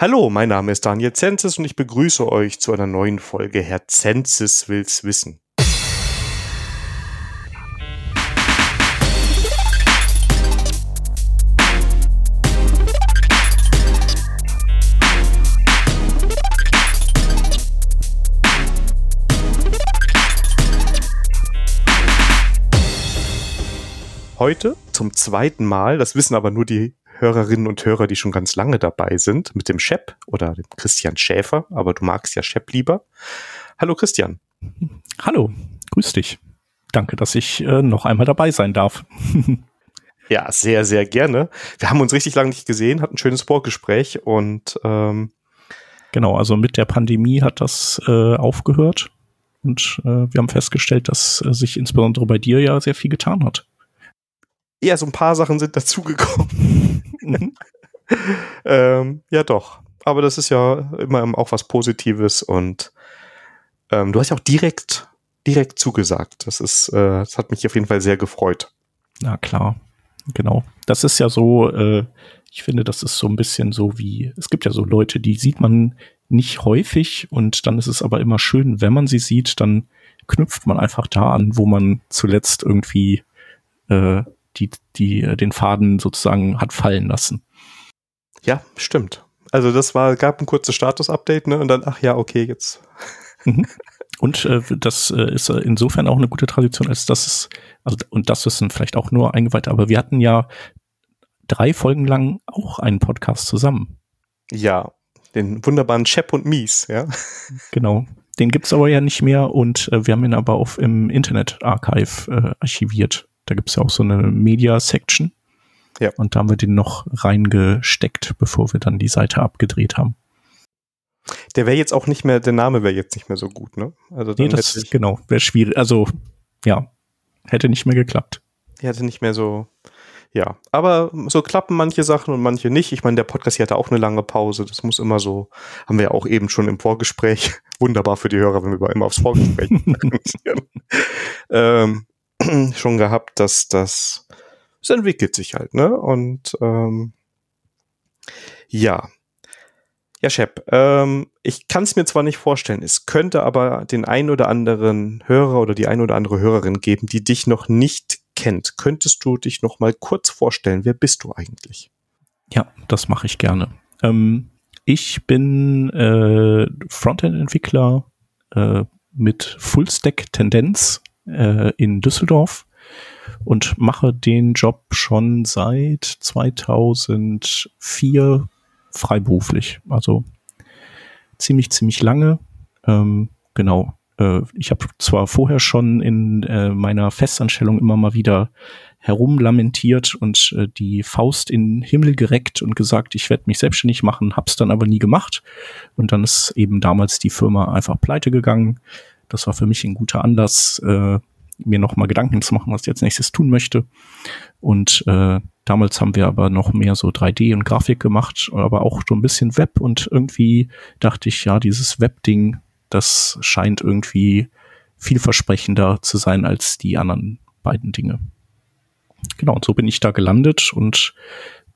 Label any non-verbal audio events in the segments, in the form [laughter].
Hallo, mein Name ist Daniel Zenzis und ich begrüße euch zu einer neuen Folge Herr Zenzis will's wissen. Heute zum zweiten Mal, das wissen aber nur die Hörerinnen und Hörer, die schon ganz lange dabei sind, mit dem Shep oder dem Christian Schäfer, aber du magst ja Shep lieber. Hallo Christian. Hallo, grüß dich. Danke, dass ich äh, noch einmal dabei sein darf. [laughs] ja, sehr, sehr gerne. Wir haben uns richtig lange nicht gesehen, hatten ein schönes Vorgespräch und ähm, genau, also mit der Pandemie hat das äh, aufgehört und äh, wir haben festgestellt, dass äh, sich insbesondere bei dir ja sehr viel getan hat. Ja, so ein paar Sachen sind [laughs] dazugekommen. ähm, ja, doch. Aber das ist ja immer auch was Positives und ähm, du hast ja auch direkt, direkt zugesagt. Das ist, äh, das hat mich auf jeden Fall sehr gefreut. Na klar, genau. Das ist ja so, äh, ich finde, das ist so ein bisschen so wie, es gibt ja so Leute, die sieht man nicht häufig und dann ist es aber immer schön, wenn man sie sieht, dann knüpft man einfach da an, wo man zuletzt irgendwie äh, die, die äh, den Faden sozusagen hat fallen lassen. Ja, stimmt. Also das war, gab ein kurzes Status-Update, ne? Und dann, ach ja, okay, jetzt. Mhm. Und äh, das äh, ist insofern auch eine gute Tradition, als dass es, also, und das wissen vielleicht auch nur Eingeweihte, aber wir hatten ja drei Folgen lang auch einen Podcast zusammen. Ja, den wunderbaren Chep und Mies, ja. Genau. Den gibt's aber ja nicht mehr und äh, wir haben ihn aber auch im Internet-Archive äh, archiviert. Da gibt es ja auch so eine Media-Section. Ja. Und da haben wir den noch reingesteckt, bevor wir dann die Seite abgedreht haben. Der wäre jetzt auch nicht mehr, der Name wäre jetzt nicht mehr so gut, ne? Also nee, das ist genau, wäre schwierig. Also, ja, hätte nicht mehr geklappt. Hätte nicht mehr so, ja. Aber so klappen manche Sachen und manche nicht. Ich meine, der Podcast hier hatte auch eine lange Pause. Das muss immer so, haben wir ja auch eben schon im Vorgespräch. [laughs] Wunderbar für die Hörer, wenn wir immer aufs Vorgespräch [laughs] ähm, [clears throat] schon gehabt, dass das, es entwickelt sich halt, ne? Und ähm, ja. Ja, Shep, ähm, ich kann es mir zwar nicht vorstellen, es könnte aber den ein oder anderen Hörer oder die ein oder andere Hörerin geben, die dich noch nicht kennt. Könntest du dich noch mal kurz vorstellen? Wer bist du eigentlich? Ja, das mache ich gerne. Ähm, ich bin äh, Frontend-Entwickler äh, mit Full-Stack-Tendenz äh, in Düsseldorf und mache den Job schon seit 2004 freiberuflich. Also ziemlich, ziemlich lange. Ähm, genau. Äh, ich habe zwar vorher schon in äh, meiner Festanstellung immer mal wieder herumlamentiert und äh, die Faust in den Himmel gereckt und gesagt, ich werde mich selbstständig machen, hab's dann aber nie gemacht. Und dann ist eben damals die Firma einfach pleite gegangen. Das war für mich ein guter Anlass, äh, mir noch mal Gedanken zu machen, was ich jetzt nächstes tun möchte. Und äh, damals haben wir aber noch mehr so 3D und Grafik gemacht, aber auch so ein bisschen Web. Und irgendwie dachte ich, ja, dieses Web-Ding, das scheint irgendwie vielversprechender zu sein als die anderen beiden Dinge. Genau, und so bin ich da gelandet und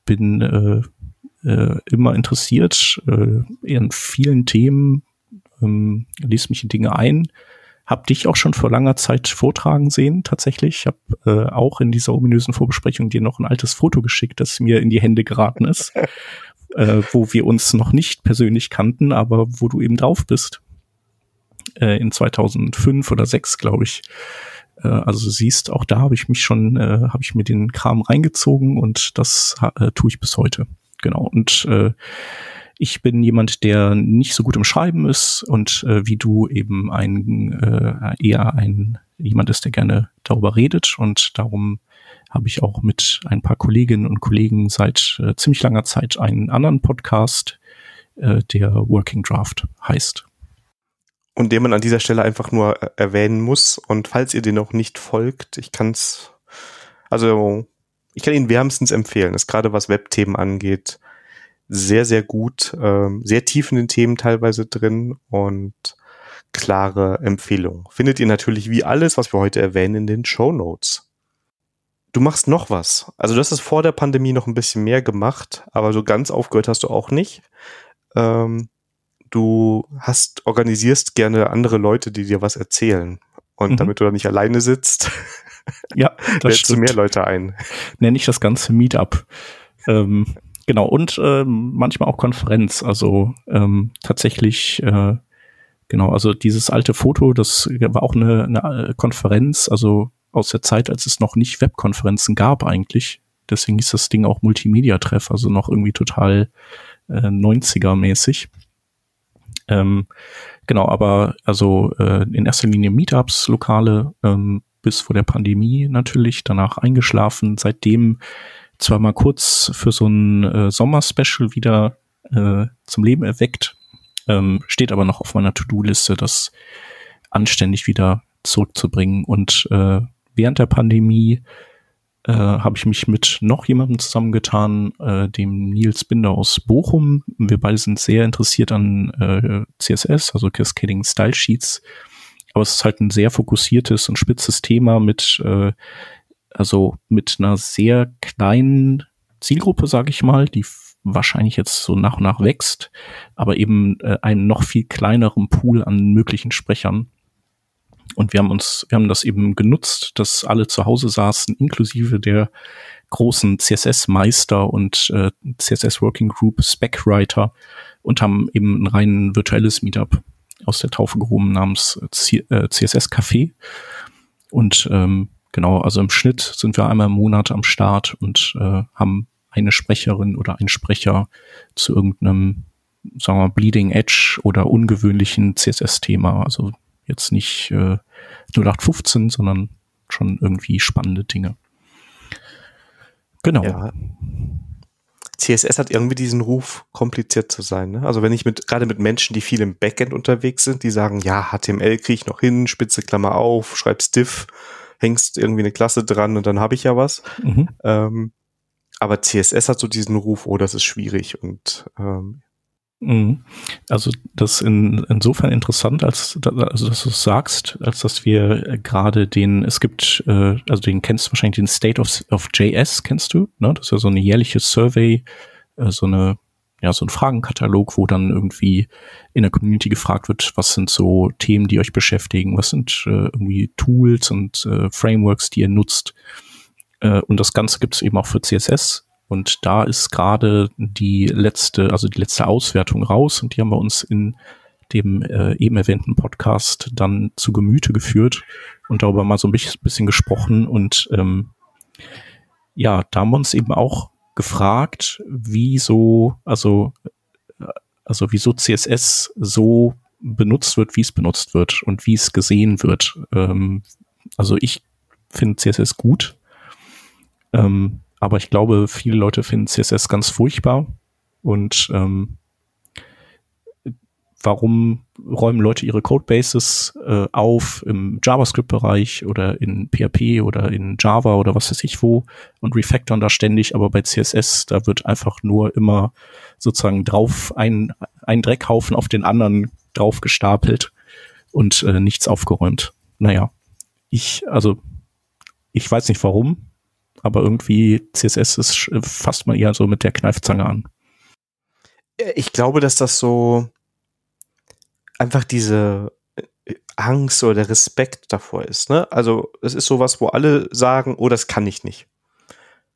bin äh, äh, immer interessiert äh, in vielen Themen, ähm, lies mich in Dinge ein, hab dich auch schon vor langer Zeit vortragen sehen, tatsächlich. Ich habe äh, auch in dieser ominösen Vorbesprechung dir noch ein altes Foto geschickt, das mir in die Hände geraten ist, [laughs] äh, wo wir uns noch nicht persönlich kannten, aber wo du eben drauf bist. Äh, in 2005 oder 6, glaube ich. Äh, also siehst, auch da habe ich mich schon, äh, habe ich mir den Kram reingezogen und das äh, tue ich bis heute. Genau. Und äh, ich bin jemand, der nicht so gut im Schreiben ist und äh, wie du eben ein äh, eher ein jemand ist, der gerne darüber redet und darum habe ich auch mit ein paar Kolleginnen und Kollegen seit äh, ziemlich langer Zeit einen anderen Podcast, äh, der Working Draft heißt. Und den man an dieser Stelle einfach nur äh, erwähnen muss. Und falls ihr den noch nicht folgt, ich kann es, also ich kann ihn wärmstens empfehlen, ist gerade was Webthemen angeht, sehr, sehr gut, ähm, sehr tief in den Themen teilweise drin und klare Empfehlung. Findet ihr natürlich wie alles, was wir heute erwähnen, in den Show Notes. Du machst noch was. Also du hast es vor der Pandemie noch ein bisschen mehr gemacht, aber so ganz aufgehört hast du auch nicht. ähm, du hast, organisierst gerne andere Leute, die dir was erzählen. Und mhm. damit du da nicht alleine sitzt, ja, [laughs] lädst du mehr Leute ein. Nenne ich das ganze Meetup. Ähm, genau, und ähm, manchmal auch Konferenz. Also ähm, tatsächlich, äh, genau, also dieses alte Foto, das war auch eine, eine äh, Konferenz, also aus der Zeit, als es noch nicht Webkonferenzen gab eigentlich. Deswegen ist das Ding auch Multimedia-Treff, also noch irgendwie total äh, 90er-mäßig. Ähm, genau, aber also äh, in erster Linie Meetups, Lokale, ähm, bis vor der Pandemie natürlich, danach eingeschlafen, seitdem zwar mal kurz für so ein äh, Sommer-Special wieder äh, zum Leben erweckt, ähm, steht aber noch auf meiner To-Do-Liste, das anständig wieder zurückzubringen. Und äh, während der Pandemie äh, habe ich mich mit noch jemandem zusammengetan, äh, dem Nils Binder aus Bochum. Wir beide sind sehr interessiert an äh, CSS, also Cascading Style Sheets. Aber es ist halt ein sehr fokussiertes und spitzes Thema mit, äh, also mit einer sehr kleinen Zielgruppe, sage ich mal, die wahrscheinlich jetzt so nach und nach wächst, aber eben äh, einen noch viel kleineren Pool an möglichen Sprechern. Und wir haben uns, wir haben das eben genutzt, dass alle zu Hause saßen, inklusive der großen CSS-Meister und äh, CSS Working Group Spec-Writer und haben eben ein rein virtuelles Meetup aus der Taufe gehoben namens äh, CSS Café. Und ähm, genau, also im Schnitt sind wir einmal im Monat am Start und äh, haben eine Sprecherin oder einen Sprecher zu irgendeinem, sagen wir Bleeding Edge oder ungewöhnlichen CSS-Thema. Also Jetzt nicht äh, 0815, sondern schon irgendwie spannende Dinge. Genau. Ja. CSS hat irgendwie diesen Ruf, kompliziert zu sein. Ne? Also wenn ich mit, gerade mit Menschen, die viel im Backend unterwegs sind, die sagen, ja, HTML kriege ich noch hin, Spitze Klammer auf, schreibst diff, hängst irgendwie eine Klasse dran und dann habe ich ja was. Mhm. Ähm, aber CSS hat so diesen Ruf, oh, das ist schwierig und ähm, Mhm. Also das ist in, insofern interessant, als also dass du es sagst, als dass wir gerade den, es gibt, äh, also den kennst du wahrscheinlich den State of, of JS, kennst du, ne? Das ist ja so eine jährliche Survey, äh, so eine, ja, so ein Fragenkatalog, wo dann irgendwie in der Community gefragt wird, was sind so Themen, die euch beschäftigen, was sind äh, irgendwie Tools und äh, Frameworks, die ihr nutzt. Äh, und das Ganze gibt es eben auch für CSS und da ist gerade die letzte, also die letzte Auswertung raus und die haben wir uns in dem äh, eben erwähnten Podcast dann zu Gemüte geführt und darüber mal so ein bisschen gesprochen und ähm, ja, da haben wir uns eben auch gefragt, wieso, also, äh, also wieso CSS so benutzt wird, wie es benutzt wird und wie es gesehen wird. Ähm, also ich finde CSS gut. Ähm, aber ich glaube, viele Leute finden CSS ganz furchtbar. Und ähm, warum räumen Leute ihre Codebases äh, auf im JavaScript-Bereich oder in PHP oder in Java oder was weiß ich wo und refactoren da ständig, aber bei CSS, da wird einfach nur immer sozusagen drauf ein, ein Dreckhaufen auf den anderen drauf gestapelt und äh, nichts aufgeräumt. Naja, ich, also ich weiß nicht warum, aber irgendwie CSS ist fast mal eher so mit der Kneifzange an. Ich glaube, dass das so einfach diese äh, Angst oder der Respekt davor ist. Ne? Also es ist sowas, wo alle sagen, oh, das kann ich nicht.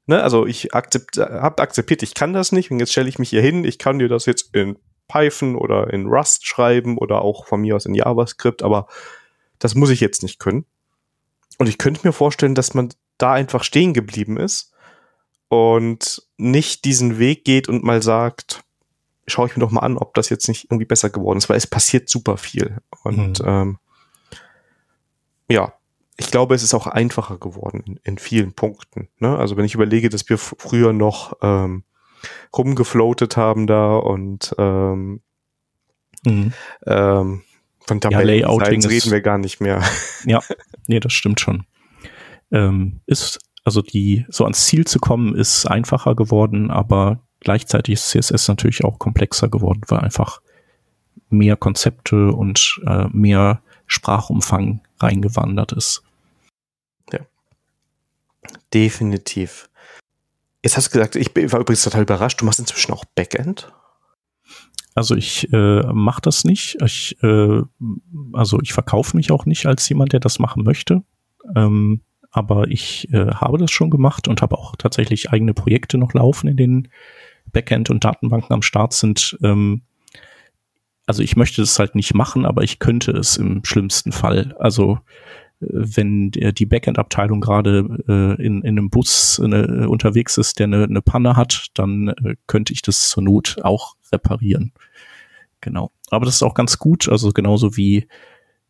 Ne? Also ich akzept, habe akzeptiert, ich kann das nicht und jetzt stelle ich mich hier hin, ich kann dir das jetzt in Python oder in Rust schreiben oder auch von mir aus in JavaScript, aber das muss ich jetzt nicht können. Und ich könnte mir vorstellen, dass man da einfach stehen geblieben ist und nicht diesen Weg geht und mal sagt, schaue ich mir doch mal an, ob das jetzt nicht irgendwie besser geworden ist, weil es passiert super viel. Und mhm. ähm, ja, ich glaube, es ist auch einfacher geworden in, in vielen Punkten. Ne? Also wenn ich überlege, dass wir früher noch ähm, rumgefloatet haben da und ähm, mhm. ähm, von Tabellen ja, reden wir gar nicht mehr. Ja, nee, das stimmt schon ähm, ist, also die, so ans Ziel zu kommen, ist einfacher geworden, aber gleichzeitig ist CSS natürlich auch komplexer geworden, weil einfach mehr Konzepte und äh, mehr Sprachumfang reingewandert ist. Ja. Definitiv. Jetzt hast du gesagt, ich war übrigens total überrascht, du machst inzwischen auch Backend? Also ich äh, mache das nicht. Ich, äh, also ich verkaufe mich auch nicht als jemand, der das machen möchte. Ähm, aber ich äh, habe das schon gemacht und habe auch tatsächlich eigene Projekte noch laufen, in denen Backend und Datenbanken am Start sind. Ähm, also ich möchte das halt nicht machen, aber ich könnte es im schlimmsten Fall. Also äh, wenn die Backend-Abteilung gerade äh, in, in einem Bus äh, unterwegs ist, der eine, eine Panne hat, dann äh, könnte ich das zur Not auch reparieren. Genau. Aber das ist auch ganz gut, also genauso wie,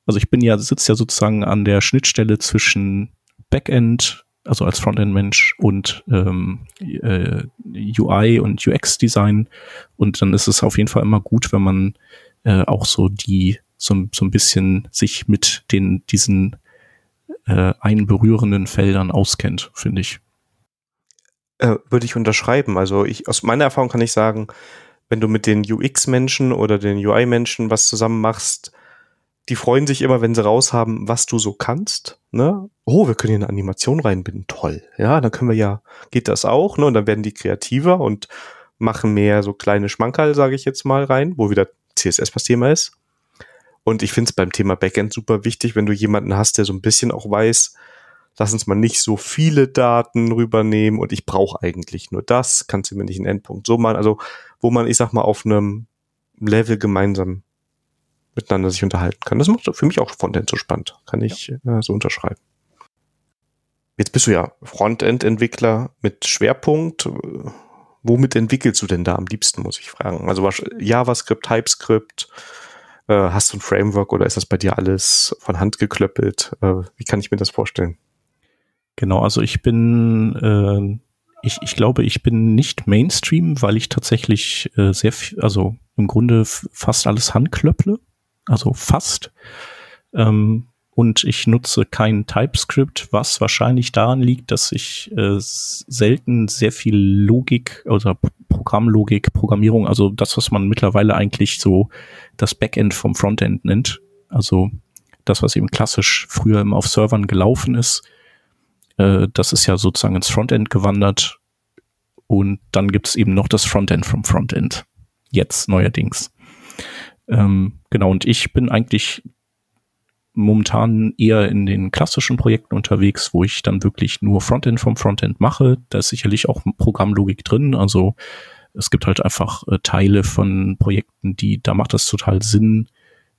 also ich bin ja, sitze ja sozusagen an der Schnittstelle zwischen Backend, also als Frontend-Mensch und ähm, äh, UI und UX-Design. Und dann ist es auf jeden Fall immer gut, wenn man äh, auch so die so, so ein bisschen sich mit den diesen äh, einberührenden Feldern auskennt, finde ich. Äh, würde ich unterschreiben. Also ich aus meiner Erfahrung kann ich sagen, wenn du mit den UX-Menschen oder den UI-Menschen was zusammen machst, die freuen sich immer, wenn sie raushaben, was du so kannst. Ne? Oh, wir können hier eine Animation reinbinden. Toll. Ja, dann können wir ja, geht das auch. Ne? Und dann werden die kreativer und machen mehr so kleine Schmankerl, sage ich jetzt mal, rein, wo wieder CSS was Thema ist. Und ich finde es beim Thema Backend super wichtig, wenn du jemanden hast, der so ein bisschen auch weiß, lass uns mal nicht so viele Daten rübernehmen und ich brauche eigentlich nur das, kannst du mir nicht einen Endpunkt so machen. Also, wo man, ich sag mal, auf einem Level gemeinsam miteinander sich unterhalten kann. Das macht für mich auch Frontend so spannend. Kann ich ja. äh, so unterschreiben. Jetzt bist du ja Frontend-Entwickler mit Schwerpunkt. Womit entwickelst du denn da am liebsten, muss ich fragen? Also JavaScript, TypeScript, äh, hast du ein Framework oder ist das bei dir alles von Hand geklöppelt? Äh, wie kann ich mir das vorstellen? Genau, also ich bin, äh, ich, ich glaube, ich bin nicht Mainstream, weil ich tatsächlich äh, sehr viel, also im Grunde fast alles handklöpple also fast. Ähm, und ich nutze kein TypeScript, was wahrscheinlich daran liegt, dass ich äh, selten sehr viel Logik oder Programmlogik, Programmierung, also das, was man mittlerweile eigentlich so das Backend vom Frontend nennt, also das, was eben klassisch früher immer auf Servern gelaufen ist, äh, das ist ja sozusagen ins Frontend gewandert und dann gibt es eben noch das Frontend vom Frontend. Jetzt neuerdings. Ähm, genau, und ich bin eigentlich momentan eher in den klassischen Projekten unterwegs, wo ich dann wirklich nur Frontend vom Frontend mache. Da ist sicherlich auch Programmlogik drin. Also es gibt halt einfach äh, Teile von Projekten, die, da macht es total Sinn,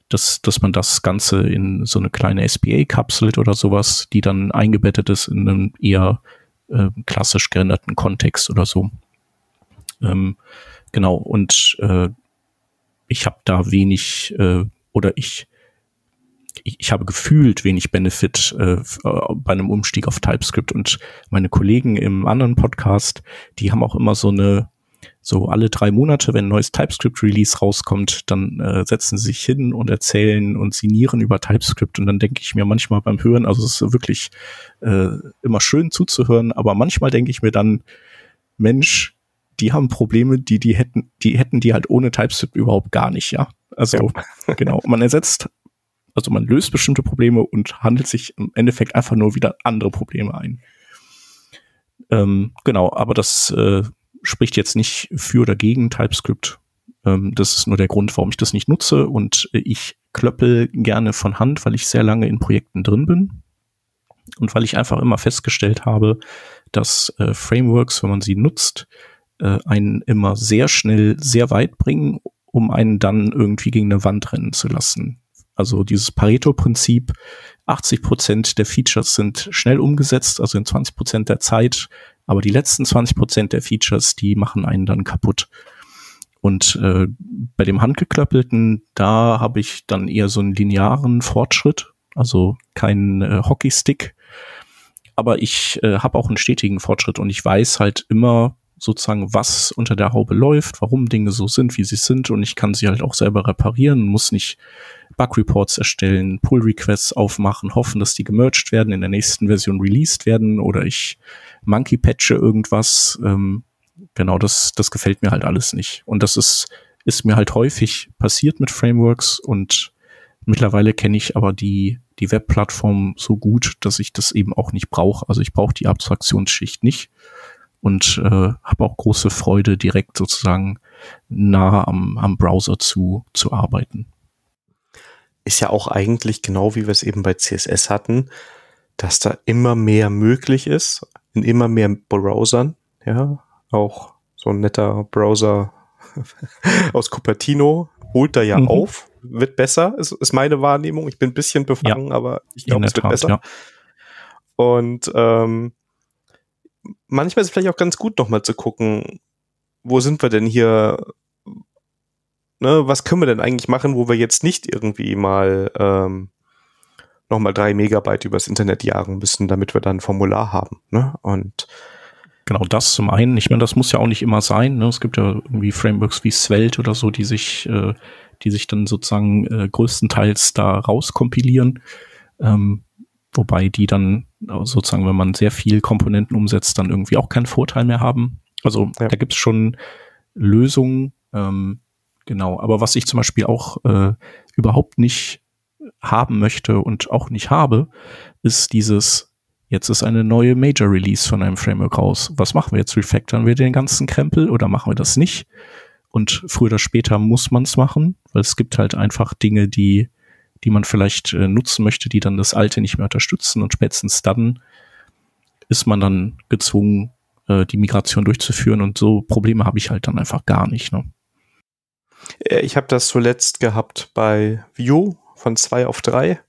dass, dass man das Ganze in so eine kleine SPA kapselt oder sowas, die dann eingebettet ist in einem eher äh, klassisch gerenderten Kontext oder so. Ähm, genau, und äh, ich habe da wenig äh, oder ich, ich, ich habe gefühlt wenig Benefit äh, bei einem Umstieg auf TypeScript und meine Kollegen im anderen Podcast, die haben auch immer so eine so alle drei Monate, wenn ein neues TypeScript-Release rauskommt, dann äh, setzen sie sich hin und erzählen und sinnieren über TypeScript. Und dann denke ich mir manchmal beim Hören, also es ist wirklich äh, immer schön zuzuhören, aber manchmal denke ich mir dann, Mensch, die haben Probleme, die die hätten, die hätten die halt ohne TypeScript überhaupt gar nicht, ja. Also ja. [laughs] genau, man ersetzt, also man löst bestimmte Probleme und handelt sich im Endeffekt einfach nur wieder andere Probleme ein. Ähm, genau, aber das äh, spricht jetzt nicht für oder gegen TypeScript. Ähm, das ist nur der Grund, warum ich das nicht nutze und ich klöppel gerne von Hand, weil ich sehr lange in Projekten drin bin und weil ich einfach immer festgestellt habe, dass äh, Frameworks, wenn man sie nutzt, äh, einen immer sehr schnell sehr weit bringen, um einen dann irgendwie gegen eine Wand rennen zu lassen. Also dieses Pareto-Prinzip, 80 Prozent der Features sind schnell umgesetzt, also in 20 Prozent der Zeit, aber die letzten 20 Prozent der Features, die machen einen dann kaputt. Und äh, bei dem Handgeklöppelten, da habe ich dann eher so einen linearen Fortschritt, also keinen äh, Hockeystick. Aber ich äh, habe auch einen stetigen Fortschritt und ich weiß halt immer, sozusagen, was unter der Haube läuft, warum Dinge so sind, wie sie sind und ich kann sie halt auch selber reparieren, muss nicht Bug-Reports erstellen, Pull-Requests aufmachen, hoffen, dass die gemerged werden, in der nächsten Version released werden oder ich Monkey-Patche irgendwas. Ähm, genau, das, das gefällt mir halt alles nicht. Und das ist, ist mir halt häufig passiert mit Frameworks und mittlerweile kenne ich aber die, die Webplattform so gut, dass ich das eben auch nicht brauche. Also ich brauche die Abstraktionsschicht nicht und äh, habe auch große Freude, direkt sozusagen nah am, am Browser zu, zu arbeiten. Ist ja auch eigentlich genau wie wir es eben bei CSS hatten, dass da immer mehr möglich ist, in immer mehr Browsern, ja, auch so ein netter Browser [laughs] aus Cupertino holt da ja mhm. auf, wird besser, ist, ist meine Wahrnehmung. Ich bin ein bisschen befangen, ja, aber ich glaube, es wird Tat, besser. Ja. Und ähm, manchmal ist es vielleicht auch ganz gut, nochmal zu gucken, wo sind wir denn hier? Ne, was können wir denn eigentlich machen, wo wir jetzt nicht irgendwie mal ähm, nochmal drei Megabyte übers Internet jagen müssen, damit wir dann ein Formular haben. Ne? Und genau das zum einen. Ich meine, das muss ja auch nicht immer sein. Ne? Es gibt ja irgendwie Frameworks wie Svelte oder so, die sich, äh, die sich dann sozusagen äh, größtenteils da rauskompilieren. Ähm, wobei die dann sozusagen, wenn man sehr viel Komponenten umsetzt, dann irgendwie auch keinen Vorteil mehr haben. Also ja. da gibt es schon Lösungen, ähm, genau. Aber was ich zum Beispiel auch äh, überhaupt nicht haben möchte und auch nicht habe, ist dieses, jetzt ist eine neue Major Release von einem Framework raus. Was machen wir jetzt? Refactoren wir den ganzen Krempel oder machen wir das nicht? Und früher oder später muss man es machen, weil es gibt halt einfach Dinge, die, die man vielleicht äh, nutzen möchte, die dann das Alte nicht mehr unterstützen und spätestens dann ist man dann gezwungen, äh, die Migration durchzuführen und so Probleme habe ich halt dann einfach gar nicht. Ne? Äh, ich habe das zuletzt gehabt bei Vue von zwei auf drei.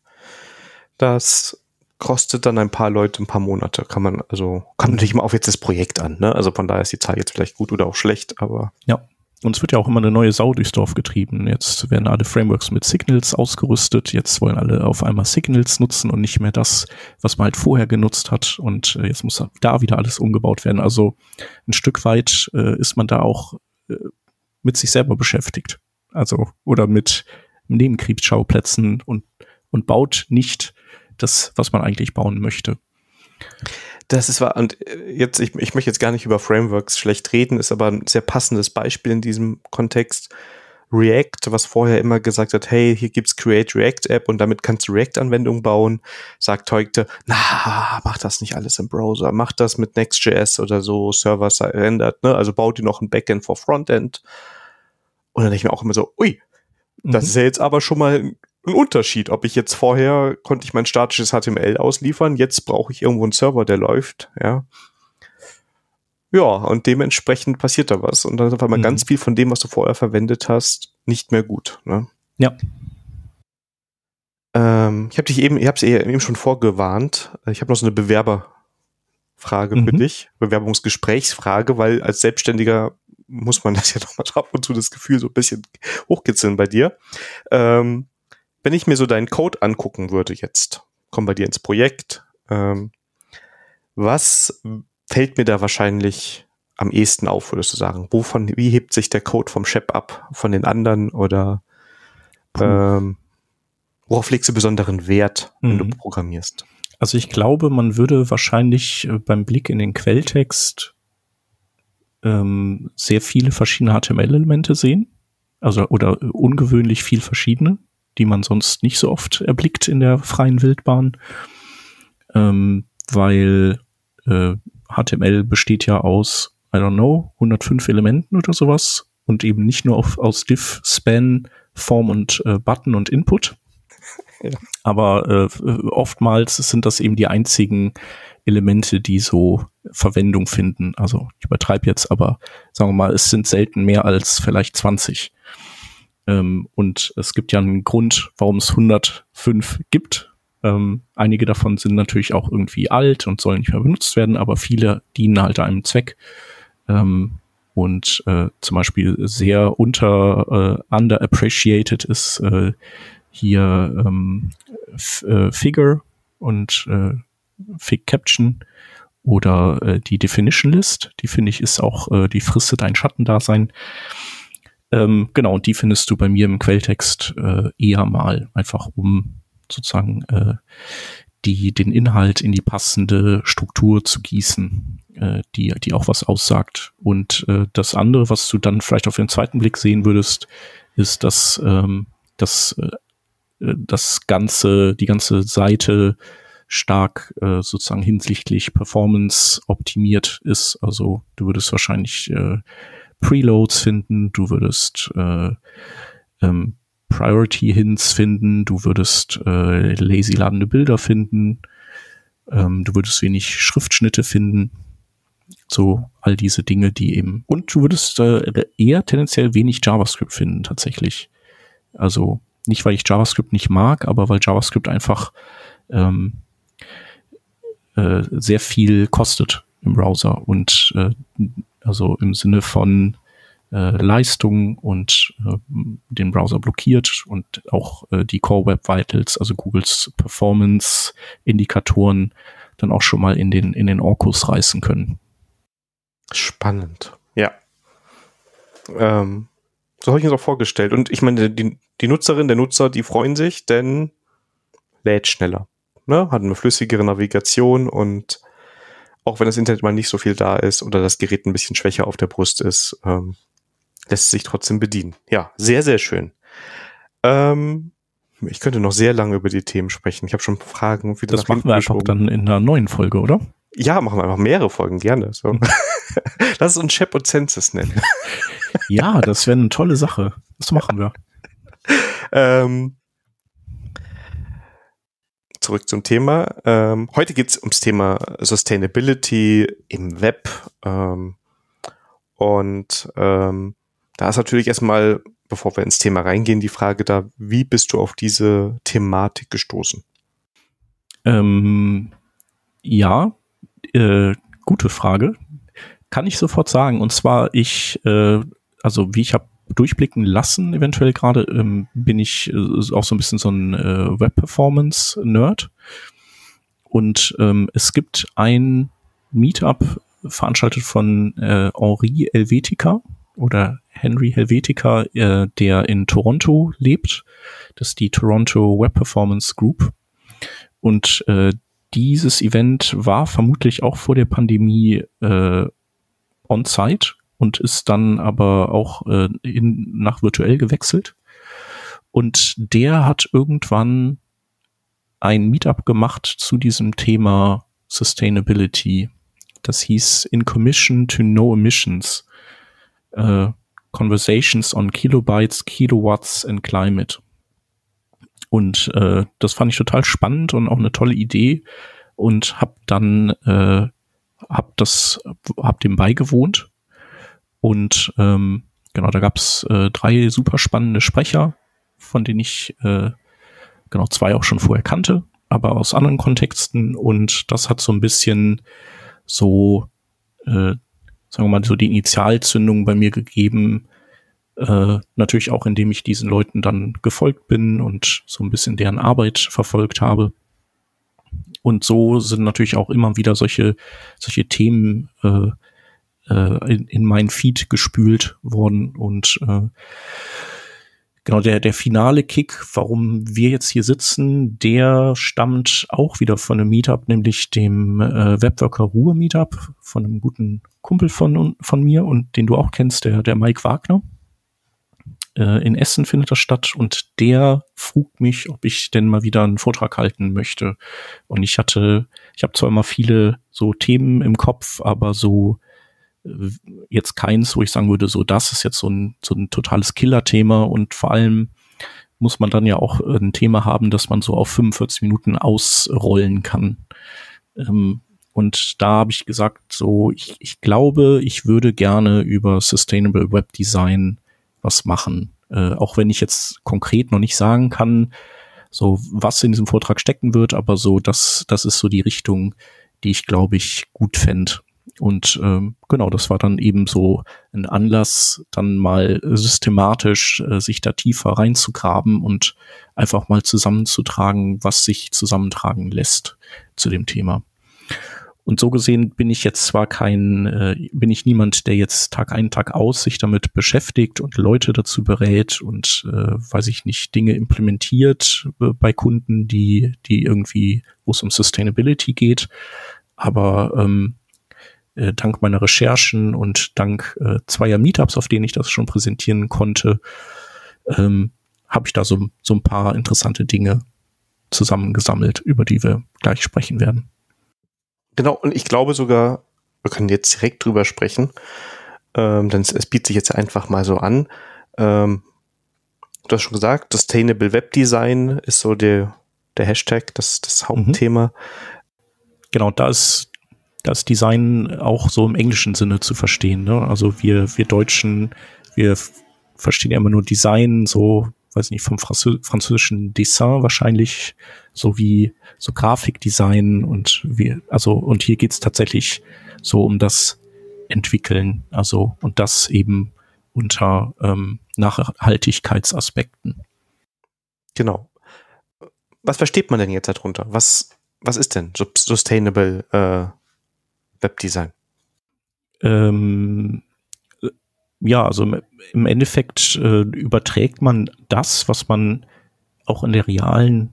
Das kostet dann ein paar Leute ein paar Monate. Kann man, also, kommt natürlich immer auf jetzt das Projekt an, ne? Also von daher ist die Zahl jetzt vielleicht gut oder auch schlecht, aber. Ja. Und es wird ja auch immer eine neue Sau durchs Dorf getrieben. Jetzt werden alle Frameworks mit Signals ausgerüstet. Jetzt wollen alle auf einmal Signals nutzen und nicht mehr das, was man halt vorher genutzt hat. Und äh, jetzt muss da wieder alles umgebaut werden. Also ein Stück weit äh, ist man da auch äh, mit sich selber beschäftigt. Also, oder mit Nebenkriegsschauplätzen und, und baut nicht das, was man eigentlich bauen möchte. Das ist wahr. Und äh, jetzt, ich, ich möchte jetzt gar nicht über Frameworks schlecht reden, ist aber ein sehr passendes Beispiel in diesem Kontext. React, was vorher immer gesagt hat, hey, hier gibt's Create React App und damit kannst du React-Anwendungen bauen, sagt heute, na, mach das nicht alles im Browser, mach das mit Next.js oder so, Server rendert, ne? Also baut dir noch ein Backend for Frontend. Und dann denke ich mir auch immer so, ui, das mhm. ist ja jetzt aber schon mal ein Unterschied, ob ich jetzt vorher konnte ich mein statisches HTML ausliefern, jetzt brauche ich irgendwo einen Server, der läuft, ja. Ja, und dementsprechend passiert da was. Und dann ist auf einmal mhm. ganz viel von dem, was du vorher verwendet hast, nicht mehr gut. Ne? Ja. Ähm, ich habe dich eben, ich habe es eben schon vorgewarnt. Ich habe noch so eine Bewerberfrage mhm. für dich, Bewerbungsgesprächsfrage, weil als Selbstständiger muss man [laughs] das ja doch mal ab und zu das Gefühl so ein bisschen hochkitzeln bei dir. Ähm, wenn ich mir so deinen Code angucken würde jetzt, komm bei dir ins Projekt, ähm, was fällt mir da wahrscheinlich am ehesten auf, würdest du sagen? Wovon, wie hebt sich der Code vom Shep ab von den anderen oder ähm, worauf legst du besonderen Wert, wenn mhm. du programmierst? Also ich glaube, man würde wahrscheinlich äh, beim Blick in den Quelltext ähm, sehr viele verschiedene HTML-Elemente sehen. Also oder ungewöhnlich viel verschiedene, die man sonst nicht so oft erblickt in der freien Wildbahn. Ähm, weil äh, HTML besteht ja aus, I don't know, 105 Elementen oder sowas und eben nicht nur auf, aus Div, Span, Form und äh, Button und Input. [laughs] Ja. Aber äh, oftmals sind das eben die einzigen Elemente, die so Verwendung finden. Also ich übertreibe jetzt, aber sagen wir mal, es sind selten mehr als vielleicht 20. Ähm, und es gibt ja einen Grund, warum es 105 gibt. Ähm, einige davon sind natürlich auch irgendwie alt und sollen nicht mehr benutzt werden, aber viele dienen halt einem Zweck. Ähm, und äh, zum Beispiel sehr unter äh, underappreciated ist äh, hier ähm, äh, Figure und äh, Fig Caption oder äh, die Definition List. Die finde ich ist auch, äh, die fristet ein Schattendasein. Ähm, genau, und die findest du bei mir im Quelltext äh, eher mal, einfach um sozusagen äh, die, den Inhalt in die passende Struktur zu gießen, äh, die, die auch was aussagt. Und äh, das andere, was du dann vielleicht auf den zweiten Blick sehen würdest, ist, dass ähm, das, äh, das ganze, die ganze Seite stark äh, sozusagen hinsichtlich Performance optimiert ist. Also du würdest wahrscheinlich äh, Preloads finden, du würdest äh, ähm, Priority Hints finden, du würdest äh, lazy ladende Bilder finden, ähm, du würdest wenig Schriftschnitte finden, so all diese Dinge, die eben und du würdest äh, eher tendenziell wenig JavaScript finden tatsächlich. Also nicht, weil ich JavaScript nicht mag, aber weil JavaScript einfach ähm, äh, sehr viel kostet im Browser und äh, also im Sinne von äh, Leistung und äh, den Browser blockiert und auch äh, die Core Web Vitals, also Googles Performance Indikatoren, dann auch schon mal in den in den Orkus reißen können. Spannend, ja. Ähm, so habe ich mir das auch vorgestellt. Und ich meine, die, die Nutzerin, der Nutzer, die freuen sich, denn lädt schneller. Ne? Hat eine flüssigere Navigation und auch wenn das Internet mal nicht so viel da ist oder das Gerät ein bisschen schwächer auf der Brust ist, ähm, lässt sich trotzdem bedienen. Ja, sehr, sehr schön. Ähm, ich könnte noch sehr lange über die Themen sprechen. Ich habe schon Fragen. Wieder das machen wir einfach dann in einer neuen Folge, oder? Ja, machen wir einfach mehrere Folgen, gerne. So. Mhm. [laughs] Lass uns Shep und Census nennen. [laughs] ja, das wäre eine tolle Sache. Das machen wir. [laughs] ähm, zurück zum Thema. Ähm, heute geht es ums Thema Sustainability im Web. Ähm, und ähm, da ist natürlich erstmal, bevor wir ins Thema reingehen, die Frage da, wie bist du auf diese Thematik gestoßen? Ähm, ja, äh, gute Frage. Kann ich sofort sagen. Und zwar, ich, äh, also wie ich habe durchblicken lassen, eventuell gerade, ähm, bin ich äh, auch so ein bisschen so ein äh, Web-Performance-Nerd. Und ähm, es gibt ein Meetup veranstaltet von äh, Henri Helvetica oder Henry Helvetica, äh, der in Toronto lebt. Das ist die Toronto Web Performance Group. Und äh, dieses Event war vermutlich auch vor der Pandemie äh, on-site und ist dann aber auch äh, in, nach virtuell gewechselt. Und der hat irgendwann ein Meetup gemacht zu diesem Thema Sustainability. Das hieß In Commission to No Emissions. Äh, Conversations on Kilobytes, Kilowatts and Climate. Und äh, das fand ich total spannend und auch eine tolle Idee und hab dann äh, hab das hab dem beigewohnt und ähm, genau da gab's äh, drei super spannende Sprecher, von denen ich äh, genau zwei auch schon vorher kannte, aber aus anderen Kontexten und das hat so ein bisschen so äh, sagen wir mal so die Initialzündung bei mir gegeben, äh, natürlich auch, indem ich diesen Leuten dann gefolgt bin und so ein bisschen deren Arbeit verfolgt habe. Und so sind natürlich auch immer wieder solche, solche Themen äh, äh, in, in mein Feed gespült worden. Und äh, genau der, der finale Kick, warum wir jetzt hier sitzen, der stammt auch wieder von einem Meetup, nämlich dem äh, Webworker Ruhe Meetup von einem guten Kumpel von, von mir und den du auch kennst, der, der Mike Wagner äh, in Essen findet das statt und der frug mich, ob ich denn mal wieder einen Vortrag halten möchte. Und ich hatte, ich habe zwar immer viele so Themen im Kopf, aber so jetzt keins, wo ich sagen würde, so das ist jetzt so ein, so ein totales Killer-Thema und vor allem muss man dann ja auch ein Thema haben, das man so auf 45 Minuten ausrollen kann. Ähm, und da habe ich gesagt, so, ich, ich glaube, ich würde gerne über Sustainable Web Design was machen. Äh, auch wenn ich jetzt konkret noch nicht sagen kann, so was in diesem Vortrag stecken wird, aber so, das, das ist so die Richtung, die ich, glaube ich, gut fände. Und ähm, genau, das war dann eben so ein Anlass, dann mal systematisch äh, sich da tiefer reinzugraben und einfach mal zusammenzutragen, was sich zusammentragen lässt zu dem Thema. Und so gesehen bin ich jetzt zwar kein, äh, bin ich niemand, der jetzt Tag ein, Tag aus sich damit beschäftigt und Leute dazu berät und, äh, weiß ich nicht, Dinge implementiert äh, bei Kunden, die, die irgendwie, wo es um Sustainability geht. Aber ähm, äh, dank meiner Recherchen und dank äh, zweier Meetups, auf denen ich das schon präsentieren konnte, ähm, habe ich da so, so ein paar interessante Dinge zusammengesammelt, über die wir gleich sprechen werden. Genau, und ich glaube sogar, wir können jetzt direkt drüber sprechen. ähm, denn es, es bietet sich jetzt einfach mal so an. Ähm, du hast schon gesagt, Sustainable Web Design ist so der, der Hashtag, das, das Hauptthema. Mhm. Genau, da ist das Design auch so im englischen Sinne zu verstehen. Ne? Also wir, wir Deutschen, wir verstehen ja immer nur Design, so, weiß nicht, vom französischen Dessin wahrscheinlich, so wie so Grafikdesign und wir, also, und hier geht's tatsächlich so um das Entwickeln, also, und das eben unter ähm, Nachhaltigkeitsaspekten. Genau. Was versteht man denn jetzt darunter? Was, was ist denn Sustainable äh, Webdesign? Ähm, ja, also im Endeffekt äh, überträgt man das, was man auch in der realen,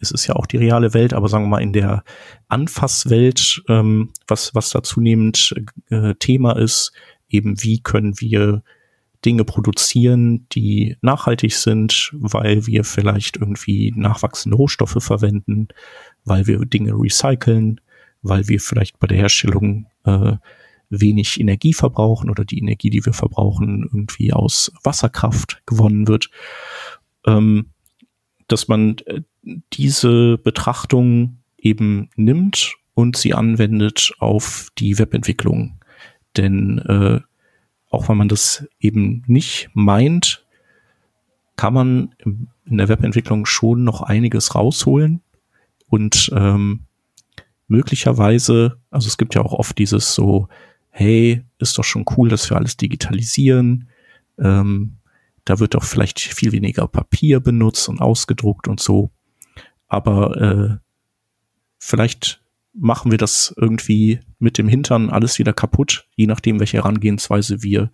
es ist ja auch die reale Welt, aber sagen wir mal in der Anfasswelt, ähm, was, was da zunehmend äh, Thema ist, eben wie können wir Dinge produzieren, die nachhaltig sind, weil wir vielleicht irgendwie nachwachsende Rohstoffe verwenden, weil wir Dinge recyceln, weil wir vielleicht bei der Herstellung äh, wenig Energie verbrauchen oder die Energie, die wir verbrauchen, irgendwie aus Wasserkraft gewonnen wird. Ähm, dass man äh, diese Betrachtung eben nimmt und sie anwendet auf die Webentwicklung. Denn äh, auch wenn man das eben nicht meint, kann man in der Webentwicklung schon noch einiges rausholen und ähm, möglicherweise, also es gibt ja auch oft dieses so, hey, ist doch schon cool, dass wir alles digitalisieren. Ähm, da wird doch vielleicht viel weniger Papier benutzt und ausgedruckt und so. Aber äh, vielleicht machen wir das irgendwie mit dem Hintern alles wieder kaputt, je nachdem, welche Herangehensweise wir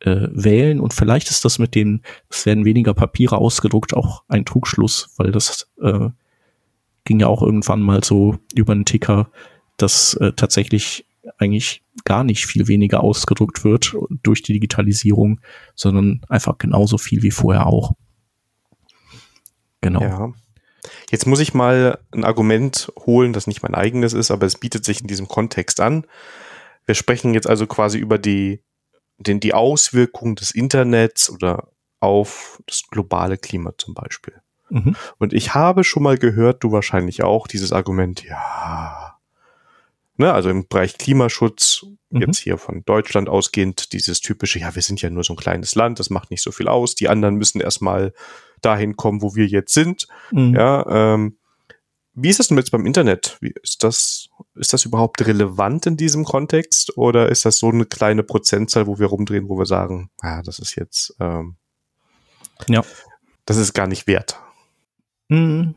äh, wählen. Und vielleicht ist das mit den, es werden weniger Papiere ausgedruckt, auch ein Trugschluss, weil das äh, ging ja auch irgendwann mal so über den Ticker, dass äh, tatsächlich eigentlich gar nicht viel weniger ausgedruckt wird durch die Digitalisierung, sondern einfach genauso viel wie vorher auch. Genau. Ja. Jetzt muss ich mal ein Argument holen, das nicht mein eigenes ist, aber es bietet sich in diesem Kontext an. Wir sprechen jetzt also quasi über die, den, die Auswirkungen des Internets oder auf das globale Klima zum Beispiel. Mhm. Und ich habe schon mal gehört, du wahrscheinlich auch, dieses Argument, ja, ne, also im Bereich Klimaschutz, mhm. jetzt hier von Deutschland ausgehend, dieses typische, ja, wir sind ja nur so ein kleines Land, das macht nicht so viel aus, die anderen müssen erstmal dahin kommen, wo wir jetzt sind. Mhm. Ja, ähm, wie ist das denn jetzt beim Internet? Wie ist das, ist das überhaupt relevant in diesem Kontext oder ist das so eine kleine Prozentzahl, wo wir rumdrehen, wo wir sagen, ja, das ist jetzt, ähm, ja, das ist gar nicht wert? Mhm.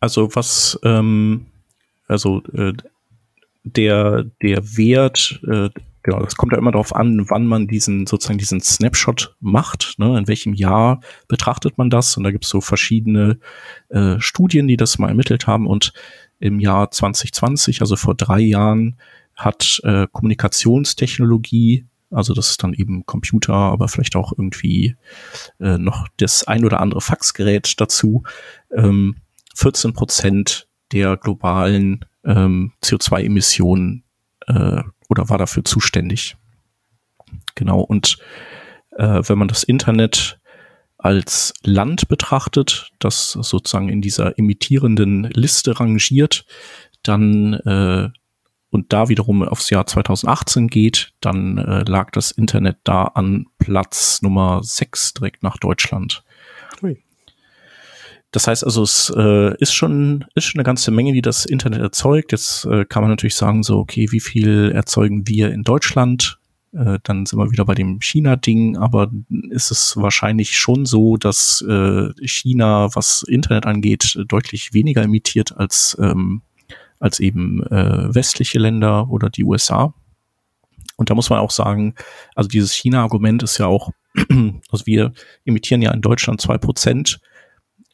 Also was, ähm, also äh, der der Wert, äh, genau, das kommt ja immer darauf an, wann man diesen sozusagen diesen Snapshot macht, ne, in welchem Jahr betrachtet man das? Und da gibt es so verschiedene äh, Studien, die das mal ermittelt haben. Und im Jahr 2020, also vor drei Jahren, hat äh, Kommunikationstechnologie also das ist dann eben Computer, aber vielleicht auch irgendwie äh, noch das ein oder andere Faxgerät dazu. Ähm, 14 Prozent der globalen ähm, CO2-Emissionen äh, oder war dafür zuständig. Genau. Und äh, wenn man das Internet als Land betrachtet, das sozusagen in dieser emittierenden Liste rangiert, dann äh, und da wiederum aufs Jahr 2018 geht, dann äh, lag das Internet da an Platz Nummer 6 direkt nach Deutschland. Ui. Das heißt also, es äh, ist schon ist schon eine ganze Menge, die das Internet erzeugt. Jetzt äh, kann man natürlich sagen, so okay, wie viel erzeugen wir in Deutschland? Äh, dann sind wir wieder bei dem China-Ding, aber ist es wahrscheinlich schon so, dass äh, China, was Internet angeht, deutlich weniger emittiert als ähm, als eben äh, westliche Länder oder die USA. Und da muss man auch sagen, also dieses China-Argument ist ja auch, [clears throat] also wir emittieren ja in Deutschland zwei Prozent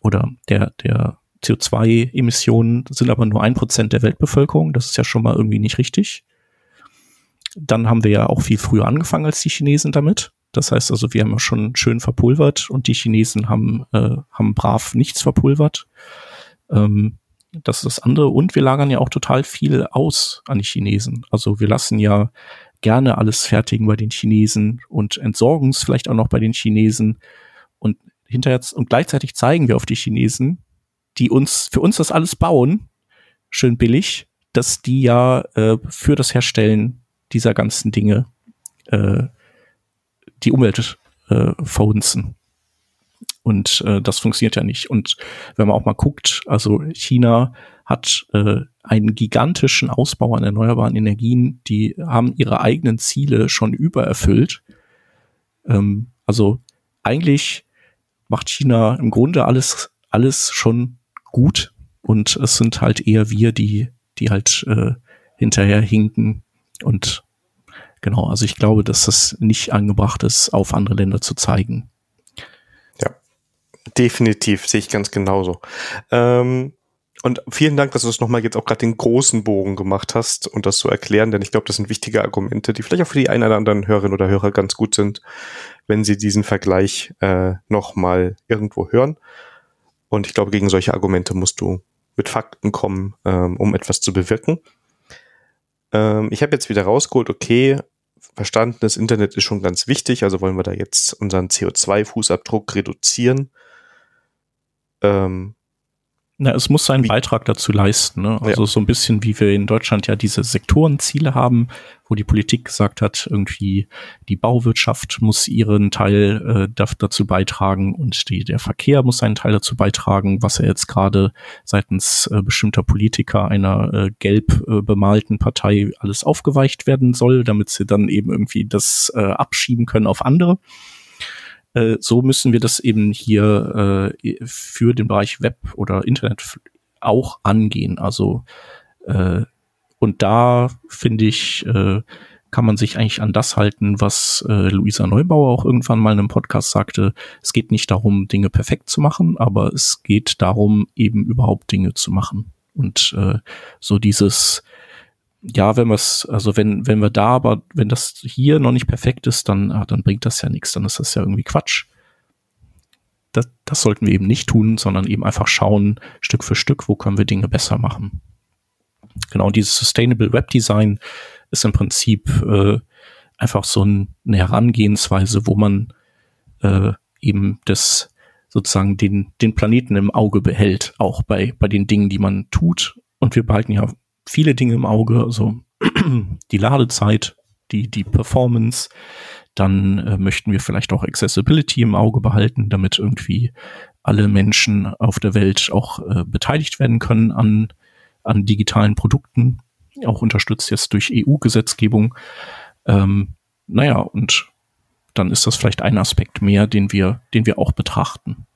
oder der, der CO2-Emissionen sind aber nur ein Prozent der Weltbevölkerung. Das ist ja schon mal irgendwie nicht richtig. Dann haben wir ja auch viel früher angefangen als die Chinesen damit. Das heißt also, wir haben ja schon schön verpulvert und die Chinesen haben, äh, haben brav nichts verpulvert. Ähm, das ist das andere. Und wir lagern ja auch total viel aus an die Chinesen. Also wir lassen ja gerne alles fertigen bei den Chinesen und entsorgen es vielleicht auch noch bei den Chinesen und hinterher und gleichzeitig zeigen wir auf die Chinesen, die uns für uns das alles bauen, schön billig, dass die ja äh, für das Herstellen dieser ganzen Dinge äh, die Umwelt äh, verhunzen. Und äh, das funktioniert ja nicht. Und wenn man auch mal guckt, also China hat äh, einen gigantischen Ausbau an erneuerbaren Energien, die haben ihre eigenen Ziele schon übererfüllt. Ähm, also eigentlich macht China im Grunde alles, alles schon gut. Und es sind halt eher wir, die, die halt äh, hinterher hinken. Und genau, also ich glaube, dass das nicht angebracht ist, auf andere Länder zu zeigen. Definitiv, sehe ich ganz genauso. Ähm, und vielen Dank, dass du das nochmal jetzt auch gerade den großen Bogen gemacht hast und das so erklären, denn ich glaube, das sind wichtige Argumente, die vielleicht auch für die einen oder anderen Hörerinnen oder Hörer ganz gut sind, wenn sie diesen Vergleich äh, nochmal irgendwo hören. Und ich glaube, gegen solche Argumente musst du mit Fakten kommen, ähm, um etwas zu bewirken. Ähm, ich habe jetzt wieder rausgeholt, okay, verstanden, das Internet ist schon ganz wichtig, also wollen wir da jetzt unseren CO2-Fußabdruck reduzieren. Ähm, na, es muss seinen? Beitrag dazu leisten. Ne? Also ja. so ein bisschen wie wir in Deutschland ja diese Sektorenziele haben, wo die Politik gesagt hat, irgendwie die Bauwirtschaft muss ihren Teil äh, dazu beitragen und die, der Verkehr muss seinen Teil dazu beitragen, was er jetzt gerade seitens äh, bestimmter Politiker einer äh, gelb äh, bemalten Partei alles aufgeweicht werden soll, damit sie dann eben irgendwie das äh, abschieben können auf andere. Äh, so müssen wir das eben hier äh, für den Bereich Web oder Internet auch angehen. Also äh, und da finde ich, äh, kann man sich eigentlich an das halten, was äh, Luisa Neubauer auch irgendwann mal in einem Podcast sagte. Es geht nicht darum, Dinge perfekt zu machen, aber es geht darum, eben überhaupt Dinge zu machen. Und äh, so dieses ja, wenn wir es, also wenn, wenn wir da, aber wenn das hier noch nicht perfekt ist, dann, ah, dann bringt das ja nichts, dann ist das ja irgendwie Quatsch. Das, das sollten wir eben nicht tun, sondern eben einfach schauen, Stück für Stück, wo können wir Dinge besser machen. Genau, dieses Sustainable Web Design ist im Prinzip äh, einfach so ein, eine Herangehensweise, wo man äh, eben das sozusagen den, den Planeten im Auge behält, auch bei, bei den Dingen, die man tut. Und wir behalten ja viele Dinge im Auge, also [clears throat] die Ladezeit, die, die Performance, dann äh, möchten wir vielleicht auch Accessibility im Auge behalten, damit irgendwie alle Menschen auf der Welt auch äh, beteiligt werden können an, an digitalen Produkten, auch unterstützt jetzt durch EU-Gesetzgebung. Ähm, naja, und dann ist das vielleicht ein Aspekt mehr, den wir, den wir auch betrachten.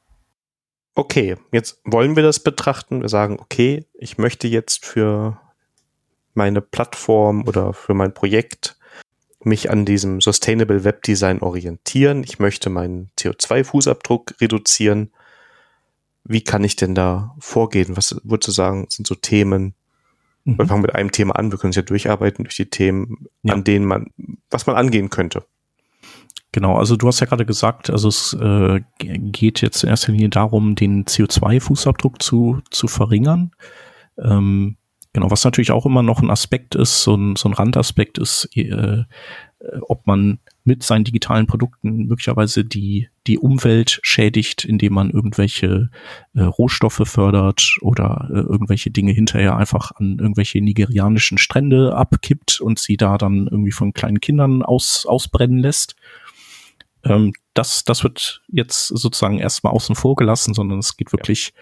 Okay, jetzt wollen wir das betrachten. Wir sagen, okay, ich möchte jetzt für meine Plattform oder für mein Projekt mich an diesem Sustainable Web Design orientieren. Ich möchte meinen CO2-Fußabdruck reduzieren. Wie kann ich denn da vorgehen? Was würdest du sagen, sind so Themen? Mhm. Wir fangen mit einem Thema an. Wir können es ja durcharbeiten durch die Themen, ja. an denen man, was man angehen könnte. Genau, also du hast ja gerade gesagt, also es äh, geht jetzt in erster Linie darum, den CO2-Fußabdruck zu, zu verringern. Ähm, Genau, was natürlich auch immer noch ein Aspekt ist, so ein, so ein Randaspekt ist, äh, ob man mit seinen digitalen Produkten möglicherweise die, die Umwelt schädigt, indem man irgendwelche äh, Rohstoffe fördert oder äh, irgendwelche Dinge hinterher einfach an irgendwelche nigerianischen Strände abkippt und sie da dann irgendwie von kleinen Kindern aus, ausbrennen lässt. Ähm, das, das wird jetzt sozusagen erstmal außen vor gelassen, sondern es geht wirklich.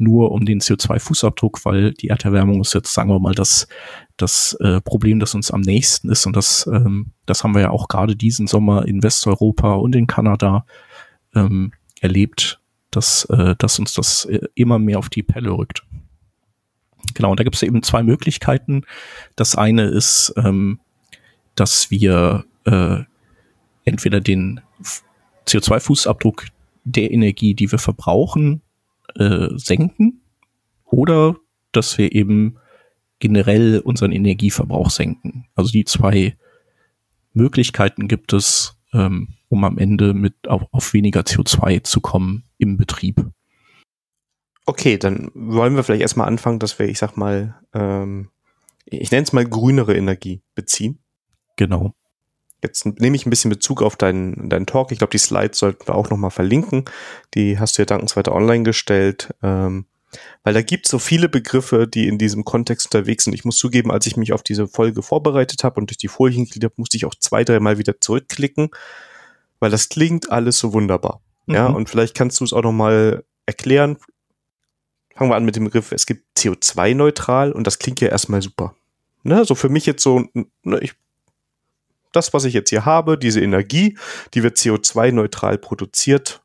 Nur um den CO2-Fußabdruck, weil die Erderwärmung ist jetzt, sagen wir mal, das, das äh, Problem, das uns am nächsten ist. Und das, ähm, das haben wir ja auch gerade diesen Sommer in Westeuropa und in Kanada ähm, erlebt, dass, äh, dass uns das äh, immer mehr auf die Pelle rückt. Genau, und da gibt es eben zwei Möglichkeiten. Das eine ist, ähm, dass wir äh, entweder den CO2-Fußabdruck der Energie, die wir verbrauchen, äh, senken oder dass wir eben generell unseren Energieverbrauch senken. Also die zwei Möglichkeiten gibt es, ähm, um am Ende mit auf, auf weniger CO2 zu kommen im Betrieb. Okay, dann wollen wir vielleicht erstmal anfangen, dass wir, ich sag mal, ähm, ich nenne es mal grünere Energie beziehen. Genau. Jetzt nehme ich ein bisschen Bezug auf deinen, deinen Talk. Ich glaube, die Slides sollten wir auch nochmal verlinken. Die hast du ja dankenswerter online gestellt. Ähm, weil da gibt so viele Begriffe, die in diesem Kontext unterwegs sind. Ich muss zugeben, als ich mich auf diese Folge vorbereitet habe und durch die Folien habe, musste ich auch zwei, dreimal wieder zurückklicken, weil das klingt alles so wunderbar. Mhm. Ja, und vielleicht kannst du es auch nochmal erklären. Fangen wir an mit dem Begriff, es gibt CO2-neutral und das klingt ja erstmal super. Ne, so für mich jetzt so, ne, ich, das, was ich jetzt hier habe, diese Energie, die wird CO2-neutral produziert,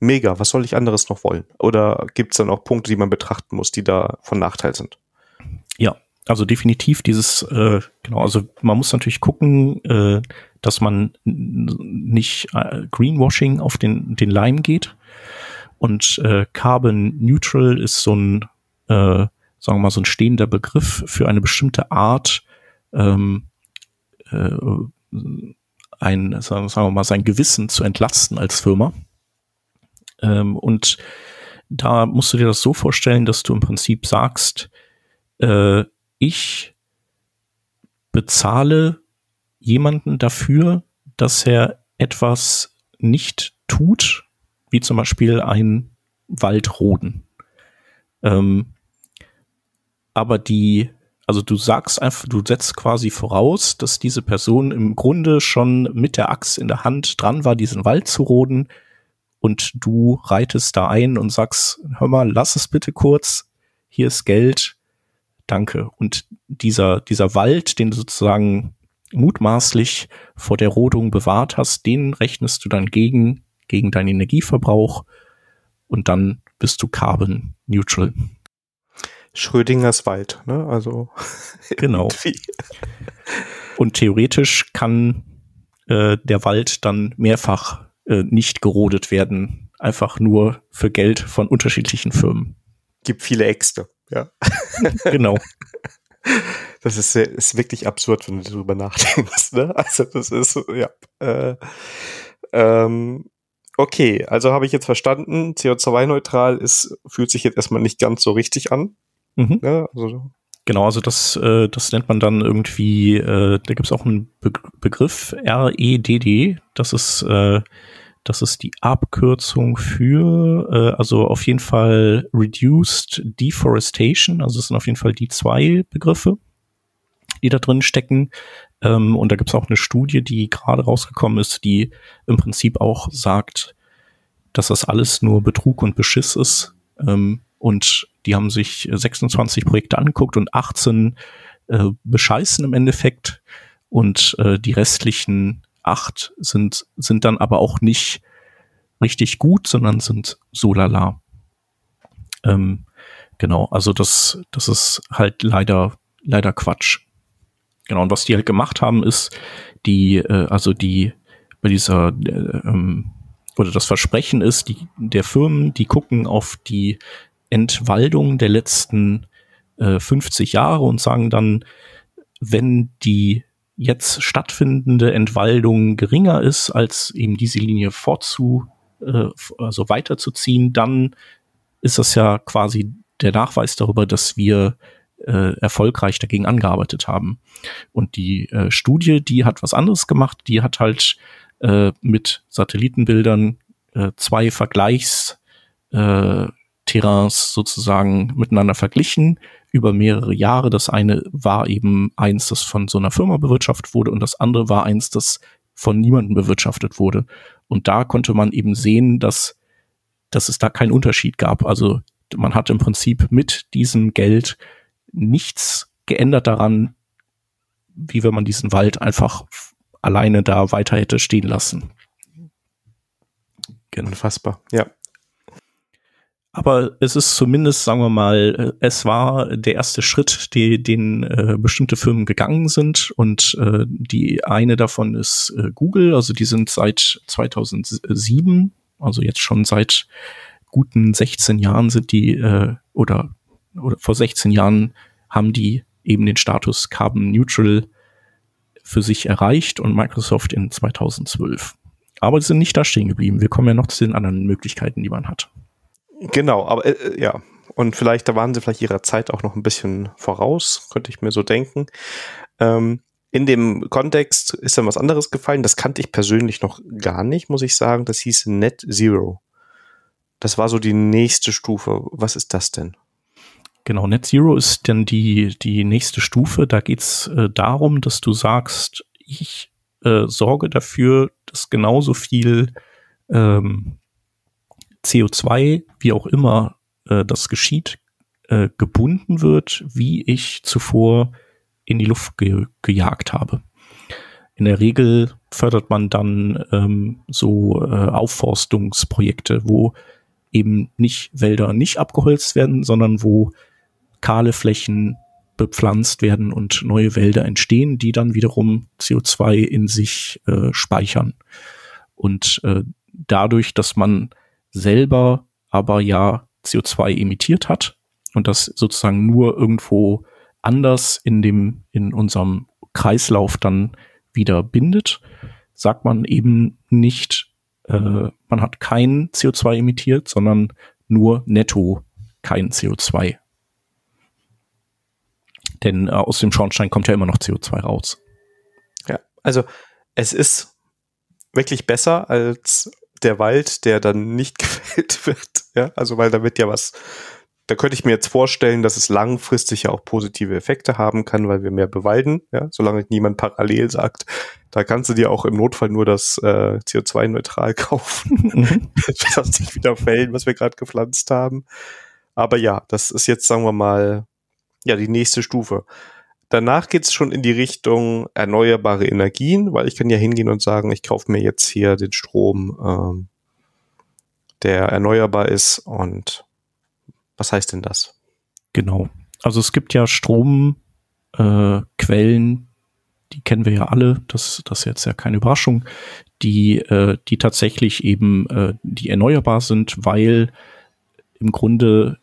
mega, was soll ich anderes noch wollen? Oder gibt es dann auch Punkte, die man betrachten muss, die da von Nachteil sind? Ja, also definitiv dieses, äh, genau, also man muss natürlich gucken, äh, dass man nicht äh, Greenwashing auf den, den Leim geht. Und äh, Carbon Neutral ist so ein, äh, sagen wir mal, so ein stehender Begriff für eine bestimmte Art, ähm, äh, ein, sagen wir mal, sein Gewissen zu entlasten als Firma. Ähm, und da musst du dir das so vorstellen, dass du im Prinzip sagst, äh, ich bezahle jemanden dafür, dass er etwas nicht tut, wie zum Beispiel ein Waldroden. Ähm, aber die, also du sagst einfach, du setzt quasi voraus, dass diese Person im Grunde schon mit der Axt in der Hand dran war, diesen Wald zu roden und du reitest da ein und sagst, hör mal, lass es bitte kurz, hier ist Geld, danke. Und dieser, dieser Wald, den du sozusagen mutmaßlich vor der Rodung bewahrt hast, den rechnest du dann gegen, gegen deinen Energieverbrauch und dann bist du carbon neutral. Schrödingers Wald, ne? Also [laughs] genau. Und theoretisch kann äh, der Wald dann mehrfach äh, nicht gerodet werden, einfach nur für Geld von unterschiedlichen Firmen. Gibt viele Äxte, ja. [laughs] genau. Das ist, ist wirklich absurd, wenn du darüber nachdenkst. Ne? Also das ist, ja. Äh, ähm, okay, also habe ich jetzt verstanden, CO2-neutral ist, fühlt sich jetzt erstmal nicht ganz so richtig an. Mhm. Ne? Also, Genau, also das, äh, das nennt man dann irgendwie, äh, da gibt es auch einen Be Begriff, REDD, das ist, äh, das ist die Abkürzung für, äh, also auf jeden Fall Reduced Deforestation, also es sind auf jeden Fall die zwei Begriffe, die da drin stecken. Ähm, und da gibt es auch eine Studie, die gerade rausgekommen ist, die im Prinzip auch sagt, dass das alles nur Betrug und Beschiss ist. Ähm, und die haben sich 26 Projekte angeguckt und 18 äh, bescheißen im Endeffekt. Und äh, die restlichen acht sind, sind dann aber auch nicht richtig gut, sondern sind so lala. Ähm, genau, also das, das ist halt leider, leider Quatsch. Genau, und was die halt gemacht haben, ist, die, äh, also die, bei dieser, äh, ähm, oder das Versprechen ist, die, der Firmen, die gucken auf die Entwaldung der letzten äh, 50 Jahre und sagen dann, wenn die jetzt stattfindende Entwaldung geringer ist, als eben diese Linie fortzu, äh, also weiterzuziehen, dann ist das ja quasi der Nachweis darüber, dass wir äh, erfolgreich dagegen angearbeitet haben. Und die äh, Studie, die hat was anderes gemacht, die hat halt äh, mit Satellitenbildern äh, zwei Vergleichs äh, Terrains sozusagen miteinander verglichen über mehrere Jahre. Das eine war eben eins, das von so einer Firma bewirtschaftet wurde und das andere war eins, das von niemandem bewirtschaftet wurde. Und da konnte man eben sehen, dass, dass es da keinen Unterschied gab. Also man hat im Prinzip mit diesem Geld nichts geändert daran, wie wenn man diesen Wald einfach alleine da weiter hätte stehen lassen. Genau. Unfassbar, ja. Aber es ist zumindest, sagen wir mal, äh, es war der erste Schritt, die, den äh, bestimmte Firmen gegangen sind. Und äh, die eine davon ist äh, Google. Also die sind seit 2007, also jetzt schon seit guten 16 Jahren sind die, äh, oder, oder vor 16 Jahren haben die eben den Status Carbon Neutral für sich erreicht und Microsoft in 2012. Aber sie sind nicht da stehen geblieben. Wir kommen ja noch zu den anderen Möglichkeiten, die man hat. Genau, aber äh, äh, ja. Und vielleicht, da waren sie vielleicht ihrer Zeit auch noch ein bisschen voraus, könnte ich mir so denken. Ähm, in dem Kontext ist dann was anderes gefallen. Das kannte ich persönlich noch gar nicht, muss ich sagen. Das hieß Net Zero. Das war so die nächste Stufe. Was ist das denn? Genau, Net Zero ist dann die, die nächste Stufe. Da geht's äh, darum, dass du sagst, ich äh, sorge dafür, dass genauso viel ähm, CO2, wie auch immer äh, das geschieht, äh, gebunden wird, wie ich zuvor in die Luft ge gejagt habe. In der Regel fördert man dann ähm, so äh, Aufforstungsprojekte, wo eben nicht Wälder nicht abgeholzt werden, sondern wo kahle Flächen bepflanzt werden und neue Wälder entstehen, die dann wiederum CO2 in sich äh, speichern. Und äh, dadurch, dass man selber aber ja CO2 emittiert hat und das sozusagen nur irgendwo anders in dem, in unserem Kreislauf dann wieder bindet, sagt man eben nicht, äh, man hat kein CO2 emittiert, sondern nur netto kein CO2. Denn äh, aus dem Schornstein kommt ja immer noch CO2 raus. Ja, also es ist wirklich besser als der Wald, der dann nicht [laughs] gefällt wird. Ja, also weil da wird ja was da könnte ich mir jetzt vorstellen, dass es langfristig ja auch positive Effekte haben kann, weil wir mehr bewalden, ja, solange niemand parallel sagt, da kannst du dir auch im Notfall nur das äh, CO2-neutral [laughs] kaufen, mhm. [laughs] das nicht wieder fällen, was wir gerade gepflanzt haben. Aber ja, das ist jetzt, sagen wir mal, ja, die nächste Stufe. Danach geht's schon in die Richtung erneuerbare Energien, weil ich kann ja hingehen und sagen, ich kaufe mir jetzt hier den Strom, ähm, der erneuerbar ist und was heißt denn das? Genau. Also es gibt ja Stromquellen, äh, die kennen wir ja alle, das, das ist jetzt ja keine Überraschung, die, äh, die tatsächlich eben, äh, die erneuerbar sind, weil im Grunde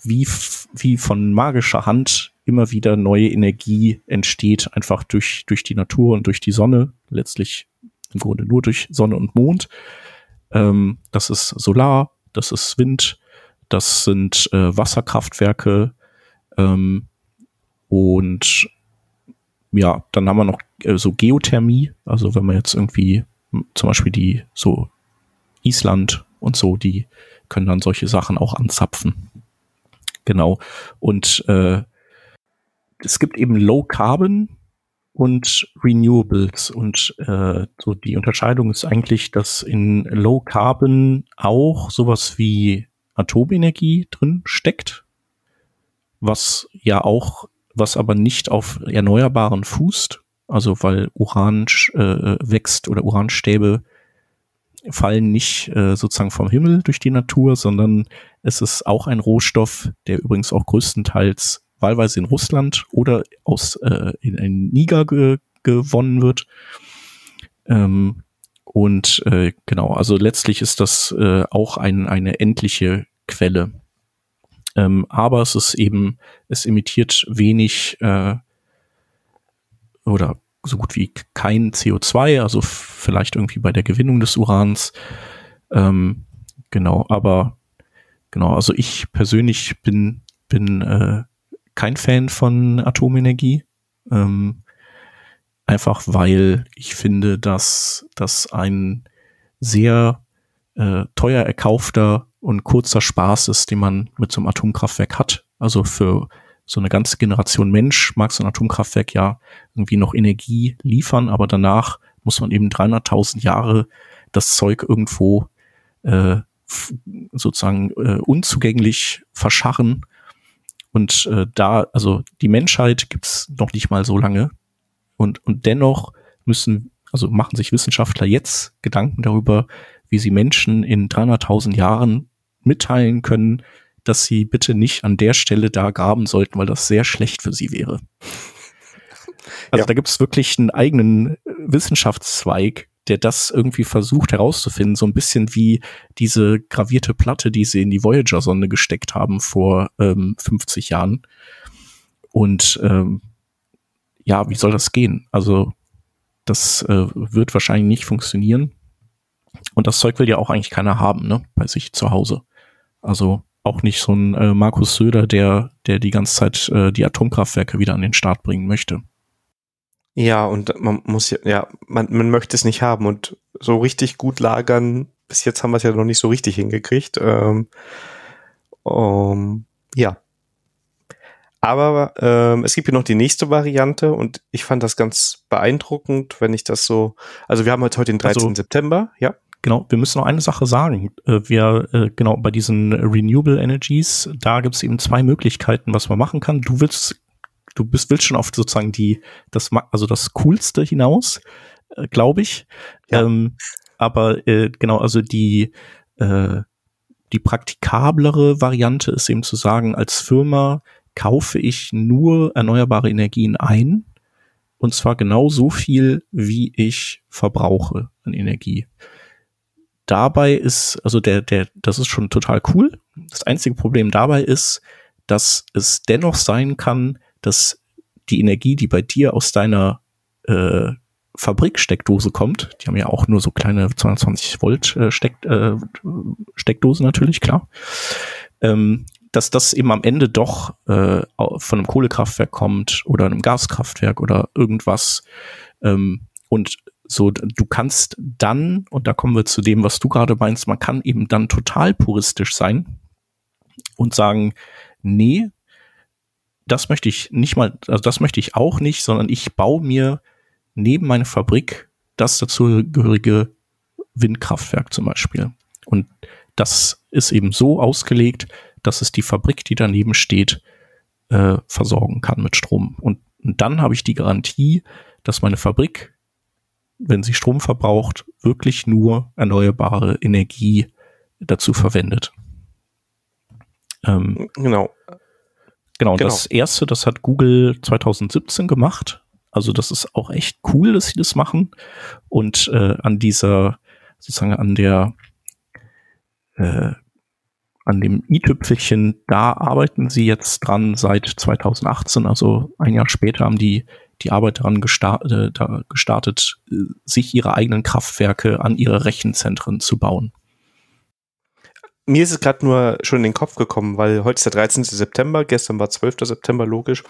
wie, wie von magischer Hand immer wieder neue Energie entsteht, einfach durch, durch die Natur und durch die Sonne, letztlich im Grunde nur durch Sonne und Mond. Ähm, das ist Solar, das ist Wind, das sind äh, Wasserkraftwerke ähm, und ja, dann haben wir noch äh, so Geothermie, also wenn man jetzt irgendwie zum Beispiel die so Island und so, die können dann solche Sachen auch anzapfen. Genau. Und äh, es gibt eben Low Carbon und Renewables. Und äh, so die Unterscheidung ist eigentlich, dass in Low Carbon auch sowas wie Atomenergie drin steckt, was ja auch, was aber nicht auf Erneuerbaren fußt, also weil Uran äh, wächst oder Uranstäbe fallen nicht äh, sozusagen vom Himmel durch die Natur, sondern es ist auch ein Rohstoff, der übrigens auch größtenteils wahlweise in Russland oder aus äh, in, in Niger ge gewonnen wird. Ähm, und äh, genau, also letztlich ist das äh, auch ein, eine endliche Quelle. Ähm, aber es ist eben, es emittiert wenig äh, oder so gut wie kein CO2, also vielleicht irgendwie bei der Gewinnung des Urans. Ähm, genau, aber genau, also ich persönlich bin, bin äh, kein Fan von Atomenergie. Ähm, einfach weil ich finde, dass das ein sehr äh, teuer erkaufter und kurzer Spaß ist, den man mit so einem Atomkraftwerk hat. Also für so eine ganze Generation Mensch mag so ein Atomkraftwerk ja irgendwie noch Energie liefern, aber danach muss man eben 300.000 Jahre das Zeug irgendwo äh, sozusagen äh, unzugänglich verscharren. Und äh, da, also die Menschheit gibt's noch nicht mal so lange. Und, und dennoch müssen, also machen sich Wissenschaftler jetzt Gedanken darüber, wie sie Menschen in 300.000 Jahren mitteilen können, dass sie bitte nicht an der Stelle da graben sollten, weil das sehr schlecht für sie wäre. [laughs] Also ja. da gibt es wirklich einen eigenen Wissenschaftszweig, der das irgendwie versucht herauszufinden, so ein bisschen wie diese gravierte Platte, die sie in die Voyager-Sonde gesteckt haben vor ähm, 50 Jahren. Und ähm, ja, wie soll das gehen? Also das äh, wird wahrscheinlich nicht funktionieren. Und das Zeug will ja auch eigentlich keiner haben, ne, bei sich zu Hause. Also auch nicht so ein äh, Markus Söder, der, der die ganze Zeit äh, die Atomkraftwerke wieder an den Start bringen möchte. Ja, und man muss ja, ja, man, man möchte es nicht haben und so richtig gut lagern. Bis jetzt haben wir es ja noch nicht so richtig hingekriegt. Ähm, um, ja. Aber ähm, es gibt hier noch die nächste Variante und ich fand das ganz beeindruckend, wenn ich das so. Also wir haben heute, heute den 13. Also, September, ja. Genau, wir müssen noch eine Sache sagen. Äh, wir, äh, genau, bei diesen Renewable Energies, da gibt es eben zwei Möglichkeiten, was man machen kann. Du willst, du bist, willst schon auf sozusagen die, das, also das Coolste hinaus, äh, glaube ich. Ja. Ähm, aber äh, genau, also die, äh, die praktikablere Variante ist eben zu sagen, als Firma kaufe ich nur erneuerbare Energien ein. Und zwar genau so viel, wie ich verbrauche an Energie dabei ist, also der, der, das ist schon total cool. Das einzige Problem dabei ist, dass es dennoch sein kann, dass die Energie, die bei dir aus deiner äh, Fabriksteckdose kommt, die haben ja auch nur so kleine 220 Volt äh, Steck, äh, Steckdosen natürlich, klar, ähm, dass das eben am Ende doch äh, von einem Kohlekraftwerk kommt oder einem Gaskraftwerk oder irgendwas. Ähm, und so, du kannst dann, und da kommen wir zu dem, was du gerade meinst, man kann eben dann total puristisch sein und sagen, nee, das möchte ich nicht mal, also das möchte ich auch nicht, sondern ich baue mir neben meine Fabrik das dazugehörige Windkraftwerk zum Beispiel. Und das ist eben so ausgelegt, dass es die Fabrik, die daneben steht, äh, versorgen kann mit Strom. Und, und dann habe ich die Garantie, dass meine Fabrik wenn sie Strom verbraucht, wirklich nur erneuerbare Energie dazu verwendet. Ähm, genau. Genau, genau. Das erste, das hat Google 2017 gemacht. Also das ist auch echt cool, dass sie das machen. Und äh, an dieser, sozusagen an der, äh, an dem i-Tüpfelchen, da arbeiten sie jetzt dran seit 2018. Also ein Jahr später haben die die Arbeit daran gestartet, äh, gestartet sich ihre eigenen Kraftwerke an ihre Rechenzentren zu bauen. Mir ist es gerade nur schon in den Kopf gekommen, weil heute ist der 13. September, gestern war 12. September, logisch.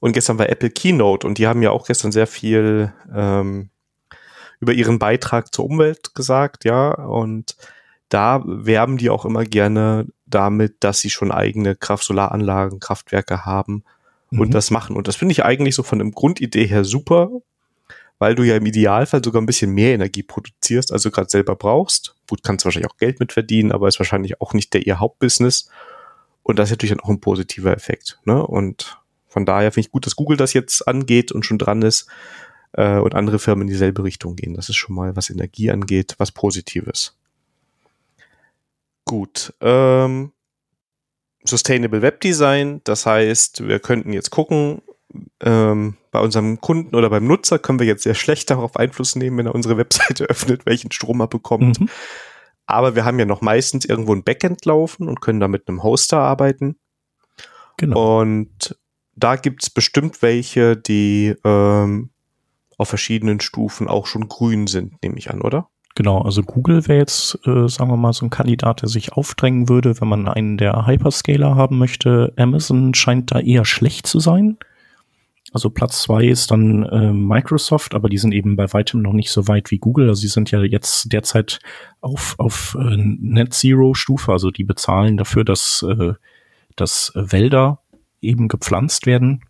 Und gestern war Apple Keynote und die haben ja auch gestern sehr viel ähm, über ihren Beitrag zur Umwelt gesagt, ja. Und da werben die auch immer gerne damit, dass sie schon eigene Kraft-Solaranlagen, Kraftwerke haben und mhm. das machen. Und das finde ich eigentlich so von der Grundidee her super, weil du ja im Idealfall sogar ein bisschen mehr Energie produzierst, also gerade selber brauchst. Gut, kannst wahrscheinlich auch Geld mit verdienen, aber ist wahrscheinlich auch nicht der ihr Hauptbusiness. Und das ist natürlich dann auch ein positiver Effekt. Ne? Und von daher finde ich gut, dass Google das jetzt angeht und schon dran ist äh, und andere Firmen in dieselbe Richtung gehen. Das ist schon mal, was Energie angeht, was Positives. Gut. Ähm, Sustainable Web Design. Das heißt, wir könnten jetzt gucken, ähm, bei unserem Kunden oder beim Nutzer können wir jetzt sehr schlecht darauf Einfluss nehmen, wenn er unsere [laughs] Webseite öffnet, welchen Strom er bekommt. Mhm. Aber wir haben ja noch meistens irgendwo ein Backend laufen und können da mit einem Hoster arbeiten. Genau. Und da gibt's bestimmt welche, die ähm, auf verschiedenen Stufen auch schon grün sind, nehme ich an, oder? Genau, also Google wäre jetzt, äh, sagen wir mal, so ein Kandidat, der sich aufdrängen würde, wenn man einen der Hyperscaler haben möchte. Amazon scheint da eher schlecht zu sein. Also Platz zwei ist dann äh, Microsoft, aber die sind eben bei weitem noch nicht so weit wie Google. Also sie sind ja jetzt derzeit auf, auf äh, Net Zero Stufe, also die bezahlen dafür, dass, äh, dass Wälder eben gepflanzt werden.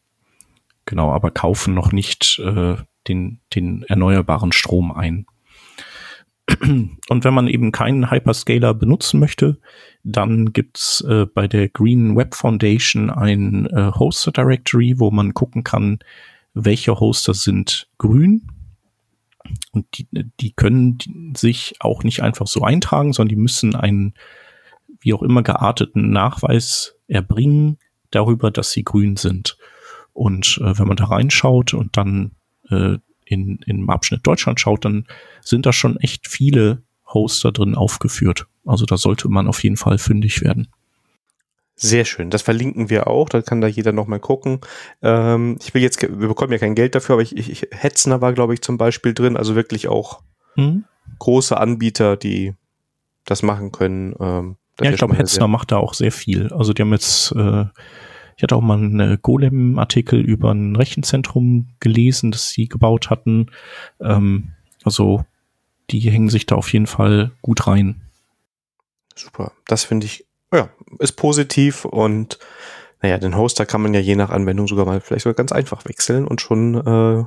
Genau, aber kaufen noch nicht äh, den, den erneuerbaren Strom ein. [clears throat] Und wenn man eben keinen Hyperscaler benutzen möchte, dann gibt's äh, bei der Green Web Foundation ein äh, Hoster Directory, wo man gucken kann, welche Hoster sind grün. Und die, die können sich auch nicht einfach so eintragen, sondern die müssen einen wie auch immer gearteten Nachweis erbringen darüber, dass sie grün sind. Und äh, wenn man da reinschaut und dann äh, in, in Abschnitt Deutschland schaut, dann sind da schon echt viele Hoster drin aufgeführt. Also da sollte man auf jeden Fall fündig werden. Sehr schön. Das verlinken wir auch. Da kann da jeder nochmal gucken. Ähm, ich will jetzt, wir bekommen ja kein Geld dafür, aber ich, ich Hetzner war, glaube ich, zum Beispiel drin. Also wirklich auch hm? große Anbieter, die das machen können. Ähm, ja, ich glaube, Hetzner macht da auch sehr viel. Also die haben jetzt, äh, Ich hatte auch mal einen Golem-Artikel über ein Rechenzentrum gelesen, das sie gebaut hatten. Ähm, also die hängen sich da auf jeden Fall gut rein. Super. Das finde ich, ja, ist positiv und naja, den Hoster kann man ja je nach Anwendung sogar mal vielleicht sogar ganz einfach wechseln und schon äh,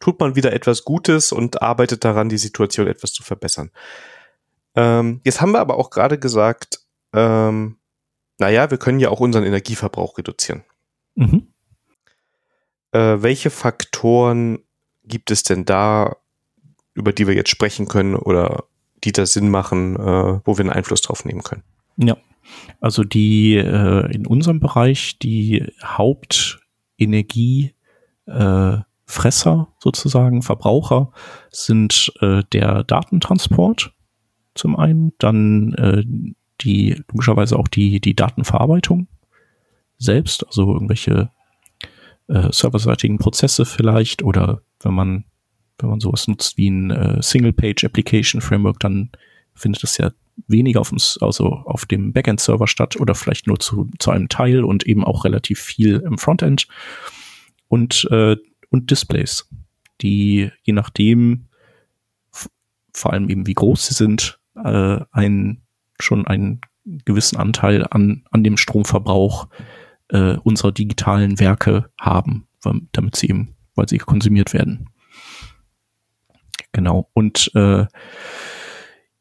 tut man wieder etwas Gutes und arbeitet daran, die Situation etwas zu verbessern. Ähm, jetzt haben wir aber auch gerade gesagt, ähm, naja, wir können ja auch unseren Energieverbrauch reduzieren. Mhm. Äh, welche Faktoren gibt es denn da, über die wir jetzt sprechen können oder die da Sinn machen, äh, wo wir einen Einfluss drauf nehmen können? Ja, also die äh, in unserem Bereich die Hauptenergiefresser äh, sozusagen, Verbraucher sind äh, der Datentransport zum einen, dann äh, die logischerweise auch die die Datenverarbeitung selbst, also irgendwelche äh, serverseitigen Prozesse vielleicht oder wenn man wenn man sowas nutzt wie ein äh, Single Page Application Framework, dann findet das ja weniger auf dem, also auf dem Backend-Server statt oder vielleicht nur zu, zu einem Teil und eben auch relativ viel im Frontend. Und, äh, und Displays, die je nachdem, vor allem eben wie groß sie sind, äh, ein, schon einen gewissen Anteil an, an dem Stromverbrauch äh, unserer digitalen Werke haben, damit sie eben, weil sie konsumiert werden. Genau. Und äh,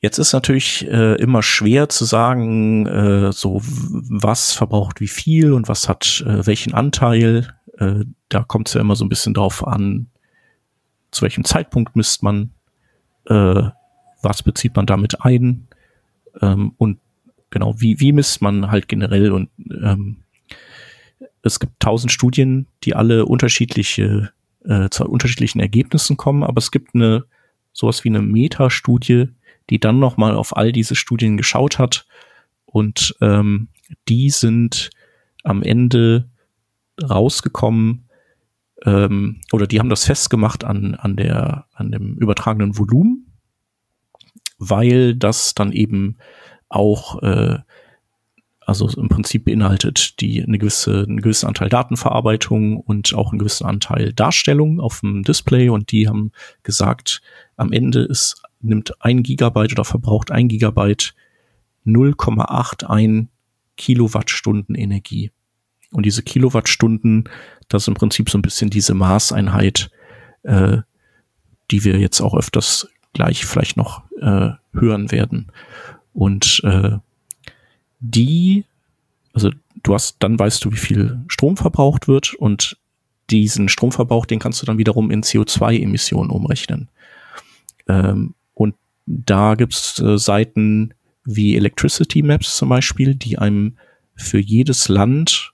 Jetzt ist natürlich äh, immer schwer zu sagen, äh, so was verbraucht wie viel und was hat äh, welchen Anteil. Äh, da kommt es ja immer so ein bisschen drauf an, zu welchem Zeitpunkt misst man, äh, was bezieht man damit ein ähm, und genau wie wie misst man halt generell und ähm, es gibt tausend Studien, die alle unterschiedliche äh, zu unterschiedlichen Ergebnissen kommen, aber es gibt eine sowas wie eine Metastudie, die dann nochmal auf all diese Studien geschaut hat. Und ähm, die sind am Ende rausgekommen, ähm, oder die haben das festgemacht an, an, der, an dem übertragenen Volumen, weil das dann eben auch äh, also im Prinzip beinhaltet die eine gewisse, einen gewissen Anteil Datenverarbeitung und auch einen gewissen Anteil Darstellung auf dem Display und die haben gesagt, am Ende ist nimmt ein Gigabyte oder verbraucht ein Gigabyte 0,81 Kilowattstunden Energie. Und diese Kilowattstunden, das ist im Prinzip so ein bisschen diese Maßeinheit, äh, die wir jetzt auch öfters gleich vielleicht noch äh, hören werden. Und äh, die, also du hast, dann weißt du, wie viel Strom verbraucht wird und diesen Stromverbrauch, den kannst du dann wiederum in CO2-Emissionen umrechnen. Ähm, da gibt's äh, Seiten wie Electricity Maps zum Beispiel, die einem für jedes Land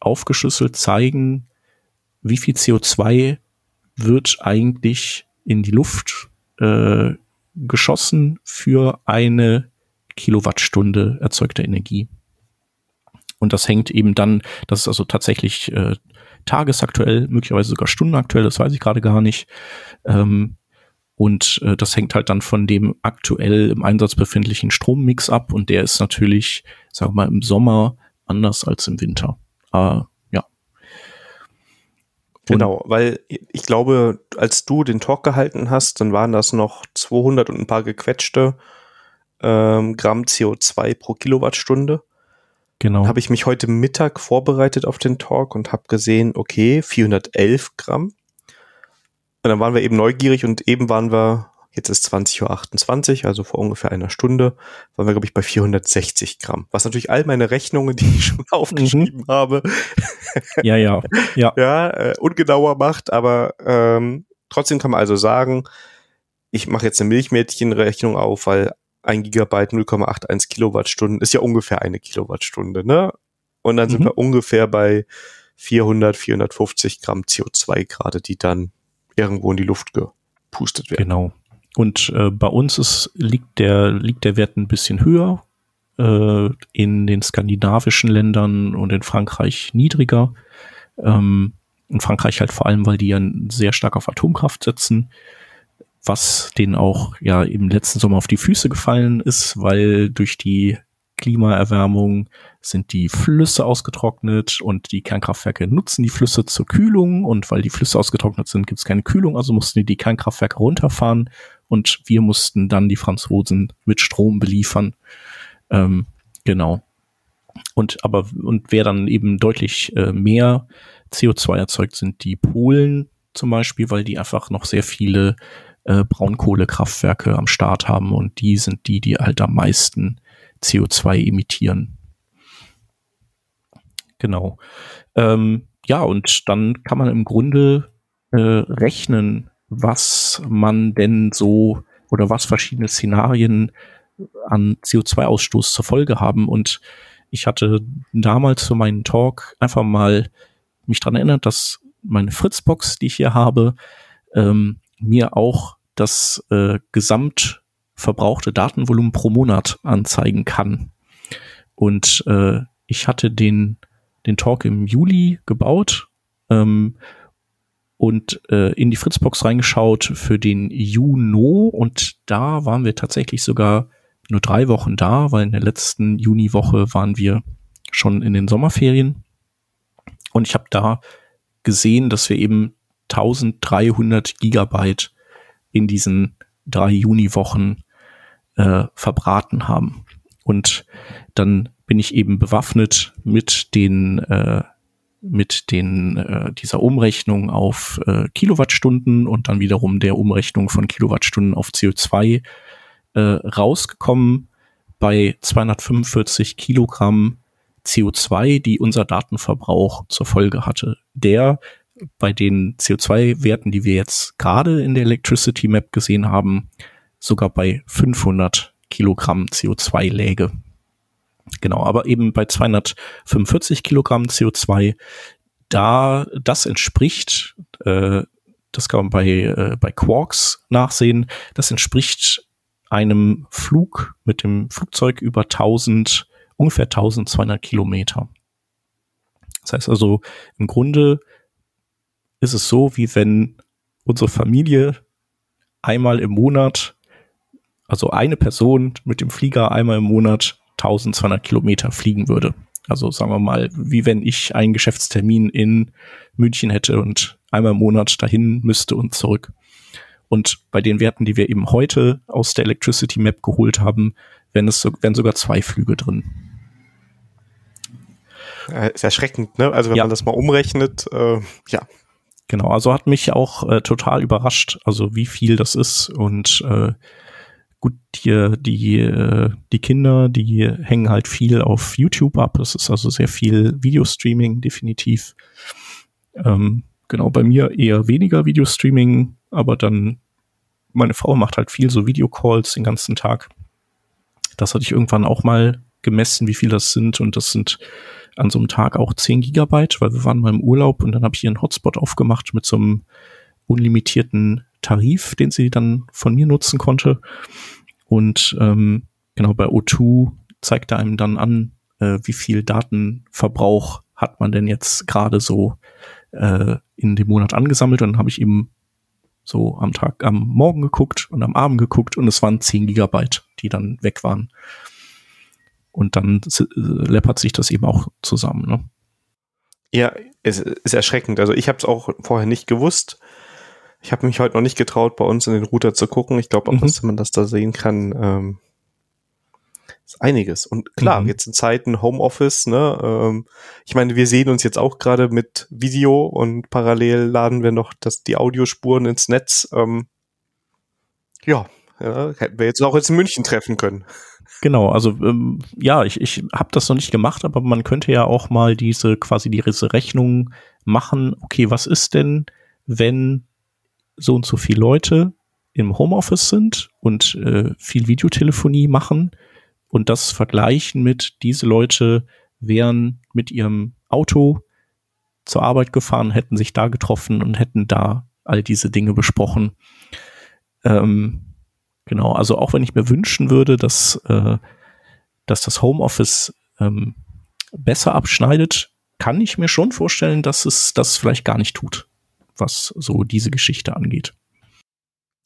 aufgeschlüsselt zeigen, wie viel CO2 wird eigentlich in die Luft äh, geschossen für eine Kilowattstunde erzeugter Energie. Und das hängt eben dann, das ist also tatsächlich äh, tagesaktuell, möglicherweise sogar stundenaktuell, das weiß ich gerade gar nicht. Ähm, und äh, das hängt halt dann von dem aktuell im Einsatz befindlichen Strommix ab. Und der ist natürlich, sagen wir mal, im Sommer anders als im Winter. Äh. Genau, weil ich glaube, als du den Talk gehalten hast, dann waren das noch 200 und ein paar gequetschte ähm, Gramm CO2 pro Kilowattstunde. Genau. Habe ich mich heute Mittag vorbereitet auf den Talk und habe gesehen, okay, 411 Gramm. Und dann waren wir eben neugierig und eben waren wir, jetzt ist 20.28 Uhr, also vor ungefähr einer Stunde, waren wir, glaube ich, bei 460 Gramm. Was natürlich all meine Rechnungen, die ich schon [laughs] aufgeschrieben mhm. habe, ja, ja, [laughs] ja, ja äh, ungenauer macht, aber ähm, trotzdem kann man also sagen, ich mache jetzt eine Milchmädchenrechnung auf, weil ein Gigabyte 0,81 Kilowattstunden ist ja ungefähr eine Kilowattstunde, ne? Und dann mhm. sind wir ungefähr bei 400, 450 Gramm CO2 gerade, die dann irgendwo in die Luft gepustet werden. Genau. Und äh, bei uns ist, liegt, der, liegt der Wert ein bisschen höher, äh, in den skandinavischen Ländern und in Frankreich niedriger. Ähm, in Frankreich halt vor allem, weil die ja sehr stark auf Atomkraft setzen, was denen auch ja im letzten Sommer auf die Füße gefallen ist, weil durch die Klimaerwärmung sind die Flüsse ausgetrocknet und die Kernkraftwerke nutzen die Flüsse zur Kühlung und weil die Flüsse ausgetrocknet sind, gibt es keine Kühlung, also mussten die die Kernkraftwerke runterfahren und wir mussten dann die Franzosen mit Strom beliefern. Ähm, genau. Und aber und wer dann eben deutlich äh, mehr CO2 erzeugt, sind die Polen zum Beispiel, weil die einfach noch sehr viele äh, Braunkohlekraftwerke am Start haben und die sind die, die halt am meisten CO2 emittieren. Genau. Ähm, ja, und dann kann man im Grunde äh, rechnen, was man denn so oder was verschiedene Szenarien an CO2-Ausstoß zur Folge haben. Und ich hatte damals für meinen Talk einfach mal mich dran erinnert, dass meine Fritzbox, die ich hier habe, ähm, mir auch das äh, gesamt verbrauchte Datenvolumen pro Monat anzeigen kann. Und äh, ich hatte den, den Talk im Juli gebaut ähm, und äh, in die Fritzbox reingeschaut für den Juno und da waren wir tatsächlich sogar nur drei Wochen da, weil in der letzten Juniwoche waren wir schon in den Sommerferien und ich habe da gesehen, dass wir eben 1300 Gigabyte in diesen drei Juniwochen äh, verbraten haben. Und dann bin ich eben bewaffnet mit den äh, mit den äh, dieser Umrechnung auf äh, Kilowattstunden und dann wiederum der Umrechnung von Kilowattstunden auf CO2 äh, rausgekommen bei 245 Kilogramm CO2, die unser Datenverbrauch zur Folge hatte. Der bei den CO2-Werten, die wir jetzt gerade in der Electricity Map gesehen haben, sogar bei 500 Kilogramm CO2 läge. Genau, aber eben bei 245 Kilogramm CO2, da das entspricht, äh, das kann man bei, äh, bei Quarks nachsehen, das entspricht einem Flug mit dem Flugzeug über 1000, ungefähr 1200 Kilometer. Das heißt also, im Grunde ist es so, wie wenn unsere Familie einmal im Monat also eine Person mit dem Flieger einmal im Monat 1200 Kilometer fliegen würde. Also sagen wir mal, wie wenn ich einen Geschäftstermin in München hätte und einmal im Monat dahin müsste und zurück. Und bei den Werten, die wir eben heute aus der Electricity Map geholt haben, wären es wären sogar zwei Flüge drin. Ist erschreckend, ne? Also wenn ja. man das mal umrechnet, äh, ja. Genau, also hat mich auch äh, total überrascht, also wie viel das ist und äh, gut, die, die, die Kinder, die hängen halt viel auf YouTube ab. Das ist also sehr viel Videostreaming, definitiv. Ähm, genau, bei mir eher weniger Videostreaming, aber dann meine Frau macht halt viel so Videocalls den ganzen Tag. Das hatte ich irgendwann auch mal gemessen, wie viel das sind. Und das sind an so einem Tag auch 10 Gigabyte, weil wir waren mal im Urlaub und dann habe ich hier einen Hotspot aufgemacht mit so einem unlimitierten Tarif, den sie dann von mir nutzen konnte. Und ähm, genau bei O2 zeigt er einem dann an, äh, wie viel Datenverbrauch hat man denn jetzt gerade so äh, in dem Monat angesammelt. Und dann habe ich eben so am Tag, am Morgen geguckt und am Abend geguckt und es waren 10 Gigabyte, die dann weg waren. Und dann äh, läppert sich das eben auch zusammen. Ne? Ja, es ist erschreckend. Also ich habe es auch vorher nicht gewusst. Ich habe mich heute noch nicht getraut, bei uns in den Router zu gucken. Ich glaube auch, mhm. dass man das da sehen kann. Ähm, ist einiges. Und klar, mhm. jetzt in Zeiten Homeoffice, ne, ähm, ich meine, wir sehen uns jetzt auch gerade mit Video und parallel laden wir noch das, die Audiospuren ins Netz. Ähm, ja, ja, hätten wir jetzt auch jetzt in München treffen können. Genau, also ähm, ja, ich, ich habe das noch nicht gemacht, aber man könnte ja auch mal diese quasi diese Rechnung machen. Okay, was ist denn, wenn so und so viele Leute im Homeoffice sind und äh, viel Videotelefonie machen und das vergleichen mit diese Leute wären mit ihrem Auto zur Arbeit gefahren, hätten sich da getroffen und hätten da all diese Dinge besprochen. Ähm, genau, also auch wenn ich mir wünschen würde, dass, äh, dass das Homeoffice ähm, besser abschneidet, kann ich mir schon vorstellen, dass es das vielleicht gar nicht tut was so diese Geschichte angeht.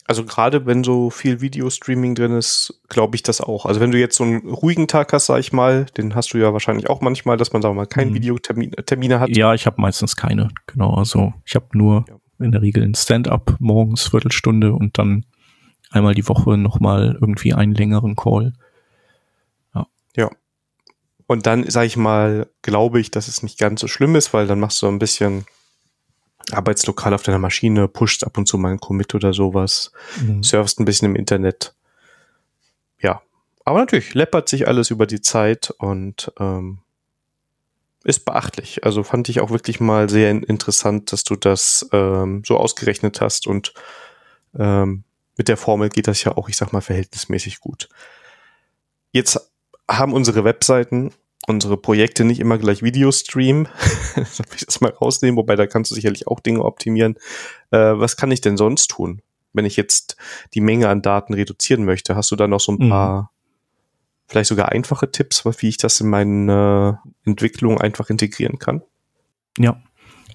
Also gerade wenn so viel Videostreaming drin ist, glaube ich das auch. Also wenn du jetzt so einen ruhigen Tag hast, sag ich mal, den hast du ja wahrscheinlich auch manchmal, dass man sagen wir mal keine mhm. Videotermine hat. Ja, ich habe meistens keine. Genau, also ich habe nur ja. in der Regel ein Stand-up morgens Viertelstunde und dann einmal die Woche nochmal irgendwie einen längeren Call. Ja. Ja. Und dann, sag ich mal, glaube ich, dass es nicht ganz so schlimm ist, weil dann machst du ein bisschen Arbeitslokal auf deiner Maschine, pusht ab und zu mal ein Commit oder sowas, mhm. surfst ein bisschen im Internet. Ja. Aber natürlich, läppert sich alles über die Zeit und ähm, ist beachtlich. Also fand ich auch wirklich mal sehr interessant, dass du das ähm, so ausgerechnet hast und ähm, mit der Formel geht das ja auch, ich sag mal, verhältnismäßig gut. Jetzt haben unsere Webseiten unsere Projekte nicht immer gleich Videostream. [laughs] das will ich das mal rausnehmen, wobei da kannst du sicherlich auch Dinge optimieren. Äh, was kann ich denn sonst tun, wenn ich jetzt die Menge an Daten reduzieren möchte? Hast du da noch so ein mhm. paar, vielleicht sogar einfache Tipps, wie ich das in meine Entwicklung einfach integrieren kann? Ja,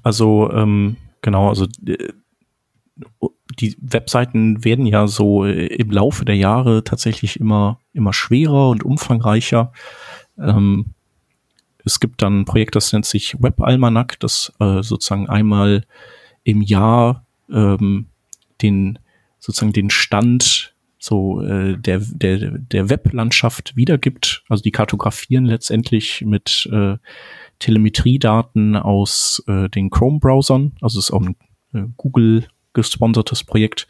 also ähm, genau, also äh, die Webseiten werden ja so äh, im Laufe der Jahre tatsächlich immer, immer schwerer und umfangreicher. Ähm, es gibt dann ein Projekt, das nennt sich Web Almanac, das äh, sozusagen einmal im Jahr ähm, den sozusagen den Stand so äh, der der der Weblandschaft wiedergibt. Also die kartografieren letztendlich mit äh, Telemetriedaten aus äh, den Chrome-Browsern. Also es ist auch ein äh, Google gesponsertes Projekt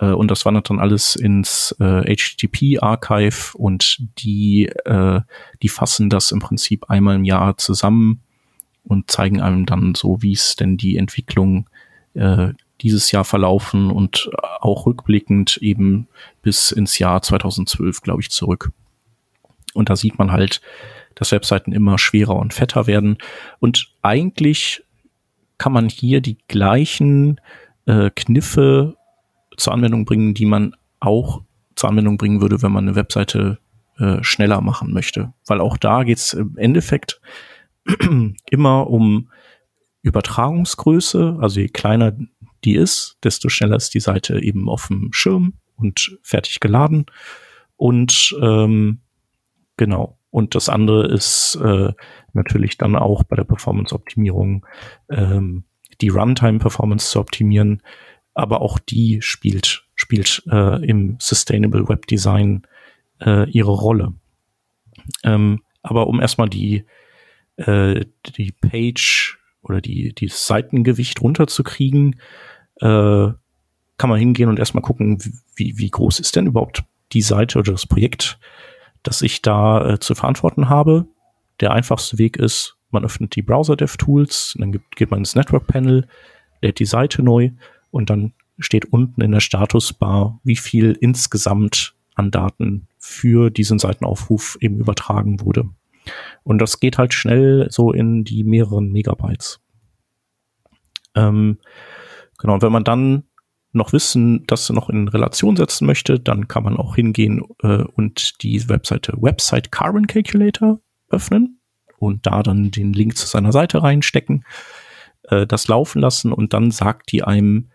äh, und das wandert dann alles ins äh, HTTP-Archive und die, äh, die fassen das im Prinzip einmal im Jahr zusammen und zeigen einem dann so, wie es denn die Entwicklung äh, dieses Jahr verlaufen und auch rückblickend eben bis ins Jahr 2012, glaube ich, zurück. Und da sieht man halt, dass Webseiten immer schwerer und fetter werden. Und eigentlich kann man hier die gleichen äh, Kniffe zur Anwendung bringen, die man auch zur Anwendung bringen würde, wenn man eine Webseite äh, schneller machen möchte. Weil auch da geht es im Endeffekt [clears throat] immer um Übertragungsgröße. Also je kleiner die ist, desto schneller ist die Seite eben auf dem Schirm und fertig geladen. Und ähm, genau. Und das andere ist äh, natürlich dann auch bei der Performance-Optimierung ähm, die Runtime-Performance zu optimieren, aber auch die spielt, spielt äh, im Sustainable Web Design äh, ihre Rolle. Ähm, aber um erstmal die, äh, die Page oder die, die Seitengewicht runterzukriegen, äh, kann man hingehen und erstmal gucken, wie, wie groß ist denn überhaupt die Seite oder das Projekt, das ich da äh, zu verantworten habe. Der einfachste Weg ist, man öffnet die Browser DevTools, dann gibt, geht man ins Network Panel, lädt die Seite neu und dann steht unten in der Statusbar, wie viel insgesamt an Daten für diesen Seitenaufruf eben übertragen wurde. Und das geht halt schnell so in die mehreren Megabytes. Ähm, genau, und wenn man dann noch wissen, das noch in Relation setzen möchte, dann kann man auch hingehen äh, und die Webseite Website Carbon Calculator öffnen und da dann den Link zu seiner Seite reinstecken, äh, das laufen lassen und dann sagt die einem,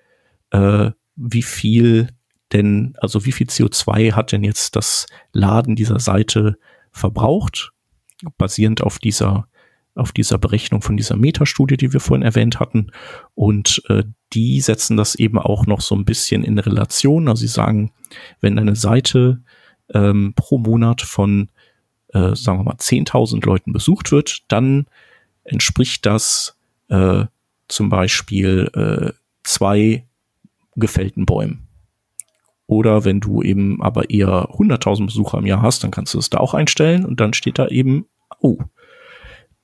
äh, wie viel denn, also wie viel CO2 hat denn jetzt das Laden dieser Seite verbraucht, basierend auf dieser auf dieser Berechnung von dieser Metastudie, die wir vorhin erwähnt hatten. Und äh, die setzen das eben auch noch so ein bisschen in Relation. Also sie sagen, wenn eine Seite ähm, pro Monat von, äh, sagen wir mal, 10.000 Leuten besucht wird, dann entspricht das äh, zum Beispiel äh, zwei gefällten Bäumen. Oder wenn du eben aber eher 100.000 Besucher im Jahr hast, dann kannst du es da auch einstellen und dann steht da eben, oh,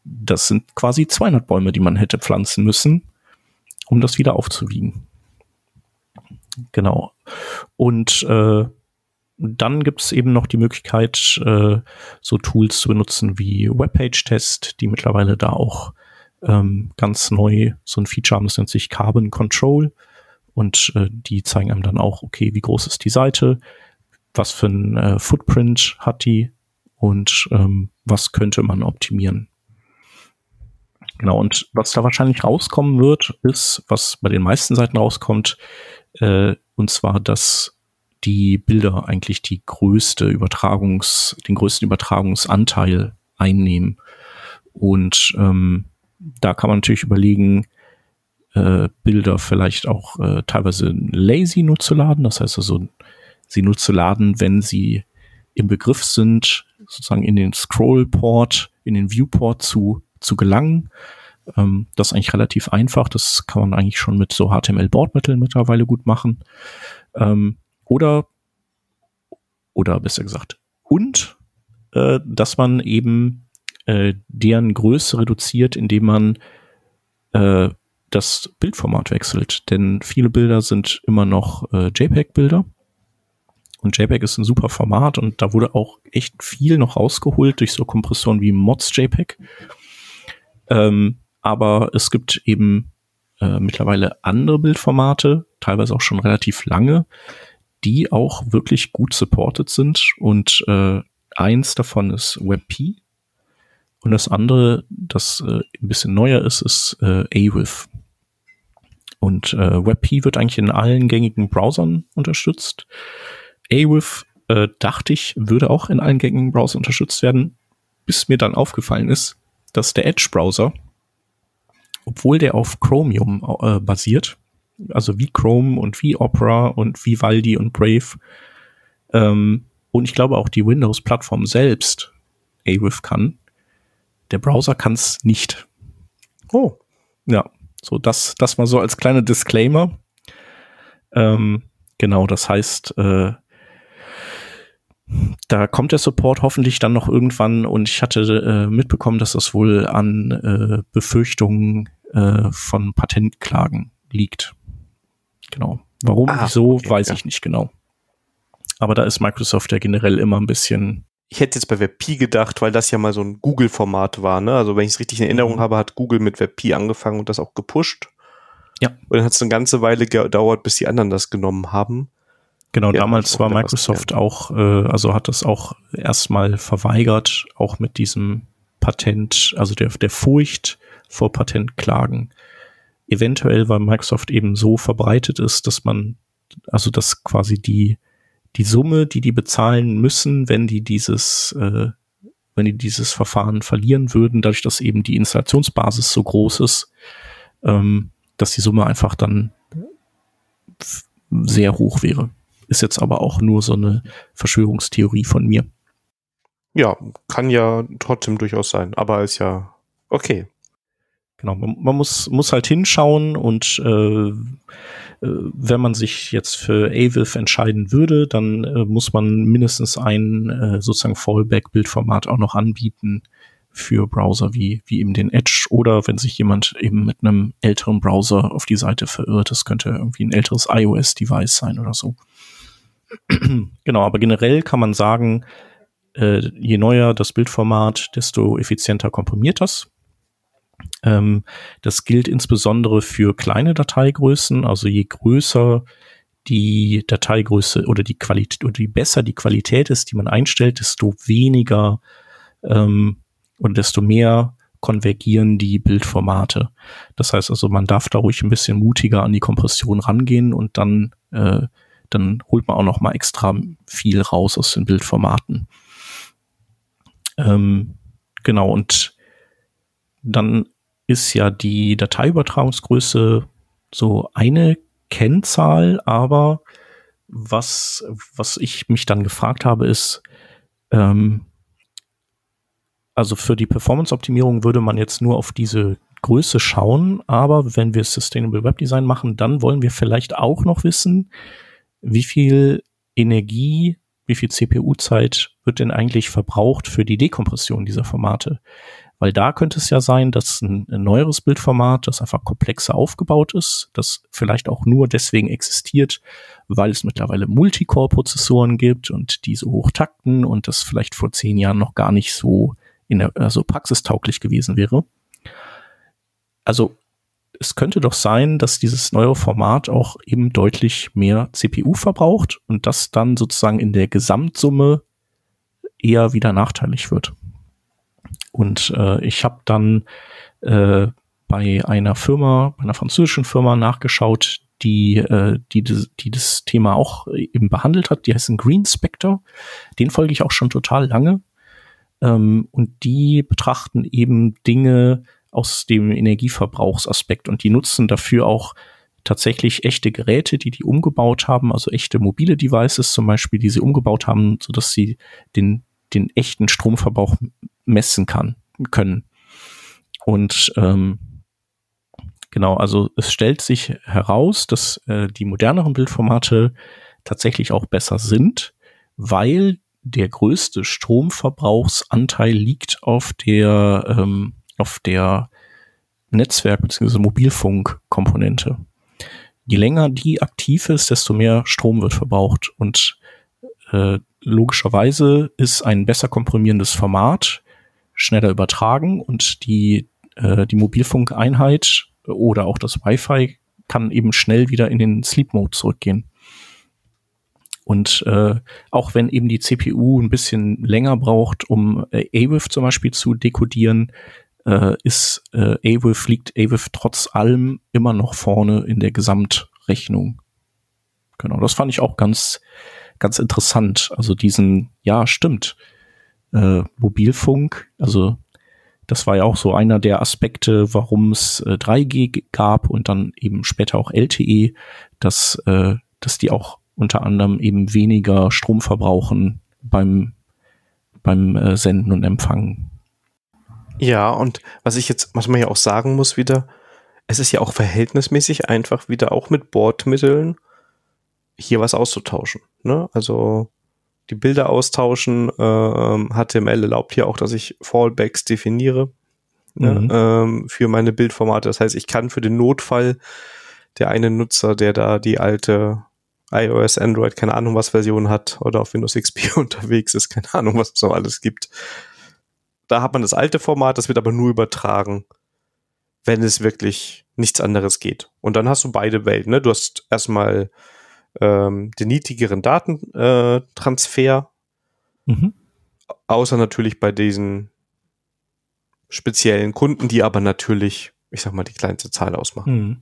das sind quasi 200 Bäume, die man hätte pflanzen müssen, um das wieder aufzuwiegen. Genau. Und äh, dann gibt es eben noch die Möglichkeit, äh, so Tools zu benutzen wie Webpage-Test, die mittlerweile da auch ähm, ganz neu so ein Feature haben, das nennt sich Carbon Control. Und äh, die zeigen einem dann auch, okay, wie groß ist die Seite, was für ein äh, Footprint hat die und ähm, was könnte man optimieren. Genau, und was da wahrscheinlich rauskommen wird, ist, was bei den meisten Seiten rauskommt, äh, Und zwar, dass die Bilder eigentlich die größte Übertragungs, den größten Übertragungsanteil einnehmen. Und ähm, da kann man natürlich überlegen, äh, Bilder vielleicht auch äh, teilweise lazy nur zu laden. Das heißt also, sie nur zu laden, wenn sie im Begriff sind, sozusagen in den Scrollport, in den Viewport zu, zu gelangen. Ähm, das ist eigentlich relativ einfach. Das kann man eigentlich schon mit so HTML-Bordmitteln mittlerweile gut machen. Ähm, oder, oder besser gesagt, und, äh, dass man eben äh, deren Größe reduziert, indem man äh, das Bildformat wechselt. Denn viele Bilder sind immer noch äh, JPEG-Bilder. Und JPEG ist ein super Format und da wurde auch echt viel noch rausgeholt durch so Kompressionen wie Mods JPEG. Ähm, aber es gibt eben äh, mittlerweile andere Bildformate, teilweise auch schon relativ lange, die auch wirklich gut supported sind. Und äh, eins davon ist WebP. Und das andere, das äh, ein bisschen neuer ist, ist äh, AWIF. Und äh, WebP wird eigentlich in allen gängigen Browsern unterstützt. AWIF äh, dachte ich, würde auch in allen gängigen Browsern unterstützt werden, bis mir dann aufgefallen ist, dass der Edge-Browser, obwohl der auf Chromium äh, basiert, also wie Chrome und wie Opera und wie Vivaldi und Brave, ähm, und ich glaube auch die Windows-Plattform selbst AWIF kann, der Browser kann es nicht. Oh. Ja, so das, das mal so als kleiner Disclaimer. Ähm, genau, das heißt, äh, da kommt der Support hoffentlich dann noch irgendwann und ich hatte äh, mitbekommen, dass das wohl an äh, Befürchtungen äh, von Patentklagen liegt. Genau. Warum, ah, wieso, okay, weiß ja. ich nicht genau. Aber da ist Microsoft ja generell immer ein bisschen. Ich hätte jetzt bei WebP gedacht, weil das ja mal so ein Google-Format war, ne? Also wenn ich es richtig in Erinnerung mhm. habe, hat Google mit WebP angefangen und das auch gepusht. Ja. Und dann hat es eine ganze Weile gedauert, bis die anderen das genommen haben. Genau, ja, damals war Microsoft auch, äh, also hat das auch erstmal verweigert, auch mit diesem Patent, also der, der Furcht vor Patentklagen. Eventuell, weil Microsoft eben so verbreitet ist, dass man, also dass quasi die, die Summe, die die bezahlen müssen, wenn die dieses, äh, wenn die dieses Verfahren verlieren würden, dadurch, dass eben die Installationsbasis so groß ist, ähm, dass die Summe einfach dann sehr hoch wäre. Ist jetzt aber auch nur so eine Verschwörungstheorie von mir. Ja, kann ja trotzdem durchaus sein, aber ist ja okay. Genau, man, man muss, muss halt hinschauen und äh, wenn man sich jetzt für AVIF entscheiden würde, dann äh, muss man mindestens ein äh, sozusagen Fallback-Bildformat auch noch anbieten für Browser wie, wie eben den Edge oder wenn sich jemand eben mit einem älteren Browser auf die Seite verirrt, das könnte irgendwie ein älteres iOS-Device sein oder so. [clears throat] genau, aber generell kann man sagen, äh, je neuer das Bildformat, desto effizienter komprimiert das. Ähm, das gilt insbesondere für kleine Dateigrößen, also je größer die Dateigröße oder die Qualität oder je besser die Qualität ist, die man einstellt, desto weniger ähm, oder desto mehr konvergieren die Bildformate. Das heißt also, man darf da ruhig ein bisschen mutiger an die Kompression rangehen und dann äh, dann holt man auch noch mal extra viel raus aus den Bildformaten. Ähm, genau, und dann ist ja die Dateiübertragungsgröße so eine Kennzahl, aber was, was ich mich dann gefragt habe, ist, ähm, also für die Performance-Optimierung würde man jetzt nur auf diese Größe schauen, aber wenn wir Sustainable Web Design machen, dann wollen wir vielleicht auch noch wissen, wie viel Energie, wie viel CPU-Zeit wird denn eigentlich verbraucht für die Dekompression dieser Formate? Weil da könnte es ja sein, dass ein, ein neueres Bildformat, das einfach komplexer aufgebaut ist, das vielleicht auch nur deswegen existiert, weil es mittlerweile Multicore-Prozessoren gibt und diese hochtakten und das vielleicht vor zehn Jahren noch gar nicht so in der, also praxistauglich gewesen wäre. Also es könnte doch sein, dass dieses neue Format auch eben deutlich mehr CPU verbraucht und das dann sozusagen in der Gesamtsumme eher wieder nachteilig wird. Und äh, ich habe dann äh, bei einer Firma, einer französischen Firma nachgeschaut, die, äh, die, die das Thema auch eben behandelt hat. Die heißen Green Spectre. Den folge ich auch schon total lange. Ähm, und die betrachten eben Dinge aus dem Energieverbrauchsaspekt und die nutzen dafür auch tatsächlich echte Geräte, die die umgebaut haben, also echte mobile Devices zum Beispiel, die sie umgebaut haben, so dass sie den, den echten Stromverbrauch messen kann, können. Und ähm, Genau, also es stellt sich heraus, dass äh, die moderneren Bildformate tatsächlich auch besser sind, weil der größte Stromverbrauchsanteil liegt auf der ähm, auf der Netzwerk- bzw. Mobilfunkkomponente. Je länger die aktiv ist, desto mehr Strom wird verbraucht. Und äh, logischerweise ist ein besser komprimierendes Format schneller übertragen und die, äh, die Mobilfunkeinheit oder auch das Wi-Fi kann eben schnell wieder in den Sleep Mode zurückgehen. Und äh, auch wenn eben die CPU ein bisschen länger braucht, um äh, AWIF zum Beispiel zu dekodieren, äh, ist äh, AWIF, liegt AWIF trotz allem immer noch vorne in der Gesamtrechnung. Genau, das fand ich auch ganz, ganz interessant. Also diesen, ja, stimmt. Äh, Mobilfunk, also das war ja auch so einer der Aspekte, warum es äh, 3G gab und dann eben später auch LTE, dass, äh, dass die auch unter anderem eben weniger Strom verbrauchen beim, beim äh, Senden und Empfangen. Ja, und was ich jetzt, was man ja auch sagen muss wieder, es ist ja auch verhältnismäßig einfach wieder auch mit Bordmitteln hier was auszutauschen. Ne? Also die Bilder austauschen. Äh, HTML erlaubt hier auch, dass ich Fallbacks definiere ne, mhm. ähm, für meine Bildformate. Das heißt, ich kann für den Notfall der eine Nutzer, der da die alte iOS, Android, keine Ahnung was Version hat oder auf Windows XP [laughs] unterwegs ist, keine Ahnung was es so alles gibt. Da hat man das alte Format, das wird aber nur übertragen, wenn es wirklich nichts anderes geht. Und dann hast du beide Welten. Ne? Du hast erstmal ähm, den niedrigeren Datentransfer. Äh, mhm. Außer natürlich bei diesen speziellen Kunden, die aber natürlich, ich sag mal, die kleinste Zahl ausmachen. Mhm.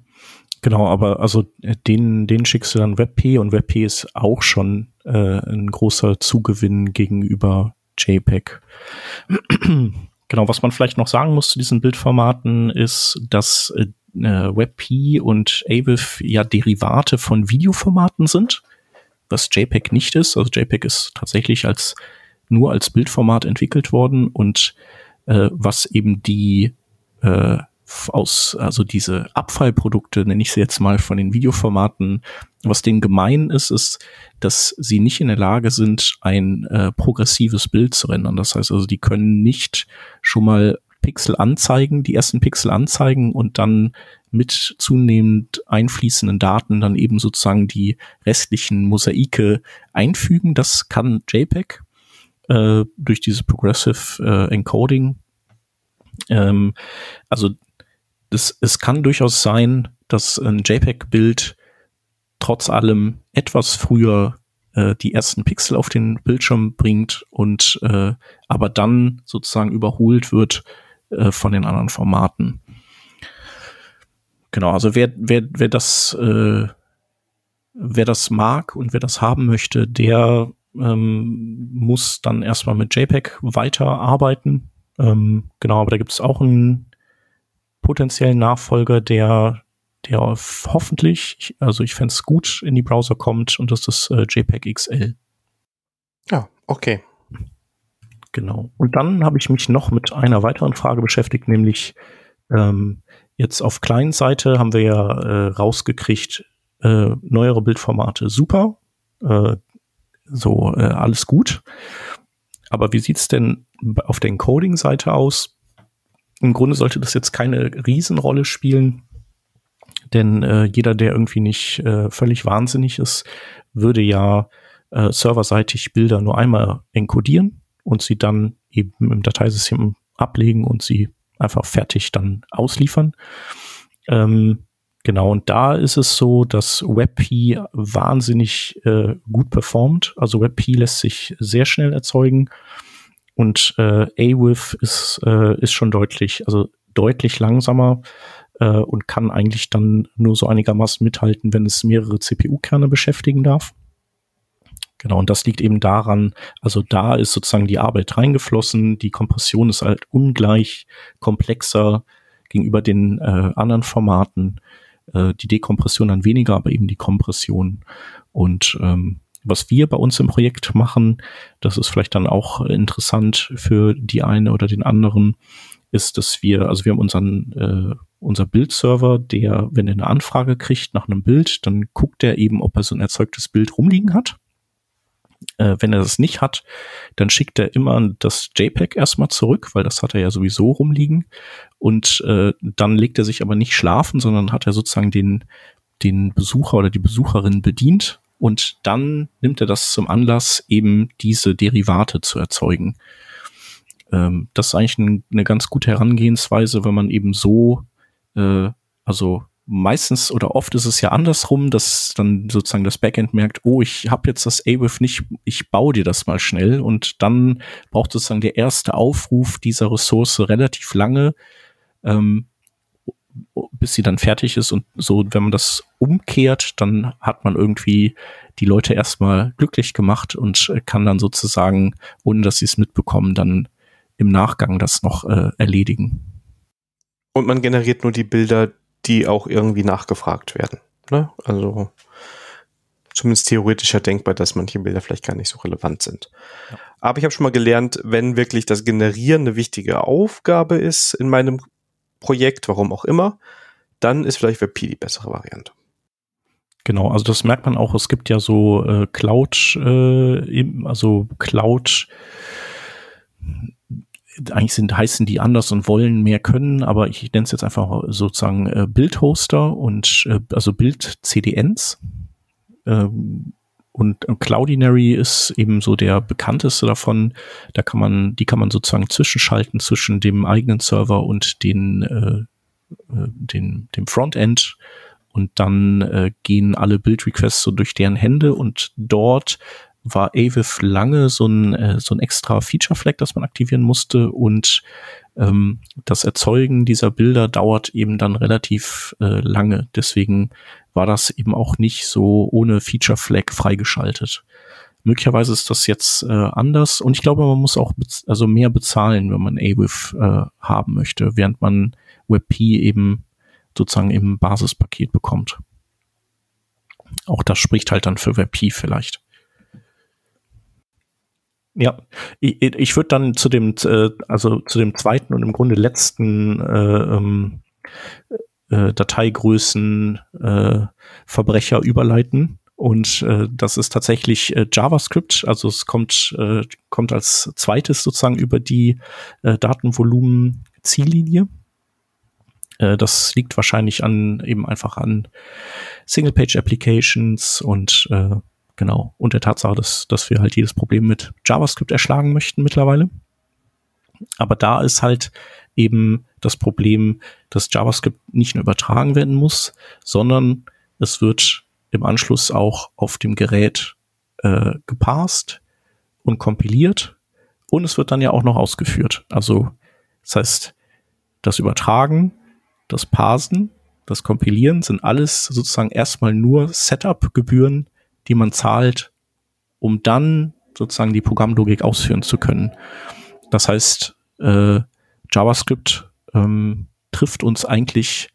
Genau, aber also äh, den, den schickst du dann WebP und WebP ist auch schon äh, ein großer Zugewinn gegenüber JPEG. [clears throat] genau, was man vielleicht noch sagen muss zu diesen Bildformaten ist, dass äh, WebP und AVIF ja Derivate von Videoformaten sind, was JPEG nicht ist. Also JPEG ist tatsächlich als nur als Bildformat entwickelt worden und äh, was eben die äh, aus, also diese Abfallprodukte, nenne ich sie jetzt mal von den Videoformaten, was denen gemein ist, ist, dass sie nicht in der Lage sind, ein äh, progressives Bild zu rendern. Das heißt also, die können nicht schon mal Pixel anzeigen, die ersten Pixel anzeigen und dann mit zunehmend einfließenden Daten dann eben sozusagen die restlichen Mosaike einfügen. Das kann JPEG äh, durch dieses Progressive äh, Encoding. Ähm, also das, es kann durchaus sein, dass ein JPEG-Bild trotz allem etwas früher äh, die ersten Pixel auf den Bildschirm bringt und äh, aber dann sozusagen überholt wird äh, von den anderen Formaten. Genau, also wer, wer, wer das, äh, wer das mag und wer das haben möchte, der ähm, muss dann erstmal mit JPEG weiterarbeiten. Ähm, genau, aber da gibt es auch einen potenziellen Nachfolger, der, der hoffentlich, also ich fände es gut, in die Browser kommt und das ist äh, JPEG XL. Ja, okay. Genau. Und dann habe ich mich noch mit einer weiteren Frage beschäftigt, nämlich ähm, jetzt auf Client-Seite haben wir ja äh, rausgekriegt, äh, neuere Bildformate super, äh, so äh, alles gut. Aber wie sieht's denn auf der Encoding-Seite aus? Im Grunde sollte das jetzt keine Riesenrolle spielen, denn äh, jeder, der irgendwie nicht äh, völlig wahnsinnig ist, würde ja äh, serverseitig Bilder nur einmal encodieren und sie dann eben im Dateisystem ablegen und sie einfach fertig dann ausliefern. Ähm, genau, und da ist es so, dass WebP wahnsinnig äh, gut performt. Also WebP lässt sich sehr schnell erzeugen und äh, AWIF ist, äh, ist schon deutlich, also deutlich langsamer. äh, und kann eigentlich dann nur so einigermaßen mithalten, wenn es mehrere CPU-Kerne beschäftigen darf. Genau, und das liegt eben daran, also da ist sozusagen die Arbeit reingeflossen, die Kompression ist halt ungleich komplexer gegenüber den äh, anderen Formaten. Äh, die Dekompression dann weniger, aber eben die Kompression. Und ähm, was wir bei uns im Projekt machen, das ist vielleicht dann auch interessant für die eine oder den anderen, ist, dass wir, also wir haben unseren, äh, unser Bildserver, der, wenn er eine Anfrage kriegt nach einem Bild, dann guckt er eben, ob er so ein erzeugtes Bild rumliegen hat. Äh, wenn er das nicht hat, dann schickt er immer das JPEG erstmal zurück, weil das hat er ja sowieso rumliegen. Und äh, dann legt er sich aber nicht schlafen, sondern hat er sozusagen den, den Besucher oder die Besucherin bedient. Und dann nimmt er das zum Anlass, eben diese Derivate zu erzeugen. Ähm, das ist eigentlich ein, eine ganz gute Herangehensweise, wenn man eben so, äh, also meistens oder oft ist es ja andersrum, dass dann sozusagen das Backend merkt, oh, ich habe jetzt das AWIF nicht, ich baue dir das mal schnell und dann braucht sozusagen der erste Aufruf dieser Ressource relativ lange, ähm, bis sie dann fertig ist und so, wenn man das umkehrt, dann hat man irgendwie die Leute erstmal glücklich gemacht und kann dann sozusagen, ohne dass sie es mitbekommen, dann im Nachgang das noch äh, erledigen. Und man generiert nur die Bilder, die auch irgendwie nachgefragt werden. Ne? Also zumindest theoretischer denkbar, dass manche Bilder vielleicht gar nicht so relevant sind. Ja. Aber ich habe schon mal gelernt, wenn wirklich das Generieren eine wichtige Aufgabe ist in meinem Projekt, warum auch immer, dann ist vielleicht WebP die bessere Variante. Genau, also das merkt man auch. Es gibt ja so äh, Cloud, äh, also Cloud eigentlich sind, heißen die anders und wollen mehr können, aber ich nenne es jetzt einfach sozusagen äh, Bildhoster und äh, also Bild-CDNs. Ähm, und Cloudinary ist eben so der bekannteste davon. Da kann man, die kann man sozusagen zwischenschalten zwischen dem eigenen Server und den, äh, äh den, dem Frontend. Und dann äh, gehen alle Build-Requests so durch deren Hände und dort war Aviv lange so ein, äh, so ein extra Feature-Flag, das man aktivieren musste und ähm, das Erzeugen dieser Bilder dauert eben dann relativ äh, lange. Deswegen war das eben auch nicht so ohne Feature-Flag freigeschaltet. Möglicherweise ist das jetzt äh, anders und ich glaube, man muss auch also mehr bezahlen, wenn man AWIF äh, haben möchte, während man WebP eben sozusagen im Basispaket bekommt. Auch das spricht halt dann für WebP vielleicht. Ja, ich, ich würde dann zu dem, äh, also zu dem zweiten und im Grunde letzten äh, ähm, äh, Dateigrößen äh, Verbrecher überleiten. Und äh, das ist tatsächlich äh, JavaScript. Also es kommt, äh, kommt als zweites sozusagen über die äh, Datenvolumen-Ziellinie. Äh, das liegt wahrscheinlich an eben einfach an Single-Page-Applications und äh, Genau. Und der Tatsache, dass, dass wir halt jedes Problem mit JavaScript erschlagen möchten mittlerweile. Aber da ist halt eben das Problem, dass JavaScript nicht nur übertragen werden muss, sondern es wird im Anschluss auch auf dem Gerät äh, gepasst und kompiliert und es wird dann ja auch noch ausgeführt. Also das heißt, das Übertragen, das Parsen, das Kompilieren sind alles sozusagen erstmal nur Setup-Gebühren die man zahlt, um dann sozusagen die Programmlogik ausführen zu können. Das heißt, äh, JavaScript ähm, trifft uns eigentlich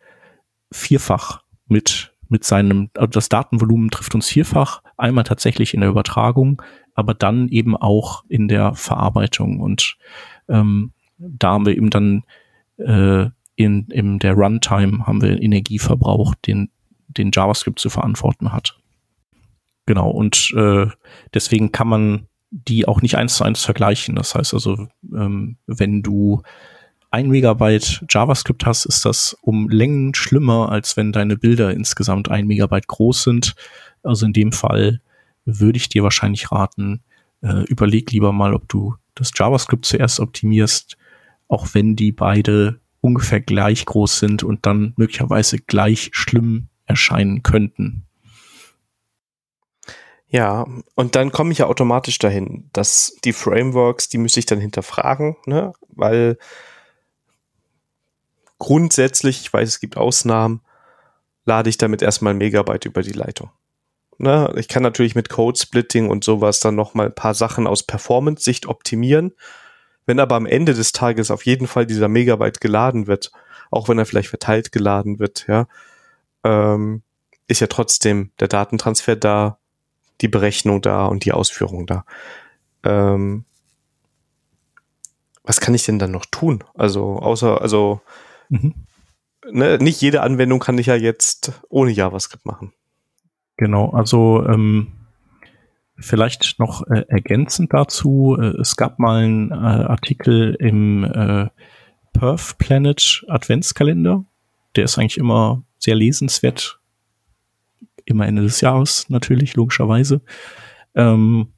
vierfach mit mit seinem, also das Datenvolumen trifft uns vierfach, einmal tatsächlich in der Übertragung, aber dann eben auch in der Verarbeitung. Und ähm, da haben wir eben dann äh, in, in der Runtime haben wir Energieverbrauch, den, den JavaScript zu verantworten hat. Genau, und äh, deswegen kann man die auch nicht eins zu eins vergleichen. Das heißt also, ähm, wenn du ein Megabyte JavaScript hast, ist das um Längen schlimmer, als wenn deine Bilder insgesamt ein Megabyte groß sind. Also in dem Fall würde ich dir wahrscheinlich raten, äh, überleg lieber mal, ob du das JavaScript zuerst optimierst, auch wenn die beide ungefähr gleich groß sind und dann möglicherweise gleich schlimm erscheinen könnten. Ja, und dann komme ich ja automatisch dahin, dass die Frameworks, die müsste ich dann hinterfragen, ne? weil grundsätzlich, ich weiß, es gibt Ausnahmen, lade ich damit erstmal Megabyte über die Leitung. Ne? Ich kann natürlich mit Code Splitting und sowas dann noch mal ein paar Sachen aus Performance-Sicht optimieren. Wenn aber am Ende des Tages auf jeden Fall dieser Megabyte geladen wird, auch wenn er vielleicht verteilt geladen wird, ja, ähm, ist ja trotzdem der Datentransfer da, die Berechnung da und die Ausführung da. Ähm, was kann ich denn dann noch tun? Also, außer, also, mhm. ne, nicht jede Anwendung kann ich ja jetzt ohne JavaScript machen. Genau, also ähm, vielleicht noch äh, ergänzend dazu, äh, es gab mal einen äh, Artikel im äh, Perf Planet Adventskalender, der ist eigentlich immer sehr lesenswert, immer Ende des Jahres natürlich, logischerweise. Ähm,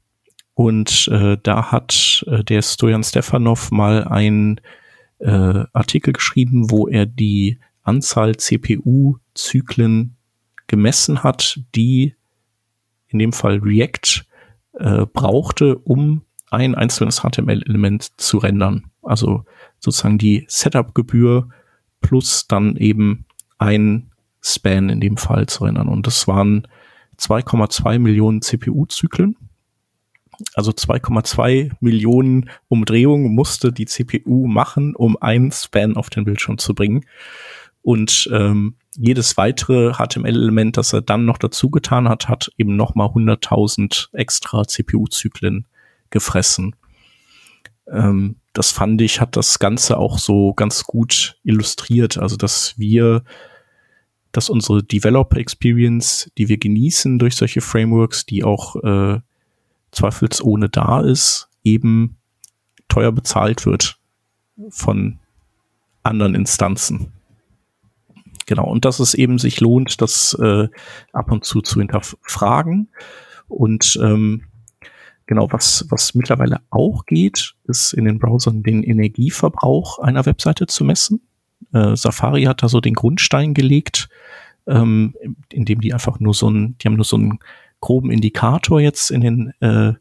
und äh, da hat äh, der Stojan Stefanov mal einen äh, Artikel geschrieben, wo er die Anzahl CPU-Zyklen gemessen hat, die in dem Fall React äh, brauchte, um ein einzelnes HTML-Element zu rendern. Also sozusagen die Setup-Gebühr plus dann eben ein Span in dem Fall zu rendern. Und das waren 2,2 Millionen CPU-Zyklen also 2,2 Millionen Umdrehungen musste die CPU machen, um einen Span auf den Bildschirm zu bringen. Und ähm, jedes weitere HTML-Element, das er dann noch dazu getan hat, hat eben nochmal 100.000 extra CPU-Zyklen gefressen. Ähm, das fand ich, hat das Ganze auch so ganz gut illustriert. Also, dass wir, dass unsere Developer Experience, die wir genießen durch solche Frameworks, die auch äh, zweifelsohne da ist, eben teuer bezahlt wird von anderen Instanzen. Genau, und dass es eben sich lohnt, das äh, ab und zu zu hinterfragen. Und ähm, genau, was, was mittlerweile auch geht, ist in den Browsern den Energieverbrauch einer Webseite zu messen. Äh, Safari hat da so den Grundstein gelegt, ähm, indem die einfach nur so ein, die haben nur so ein groben Indikator jetzt in den, äh,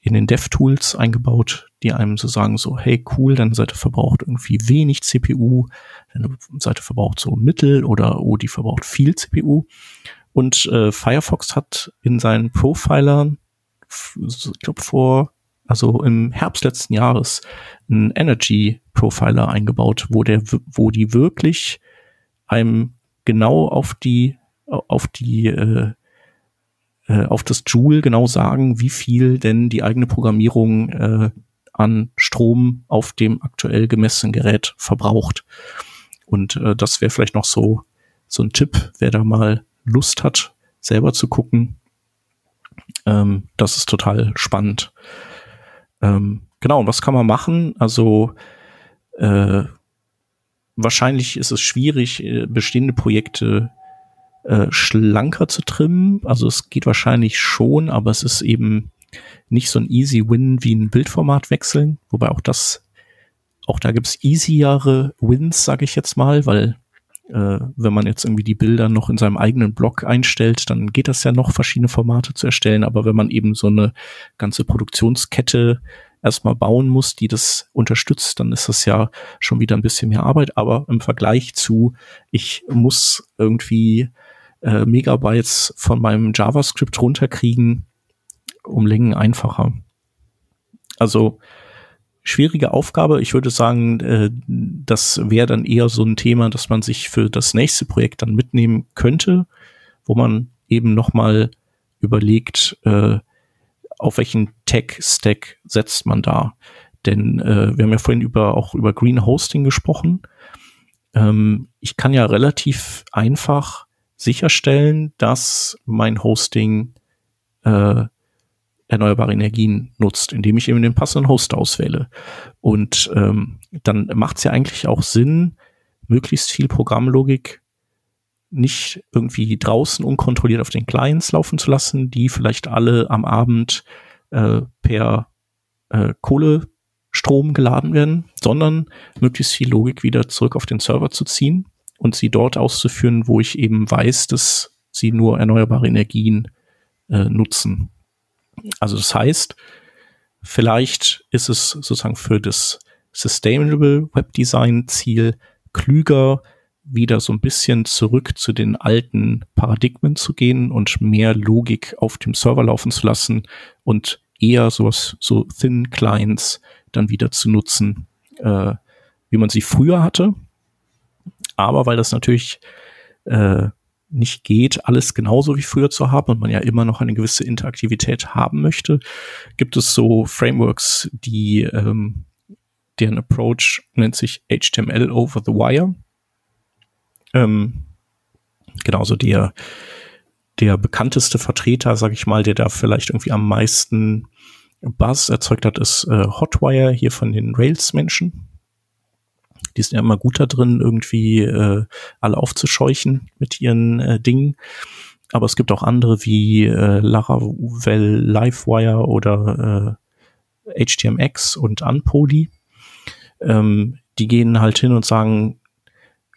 in den DevTools eingebaut, die einem so sagen, so, hey, cool, deine Seite verbraucht irgendwie wenig CPU, deine Seite verbraucht so mittel oder oh, die verbraucht viel CPU. Und äh, Firefox hat in seinen Profilern, ich glaube vor, also im Herbst letzten Jahres, einen Energy Profiler eingebaut, wo der, wo die wirklich einem genau auf die, auf die äh, äh, auf das Joule genau sagen, wie viel denn die eigene Programmierung äh, an Strom auf dem aktuell gemessenen Gerät verbraucht. Und äh, das wäre vielleicht noch so, so ein Tipp, wer da mal Lust hat, selber zu gucken. Ähm, das ist total spannend. Ähm, genau, was kann man machen? Also äh, wahrscheinlich ist es schwierig, äh, bestehende Projekte äh, schlanker zu trimmen. Also es geht wahrscheinlich schon, aber es ist eben nicht so ein easy Win wie ein Bildformat wechseln, wobei auch das, auch da gibt's easiere Wins, sage ich jetzt mal, weil äh, wenn man jetzt irgendwie die Bilder noch in seinem eigenen Blog einstellt, dann geht das ja noch, verschiedene Formate zu erstellen. Aber wenn man eben so eine ganze Produktionskette erstmal bauen muss, die das unterstützt, dann ist das ja schon wieder ein bisschen mehr Arbeit. Aber im Vergleich zu, ich muss irgendwie äh, Megabytes von meinem JavaScript runterkriegen, um Längen einfacher. Also schwierige Aufgabe. Ich würde sagen, äh, das wäre dann eher so ein Thema, dass man sich für das nächste Projekt dann mitnehmen könnte, wo man eben nochmal überlegt, äh, auf welchen Tech-Stack setzt man da. Denn äh, wir haben ja vorhin über auch über Green Hosting gesprochen. Ähm, ich kann ja relativ einfach sicherstellen, dass mein Hosting äh, erneuerbare Energien nutzt, indem ich eben den passenden Host auswähle. Und ähm, dann macht es ja eigentlich auch Sinn, möglichst viel Programmlogik nicht irgendwie draußen unkontrolliert auf den Clients laufen zu lassen, die vielleicht alle am Abend äh, per äh, Kohlestrom geladen werden, sondern möglichst viel Logik wieder zurück auf den Server zu ziehen und sie dort auszuführen, wo ich eben weiß, dass sie nur erneuerbare Energien äh, nutzen. Also das heißt, vielleicht ist es sozusagen für das Sustainable Web Design Ziel klüger, wieder so ein bisschen zurück zu den alten Paradigmen zu gehen und mehr Logik auf dem Server laufen zu lassen und eher sowas, so Thin Clients dann wieder zu nutzen, äh, wie man sie früher hatte. Aber weil das natürlich äh, nicht geht, alles genauso wie früher zu haben und man ja immer noch eine gewisse Interaktivität haben möchte, gibt es so Frameworks, die ähm, deren Approach nennt sich HTML over the wire. Ähm, genauso der der bekannteste Vertreter, sag ich mal, der da vielleicht irgendwie am meisten Buzz erzeugt hat, ist äh, Hotwire hier von den Rails-Menschen. Die sind ja immer gut da drin, irgendwie äh, alle aufzuscheuchen mit ihren äh, Dingen. Aber es gibt auch andere wie äh, Laravel Livewire oder äh, HTMX und Unpoly. Ähm, die gehen halt hin und sagen,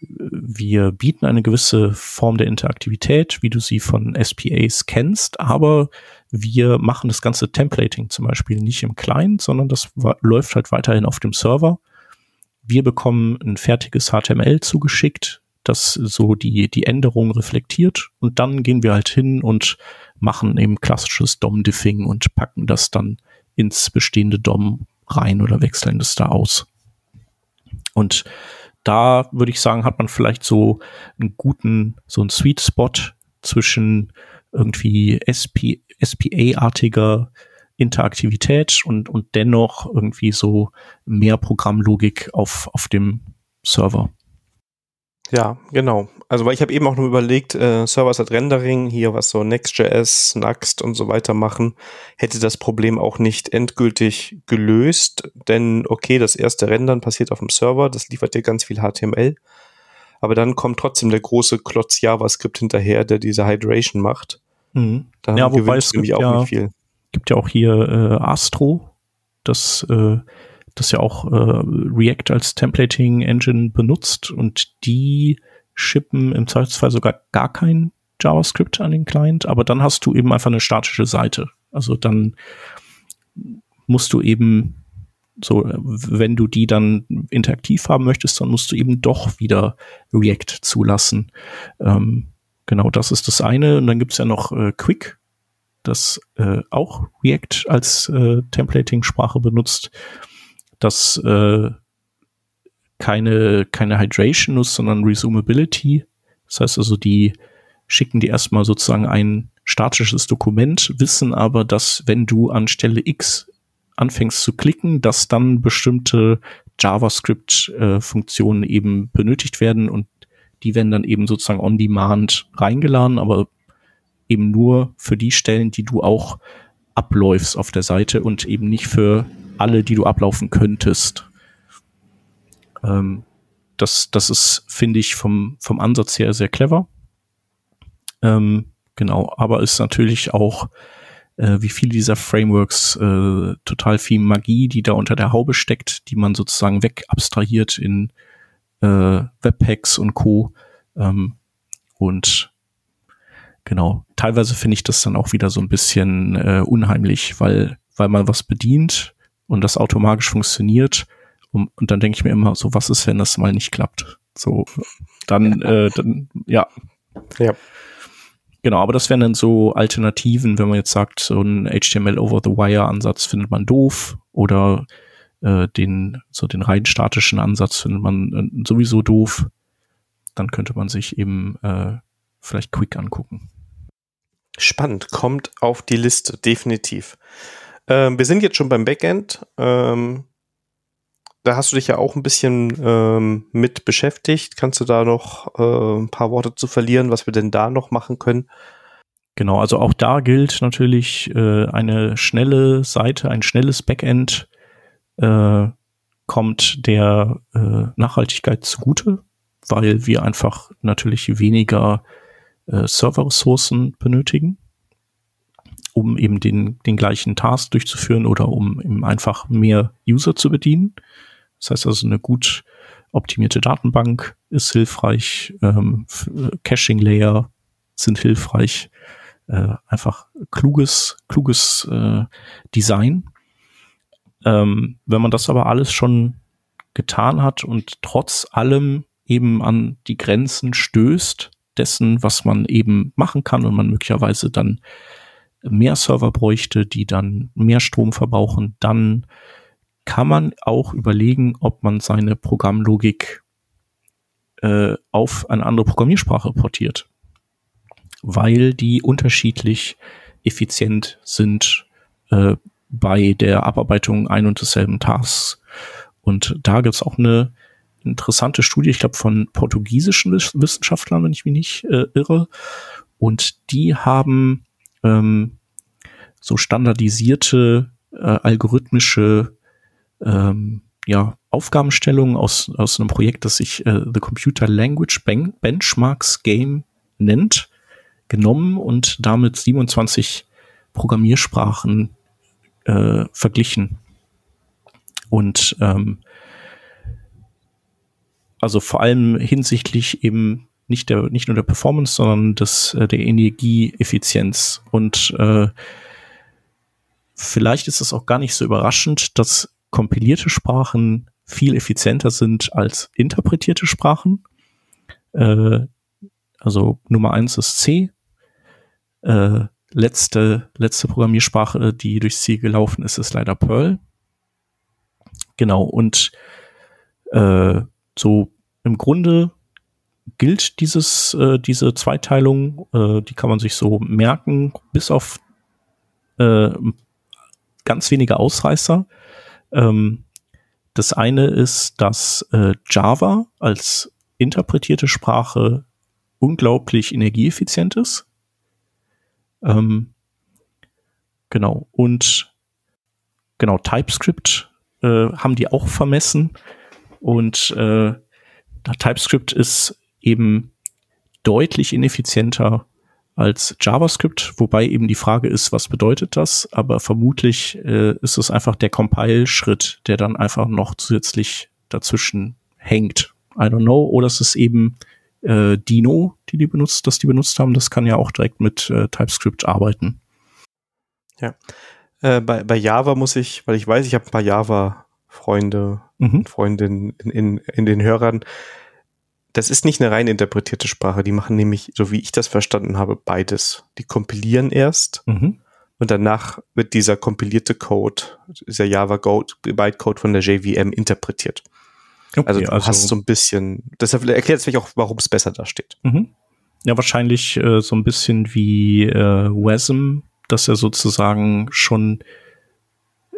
wir bieten eine gewisse Form der Interaktivität, wie du sie von SPAs kennst, aber wir machen das ganze Templating zum Beispiel nicht im Client, sondern das läuft halt weiterhin auf dem Server wir bekommen ein fertiges HTML zugeschickt, das so die, die Änderungen reflektiert und dann gehen wir halt hin und machen eben klassisches DOM-Diffing und packen das dann ins bestehende DOM rein oder wechseln das da aus. Und da würde ich sagen, hat man vielleicht so einen guten, so einen Sweet Spot zwischen irgendwie SP, SPA-artiger Interaktivität und, und dennoch irgendwie so mehr Programmlogik auf, auf dem Server. Ja, genau. Also weil ich habe eben auch nur überlegt, äh, Server-Side Rendering, hier was so Next.js, Next und so weiter machen, hätte das Problem auch nicht endgültig gelöst, denn okay, das erste Rendern passiert auf dem Server, das liefert dir ganz viel HTML, aber dann kommt trotzdem der große Klotz JavaScript hinterher, der diese Hydration macht. Mhm. Dann ja, wobei es nämlich auch ja, nicht viel gibt ja auch hier äh, Astro, das, äh, das ja auch äh, React als Templating Engine benutzt und die schippen im Zweifelsfall sogar gar kein JavaScript an den Client, aber dann hast du eben einfach eine statische Seite. Also dann musst du eben so, wenn du die dann interaktiv haben möchtest, dann musst du eben doch wieder React zulassen. Ähm, genau, das ist das eine. Und dann gibt's ja noch äh, Quick, das äh, auch React als äh, Templating-Sprache benutzt, das äh, keine, keine Hydration nutzt, sondern Resumability. Das heißt also, die schicken dir erstmal sozusagen ein statisches Dokument, wissen aber, dass wenn du an Stelle X anfängst zu klicken, dass dann bestimmte JavaScript-Funktionen eben benötigt werden und die werden dann eben sozusagen on demand reingeladen, aber eben nur für die Stellen, die du auch abläufst auf der Seite und eben nicht für alle, die du ablaufen könntest. Ähm, das, das ist, finde ich, vom, vom Ansatz her sehr clever. Ähm, genau, aber ist natürlich auch, äh, wie viele dieser Frameworks, äh, total viel Magie, die da unter der Haube steckt, die man sozusagen wegabstrahiert in äh, Webpacks und Co. Ähm, und Genau. Teilweise finde ich das dann auch wieder so ein bisschen äh, unheimlich, weil, weil man was bedient und das automatisch funktioniert. Und, und dann denke ich mir immer so, was ist, wenn das mal nicht klappt? So, dann, äh, dann, ja. Ja. Genau, aber das wären dann so Alternativen, wenn man jetzt sagt, so ein HTML over the wire Ansatz findet man doof oder äh, den so den rein statischen Ansatz findet man äh, sowieso doof, dann könnte man sich eben äh, vielleicht Quick angucken. Spannend, kommt auf die Liste, definitiv. Ähm, wir sind jetzt schon beim Backend. Ähm, da hast du dich ja auch ein bisschen ähm, mit beschäftigt. Kannst du da noch äh, ein paar Worte zu verlieren, was wir denn da noch machen können? Genau, also auch da gilt natürlich äh, eine schnelle Seite, ein schnelles Backend äh, kommt der äh, Nachhaltigkeit zugute, weil wir einfach natürlich weniger äh, Serverressourcen benötigen, um eben den, den gleichen Task durchzuführen oder um eben einfach mehr User zu bedienen. Das heißt also, eine gut optimierte Datenbank ist hilfreich, ähm, äh, Caching-Layer sind hilfreich, äh, einfach kluges, kluges äh, Design. Ähm, wenn man das aber alles schon getan hat und trotz allem eben an die Grenzen stößt dessen, was man eben machen kann und man möglicherweise dann mehr Server bräuchte, die dann mehr Strom verbrauchen, dann kann man auch überlegen, ob man seine Programmlogik äh, auf eine andere Programmiersprache portiert, weil die unterschiedlich effizient sind äh, bei der Abarbeitung ein und desselben Tasks. Und da gibt's auch eine interessante Studie, ich glaube von portugiesischen Wissenschaftlern, wenn ich mich nicht äh, irre. Und die haben ähm, so standardisierte äh, algorithmische ähm, ja, Aufgabenstellungen aus, aus einem Projekt, das sich äh, The Computer Language ben Benchmarks Game nennt, genommen und damit 27 Programmiersprachen äh, verglichen. Und ähm, also vor allem hinsichtlich eben nicht der nicht nur der Performance, sondern des äh, der Energieeffizienz und äh, vielleicht ist es auch gar nicht so überraschend, dass kompilierte Sprachen viel effizienter sind als interpretierte Sprachen. Äh, also Nummer eins ist C. Äh, letzte, letzte Programmiersprache, die durchs Ziel gelaufen ist, ist leider Perl. Genau, und äh, so im Grunde gilt dieses, äh, diese Zweiteilung, äh, die kann man sich so merken, bis auf äh, ganz wenige Ausreißer. Ähm, das eine ist, dass äh, Java als interpretierte Sprache unglaublich energieeffizient ist. Ähm, genau. Und genau, TypeScript äh, haben die auch vermessen. Und äh, TypeScript ist eben deutlich ineffizienter als JavaScript, wobei eben die Frage ist, was bedeutet das? Aber vermutlich äh, ist es einfach der Compile-Schritt, der dann einfach noch zusätzlich dazwischen hängt. I don't know. Oder es ist eben äh, Dino, die die benutzt, das die benutzt haben. Das kann ja auch direkt mit äh, TypeScript arbeiten. Ja. Äh, bei, bei Java muss ich, weil ich weiß, ich habe ein paar Java-Freunde mhm. und Freundinnen in, in, in den Hörern, das ist nicht eine rein interpretierte Sprache. Die machen nämlich, so wie ich das verstanden habe, beides. Die kompilieren erst mhm. und danach wird dieser kompilierte Code, dieser Java-Bytecode von der JVM interpretiert. Okay, also du also hast so ein bisschen, deshalb erklärt es mich auch, warum es besser da steht. Mhm. Ja, wahrscheinlich äh, so ein bisschen wie äh, WASM, dass er sozusagen schon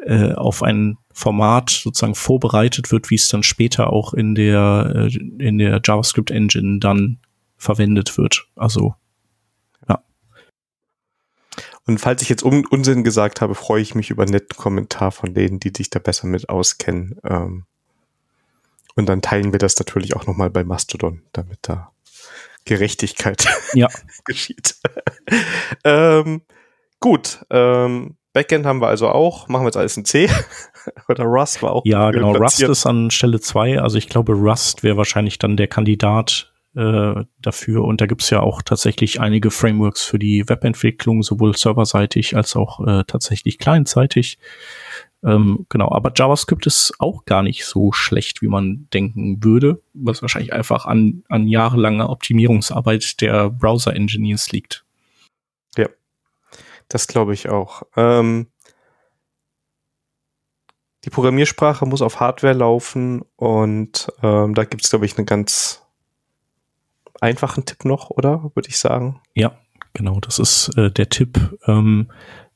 äh, auf ein Format sozusagen vorbereitet wird, wie es dann später auch in der, äh, in der JavaScript Engine dann verwendet wird. Also, ja. Und falls ich jetzt Un Unsinn gesagt habe, freue ich mich über einen netten Kommentar von denen, die sich da besser mit auskennen. Ähm, und dann teilen wir das natürlich auch nochmal bei Mastodon, damit da Gerechtigkeit [laughs] ja. geschieht. [laughs] ähm, gut, ähm, Backend haben wir also auch. Machen wir jetzt alles in C. [laughs] Oder Rust war auch. Ja, genau. Rust ist an Stelle zwei. Also ich glaube, Rust wäre wahrscheinlich dann der Kandidat äh, dafür. Und da gibt's ja auch tatsächlich einige Frameworks für die Webentwicklung, sowohl serverseitig als auch äh, tatsächlich clientseitig. Ähm, genau, aber JavaScript ist auch gar nicht so schlecht, wie man denken würde, was wahrscheinlich einfach an, an jahrelanger Optimierungsarbeit der Browser-Engineers liegt. Ja, das glaube ich auch. Ähm, die Programmiersprache muss auf Hardware laufen und ähm, da gibt es, glaube ich, einen ganz einfachen Tipp noch, oder? Würde ich sagen. Ja, genau. Das ist äh, der Tipp, ähm,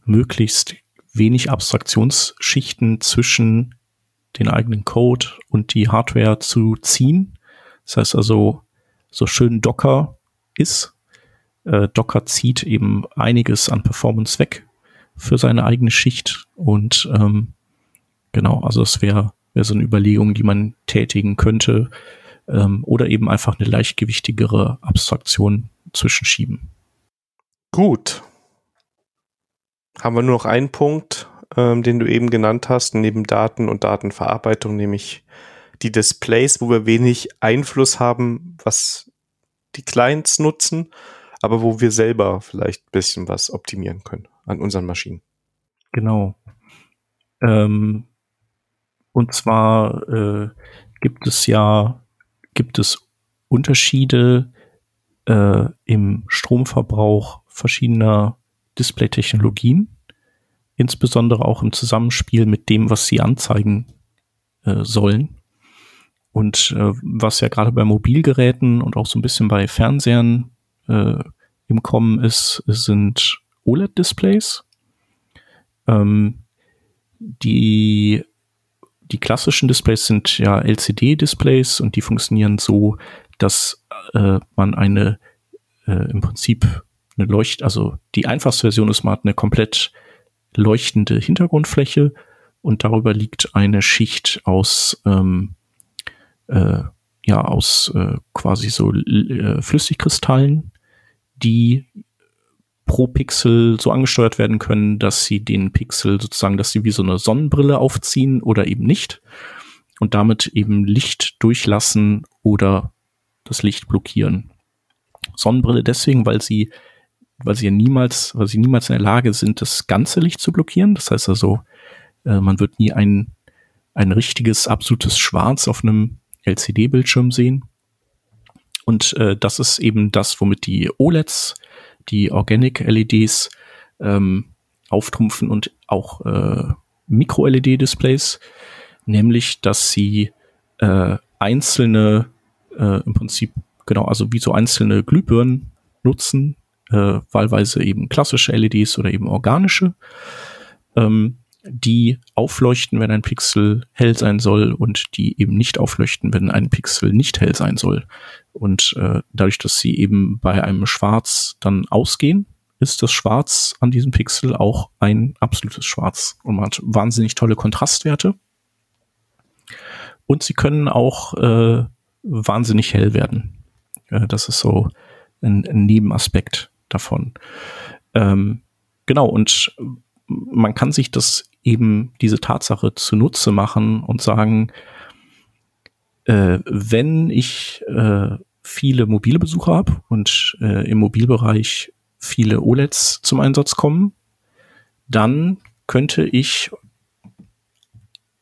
möglichst wenig Abstraktionsschichten zwischen den eigenen Code und die Hardware zu ziehen. Das heißt also, so schön Docker ist, äh, Docker zieht eben einiges an Performance weg für seine eigene Schicht und ähm, genau, also es wäre wär so eine Überlegung, die man tätigen könnte ähm, oder eben einfach eine leichtgewichtigere Abstraktion zwischenschieben. Gut. Haben wir nur noch einen Punkt, ähm, den du eben genannt hast, neben Daten und Datenverarbeitung, nämlich die Displays, wo wir wenig Einfluss haben, was die Clients nutzen aber wo wir selber vielleicht ein bisschen was optimieren können an unseren Maschinen. Genau. Ähm, und zwar äh, gibt es ja, gibt es Unterschiede äh, im Stromverbrauch verschiedener Display-Technologien, insbesondere auch im Zusammenspiel mit dem, was sie anzeigen äh, sollen. Und äh, was ja gerade bei Mobilgeräten und auch so ein bisschen bei Fernsehern äh, im Kommen ist, sind OLED-Displays. Ähm, die, die klassischen Displays sind ja LCD-Displays und die funktionieren so, dass äh, man eine äh, im Prinzip eine Leucht, also die einfachste Version ist, man hat eine komplett leuchtende Hintergrundfläche und darüber liegt eine Schicht aus ähm, äh, ja aus äh, quasi so äh, Flüssigkristallen, die pro Pixel so angesteuert werden können, dass sie den Pixel sozusagen, dass sie wie so eine Sonnenbrille aufziehen oder eben nicht und damit eben Licht durchlassen oder das Licht blockieren. Sonnenbrille deswegen, weil sie, weil sie ja niemals, weil sie niemals in der Lage sind, das ganze Licht zu blockieren. Das heißt also, äh, man wird nie ein, ein richtiges, absolutes Schwarz auf einem LCD-Bildschirm sehen. Und äh, das ist eben das, womit die OLEDs, die Organic-LEDs ähm, auftrumpfen und auch äh, Micro-LED-Displays, nämlich dass sie äh, einzelne, äh, im Prinzip genau, also wie so einzelne Glühbirnen nutzen, äh, wahlweise eben klassische LEDs oder eben organische. Ähm, die aufleuchten, wenn ein Pixel hell sein soll und die eben nicht aufleuchten, wenn ein Pixel nicht hell sein soll. Und äh, dadurch, dass sie eben bei einem Schwarz dann ausgehen, ist das Schwarz an diesem Pixel auch ein absolutes Schwarz. Und man hat wahnsinnig tolle Kontrastwerte. Und sie können auch äh, wahnsinnig hell werden. Äh, das ist so ein, ein Nebenaspekt davon. Ähm, genau, und man kann sich das eben diese Tatsache zunutze machen und sagen, äh, wenn ich äh, viele mobile Besucher habe und äh, im Mobilbereich viele OLEDs zum Einsatz kommen, dann könnte ich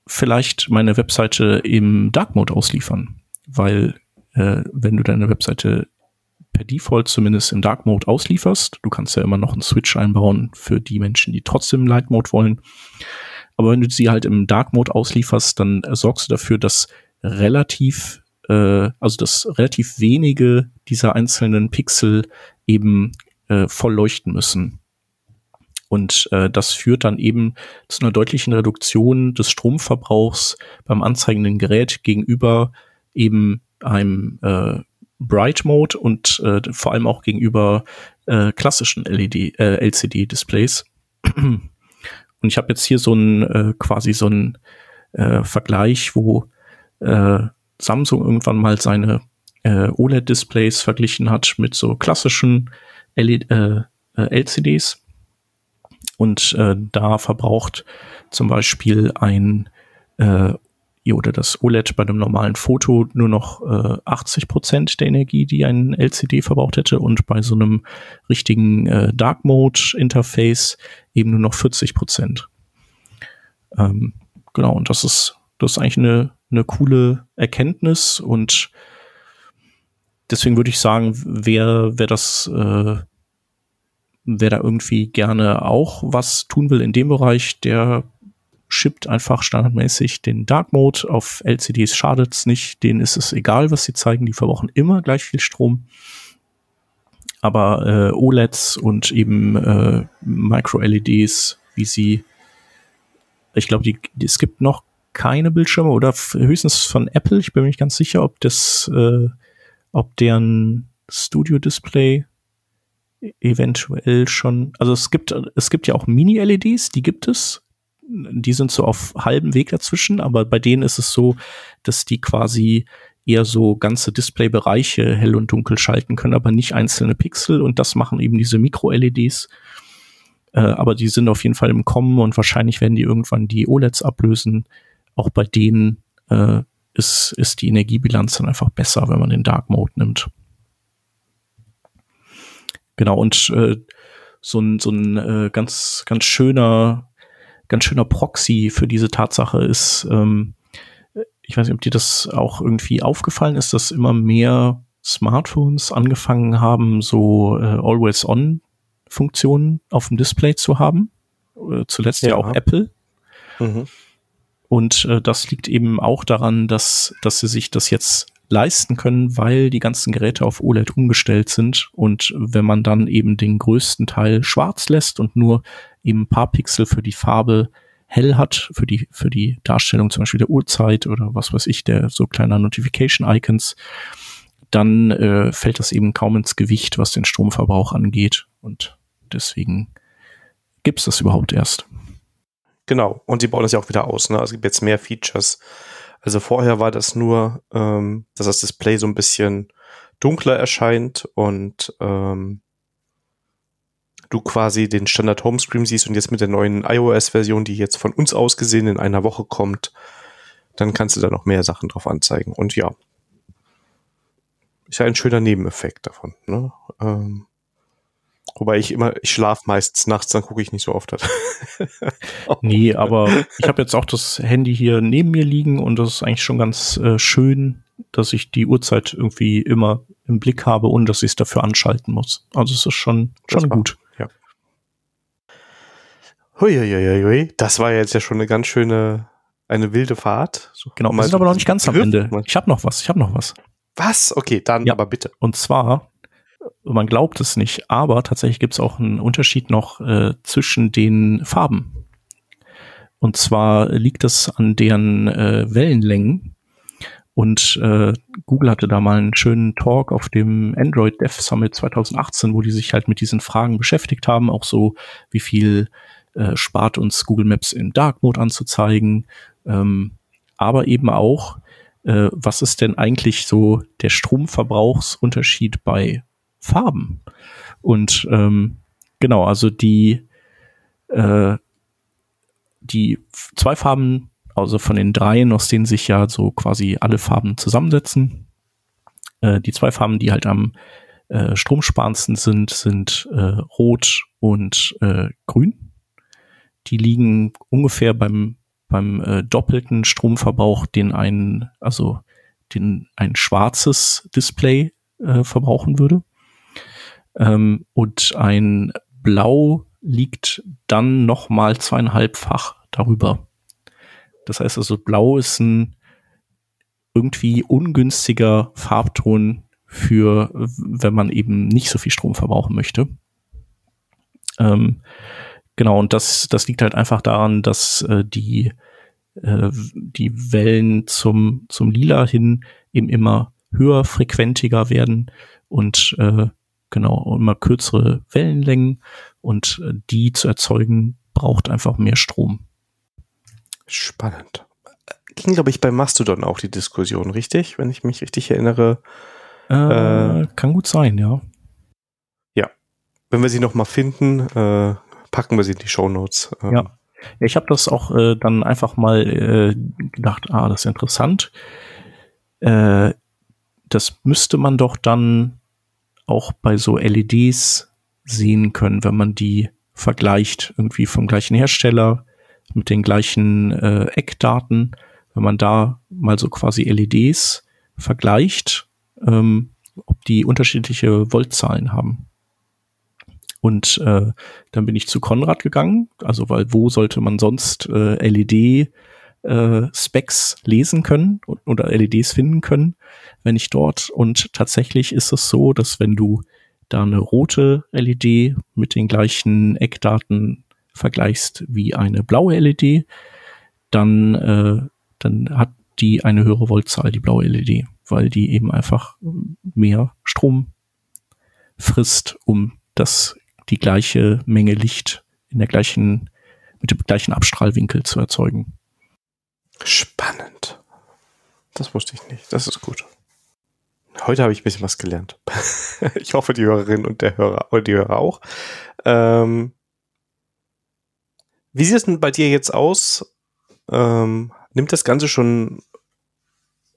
vielleicht meine Webseite im Dark Mode ausliefern, weil äh, wenn du deine Webseite per Default zumindest im Dark Mode auslieferst. Du kannst ja immer noch einen Switch einbauen für die Menschen, die trotzdem Light Mode wollen. Aber wenn du sie halt im Dark Mode auslieferst, dann sorgst du dafür, dass relativ, äh, also dass relativ wenige dieser einzelnen Pixel eben äh, voll leuchten müssen. Und äh, das führt dann eben zu einer deutlichen Reduktion des Stromverbrauchs beim anzeigenden Gerät gegenüber eben einem äh, Bright Mode und äh, vor allem auch gegenüber äh, klassischen LED, äh, LCD-Displays. Und ich habe jetzt hier so ein äh, quasi so ein äh, Vergleich, wo äh, Samsung irgendwann mal seine äh, OLED-Displays verglichen hat mit so klassischen LED, äh, äh LCDs. Und äh, da verbraucht zum Beispiel ein äh, oder das OLED bei einem normalen Foto nur noch äh, 80 Prozent der Energie, die ein LCD verbraucht hätte und bei so einem richtigen äh, Dark Mode Interface eben nur noch 40 Prozent. Ähm, genau, und das ist, das ist eigentlich eine, eine coole Erkenntnis und deswegen würde ich sagen, wer, wer das, äh, wer da irgendwie gerne auch was tun will in dem Bereich, der shippt einfach standardmäßig den Dark Mode. Auf LCDs schadet's nicht, denen ist es egal, was sie zeigen, die verbrauchen immer gleich viel Strom. Aber äh, OLEDs und eben äh, Micro-LEDs, wie sie, ich glaube, die, die, es gibt noch keine Bildschirme oder höchstens von Apple. Ich bin mir nicht ganz sicher, ob das, äh, ob deren Studio-Display eventuell schon, also es gibt, es gibt ja auch Mini-LEDs, die gibt es, die sind so auf halbem Weg dazwischen, aber bei denen ist es so, dass die quasi eher so ganze Displaybereiche hell und dunkel schalten können, aber nicht einzelne Pixel und das machen eben diese Mikro-LEDs. Äh, aber die sind auf jeden Fall im Kommen und wahrscheinlich werden die irgendwann die OLEDs ablösen. Auch bei denen äh, ist, ist die Energiebilanz dann einfach besser, wenn man den Dark Mode nimmt. Genau, und äh, so ein, so ein äh, ganz, ganz schöner ganz schöner Proxy für diese Tatsache ist, ähm, ich weiß nicht, ob dir das auch irgendwie aufgefallen ist, dass immer mehr Smartphones angefangen haben, so äh, Always-On-Funktionen auf dem Display zu haben. Äh, zuletzt ja. ja auch Apple. Mhm. Und äh, das liegt eben auch daran, dass, dass sie sich das jetzt leisten können, weil die ganzen Geräte auf OLED umgestellt sind. Und wenn man dann eben den größten Teil schwarz lässt und nur eben ein paar Pixel für die Farbe hell hat, für die, für die Darstellung zum Beispiel der Uhrzeit oder was weiß ich, der so kleiner Notification-Icons, dann äh, fällt das eben kaum ins Gewicht, was den Stromverbrauch angeht. Und deswegen gibt's das überhaupt erst. Genau, und die bauen das ja auch wieder aus. Ne? Also es gibt jetzt mehr Features. Also vorher war das nur, ähm, dass das Display so ein bisschen dunkler erscheint und ähm, du quasi den Standard Homescreen siehst und jetzt mit der neuen iOS-Version, die jetzt von uns aus gesehen in einer Woche kommt, dann kannst du da noch mehr Sachen drauf anzeigen. Und ja, ist ja ein schöner Nebeneffekt davon. Ne? Ähm, wobei ich immer, ich schlafe meistens nachts, dann gucke ich nicht so oft. [laughs] [laughs] nee, aber ich habe jetzt auch das Handy hier neben mir liegen und das ist eigentlich schon ganz äh, schön, dass ich die Uhrzeit irgendwie immer im Blick habe und dass ich es dafür anschalten muss. Also es ist schon, schon war, gut. Ja. Huiuiuiui, das war jetzt ja schon eine ganz schöne, eine wilde Fahrt. So, genau, wir sind aber noch nicht ganz am Ende. Ich habe noch was, ich habe noch was. Was? Okay, dann ja. aber bitte. Und zwar, man glaubt es nicht, aber tatsächlich gibt es auch einen Unterschied noch äh, zwischen den Farben. Und zwar liegt es an deren äh, Wellenlängen. Und äh, Google hatte da mal einen schönen Talk auf dem Android Dev Summit 2018, wo die sich halt mit diesen Fragen beschäftigt haben, auch so, wie viel äh, spart uns Google Maps in Dark Mode anzuzeigen, ähm, aber eben auch, äh, was ist denn eigentlich so der Stromverbrauchsunterschied bei Farben? Und ähm, genau, also die äh, die zwei Farben, also von den dreien, aus denen sich ja so quasi alle Farben zusammensetzen, äh, die zwei Farben, die halt am äh, stromsparendsten sind, sind äh, Rot und äh, Grün. Die liegen ungefähr beim beim äh, doppelten Stromverbrauch, den ein, also den ein schwarzes Display äh, verbrauchen würde. Ähm, und ein Blau liegt dann noch mal zweieinhalbfach darüber. Das heißt also, Blau ist ein irgendwie ungünstiger Farbton für, wenn man eben nicht so viel Strom verbrauchen möchte. Ähm, Genau, und das, das liegt halt einfach daran, dass äh, die, äh, die Wellen zum, zum Lila hin eben immer höher frequentiger werden und äh, genau, immer kürzere Wellenlängen und äh, die zu erzeugen braucht einfach mehr Strom. Spannend. Ging, glaube ich, bei Mastodon auch die Diskussion, richtig? Wenn ich mich richtig erinnere. Äh, äh, kann gut sein, ja. Ja. Wenn wir sie noch mal finden, äh, packen wir sie in die Show Notes. Ähm. Ja. Ich habe das auch äh, dann einfach mal äh, gedacht, ah, das ist interessant. Äh, das müsste man doch dann auch bei so LEDs sehen können, wenn man die vergleicht, irgendwie vom gleichen Hersteller mit den gleichen äh, Eckdaten, wenn man da mal so quasi LEDs vergleicht, ähm, ob die unterschiedliche Voltzahlen haben. Und äh, dann bin ich zu Konrad gegangen, also weil wo sollte man sonst äh, LED äh, Specs lesen können oder LEDs finden können, wenn nicht dort. Und tatsächlich ist es so, dass wenn du da eine rote LED mit den gleichen Eckdaten vergleichst wie eine blaue LED, dann, äh, dann hat die eine höhere Voltzahl, die blaue LED, weil die eben einfach mehr Strom frisst, um das die gleiche Menge Licht in der gleichen, mit dem gleichen Abstrahlwinkel zu erzeugen. Spannend. Das wusste ich nicht. Das ist gut. Heute habe ich ein bisschen was gelernt. [laughs] ich hoffe, die Hörerin und der Hörer und die Hörer auch. Ähm, wie sieht es denn bei dir jetzt aus? Ähm, nimmt das Ganze schon,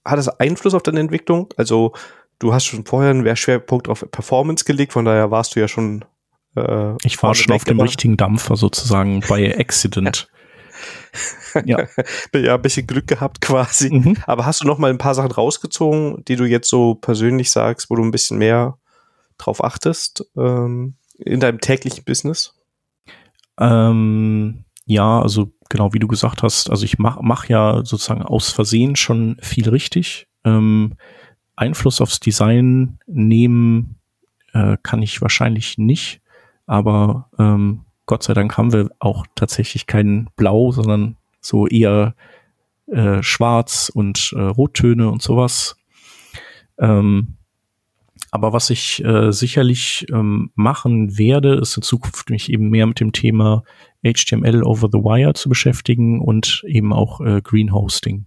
hat das Einfluss auf deine Entwicklung? Also, du hast schon vorher einen Schwerpunkt auf Performance gelegt, von daher warst du ja schon äh, ich war schon auf dem richtigen Dampfer sozusagen bei Accident. [laughs] Ja. [laughs] ja, ein bisschen Glück gehabt quasi. Mhm. Aber hast du noch mal ein paar Sachen rausgezogen, die du jetzt so persönlich sagst, wo du ein bisschen mehr drauf achtest ähm, in deinem täglichen Business? Ähm, ja, also genau wie du gesagt hast, also ich mache mach ja sozusagen aus Versehen schon viel richtig. Ähm, Einfluss aufs Design nehmen äh, kann ich wahrscheinlich nicht, aber ähm, Gott sei Dank haben wir auch tatsächlich kein Blau, sondern so eher äh, Schwarz und äh, Rottöne und sowas. Ähm, aber was ich äh, sicherlich ähm, machen werde, ist in Zukunft mich eben mehr mit dem Thema HTML over the wire zu beschäftigen und eben auch äh, Green Hosting.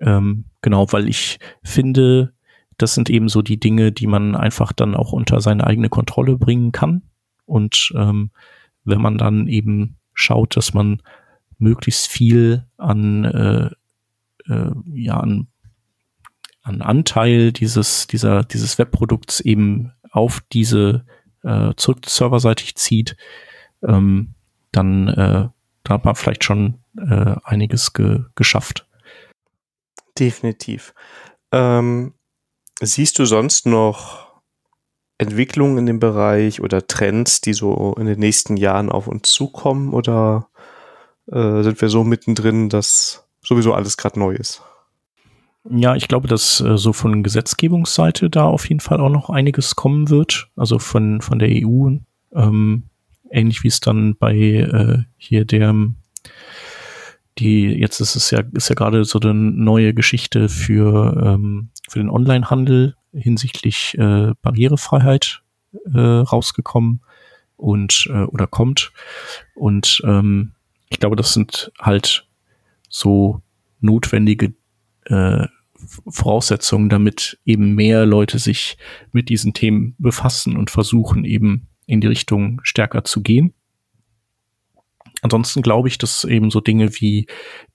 Ähm, genau, weil ich finde, das sind eben so die Dinge, die man einfach dann auch unter seine eigene Kontrolle bringen kann. Und ähm, wenn man dann eben schaut, dass man möglichst viel an, äh, äh, ja, an, an Anteil dieses, dieser, dieses Webprodukts eben auf diese äh, zurück serverseitig zieht, ähm, dann äh, da hat man vielleicht schon äh, einiges ge geschafft. Definitiv. Ähm, siehst du sonst noch Entwicklungen in dem Bereich oder Trends, die so in den nächsten Jahren auf uns zukommen? Oder äh, sind wir so mittendrin, dass sowieso alles gerade neu ist? Ja, ich glaube, dass äh, so von Gesetzgebungsseite da auf jeden Fall auch noch einiges kommen wird, also von, von der EU, ähm, ähnlich wie es dann bei äh, hier der die jetzt ist es ja ist ja gerade so eine neue Geschichte für ähm, für den Onlinehandel hinsichtlich äh, Barrierefreiheit äh, rausgekommen und äh, oder kommt. Und ähm, ich glaube das sind halt so notwendige äh, Voraussetzungen damit eben mehr Leute sich mit diesen Themen befassen und versuchen eben in die Richtung stärker zu gehen. Ansonsten glaube ich, dass eben so Dinge wie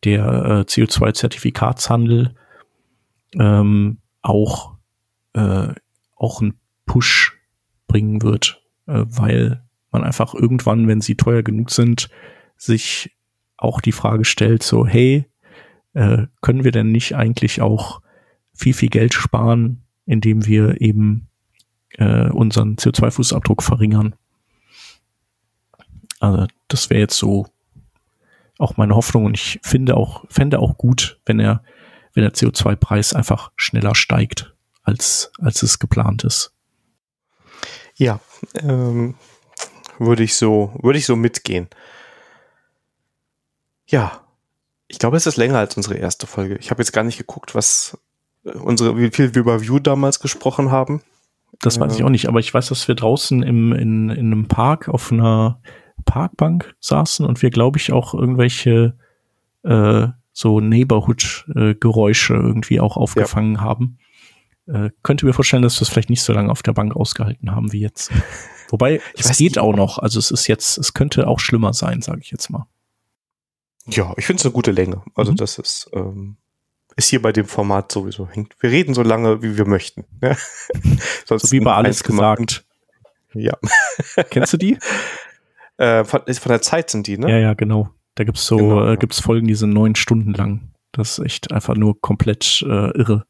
der äh, CO2-Zertifikatshandel ähm, auch, äh, auch einen Push bringen wird, äh, weil man einfach irgendwann, wenn sie teuer genug sind, sich auch die Frage stellt, so, hey, äh, können wir denn nicht eigentlich auch viel, viel Geld sparen, indem wir eben äh, unseren CO2-Fußabdruck verringern? Also das wäre jetzt so auch meine Hoffnung und ich finde auch, fände auch gut, wenn er, wenn der CO2-Preis einfach schneller steigt, als, als es geplant ist. Ja, ähm, würde ich so, würde ich so mitgehen. Ja, ich glaube, es ist länger als unsere erste Folge. Ich habe jetzt gar nicht geguckt, was äh, unsere, wie viel wir über View damals gesprochen haben. Das weiß ich auch nicht, aber ich weiß, dass wir draußen im, in, in einem Park auf einer Parkbank saßen und wir, glaube ich, auch irgendwelche äh, so Neighborhood-Geräusche irgendwie auch aufgefangen ja. haben. Äh, könnte mir vorstellen, dass wir es vielleicht nicht so lange auf der Bank ausgehalten haben wie jetzt. [laughs] Wobei, ich es geht auch noch. Also es ist jetzt, es könnte auch schlimmer sein, sage ich jetzt mal. Ja, ich finde es eine gute Länge. Also mhm. das ist, ähm, ist hier bei dem Format sowieso hängt. Wir reden so lange, wie wir möchten. Ja? [laughs] so wie bei alles gesagt. Ja. [laughs] Kennst du die? Äh, von, von, der Zeit sind die, ne? Ja, ja, genau. Da gibt's so, genau, äh, gibt's Folgen, die sind neun Stunden lang. Das ist echt einfach nur komplett äh, irre.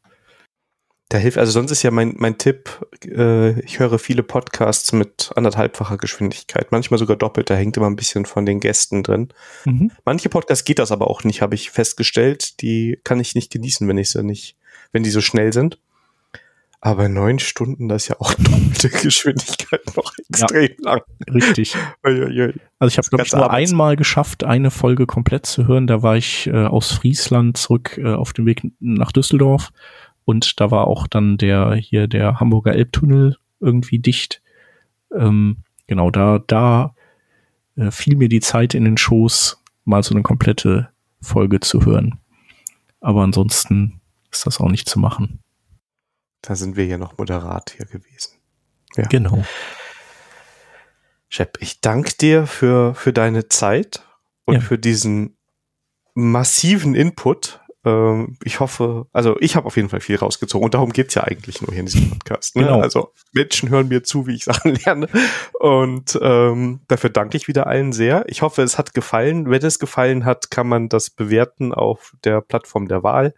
Da hilft, also sonst ist ja mein, mein Tipp, äh, ich höre viele Podcasts mit anderthalbfacher Geschwindigkeit, manchmal sogar doppelt, da hängt immer ein bisschen von den Gästen drin. Mhm. Manche Podcasts geht das aber auch nicht, habe ich festgestellt. Die kann ich nicht genießen, wenn ich sie nicht, wenn die so schnell sind. Aber neun Stunden, das ist ja auch [laughs] doppelte Geschwindigkeit noch extrem ja, lang. Richtig. Also ich habe, glaube ich, nur abends. einmal geschafft, eine Folge komplett zu hören. Da war ich äh, aus Friesland zurück äh, auf dem Weg nach Düsseldorf. Und da war auch dann der hier der Hamburger Elbtunnel irgendwie dicht. Ähm, genau, da, da äh, fiel mir die Zeit in den Schoß, mal so eine komplette Folge zu hören. Aber ansonsten ist das auch nicht zu machen. Da sind wir ja noch moderat hier gewesen. Ja. Genau. Shep, ich danke dir für, für deine Zeit und ja. für diesen massiven Input. Ähm, ich hoffe, also ich habe auf jeden Fall viel rausgezogen und darum geht's ja eigentlich nur hier in diesem Podcast. Ne? Genau. Also Menschen hören mir zu, wie ich [laughs] Sachen lerne. Und ähm, dafür danke ich wieder allen sehr. Ich hoffe, es hat gefallen. Wenn es gefallen hat, kann man das bewerten auf der Plattform der Wahl.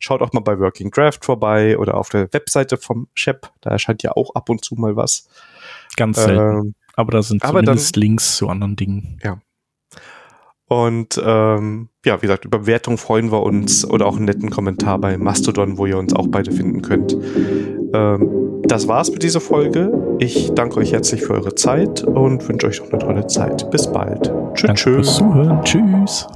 Schaut auch mal bei Working Draft vorbei oder auf der Webseite vom Shep. Da erscheint ja auch ab und zu mal was. Ganz selten. Ähm, aber da sind aber zumindest dann, Links zu anderen Dingen. Ja. Und ähm, ja, wie gesagt, über Bewertung freuen wir uns oder auch einen netten Kommentar bei Mastodon, wo ihr uns auch beide finden könnt. Ähm, das war's mit dieser Folge. Ich danke euch herzlich für eure Zeit und wünsche euch noch eine tolle Zeit. Bis bald. Tschüss. Tschüss. Tschüss.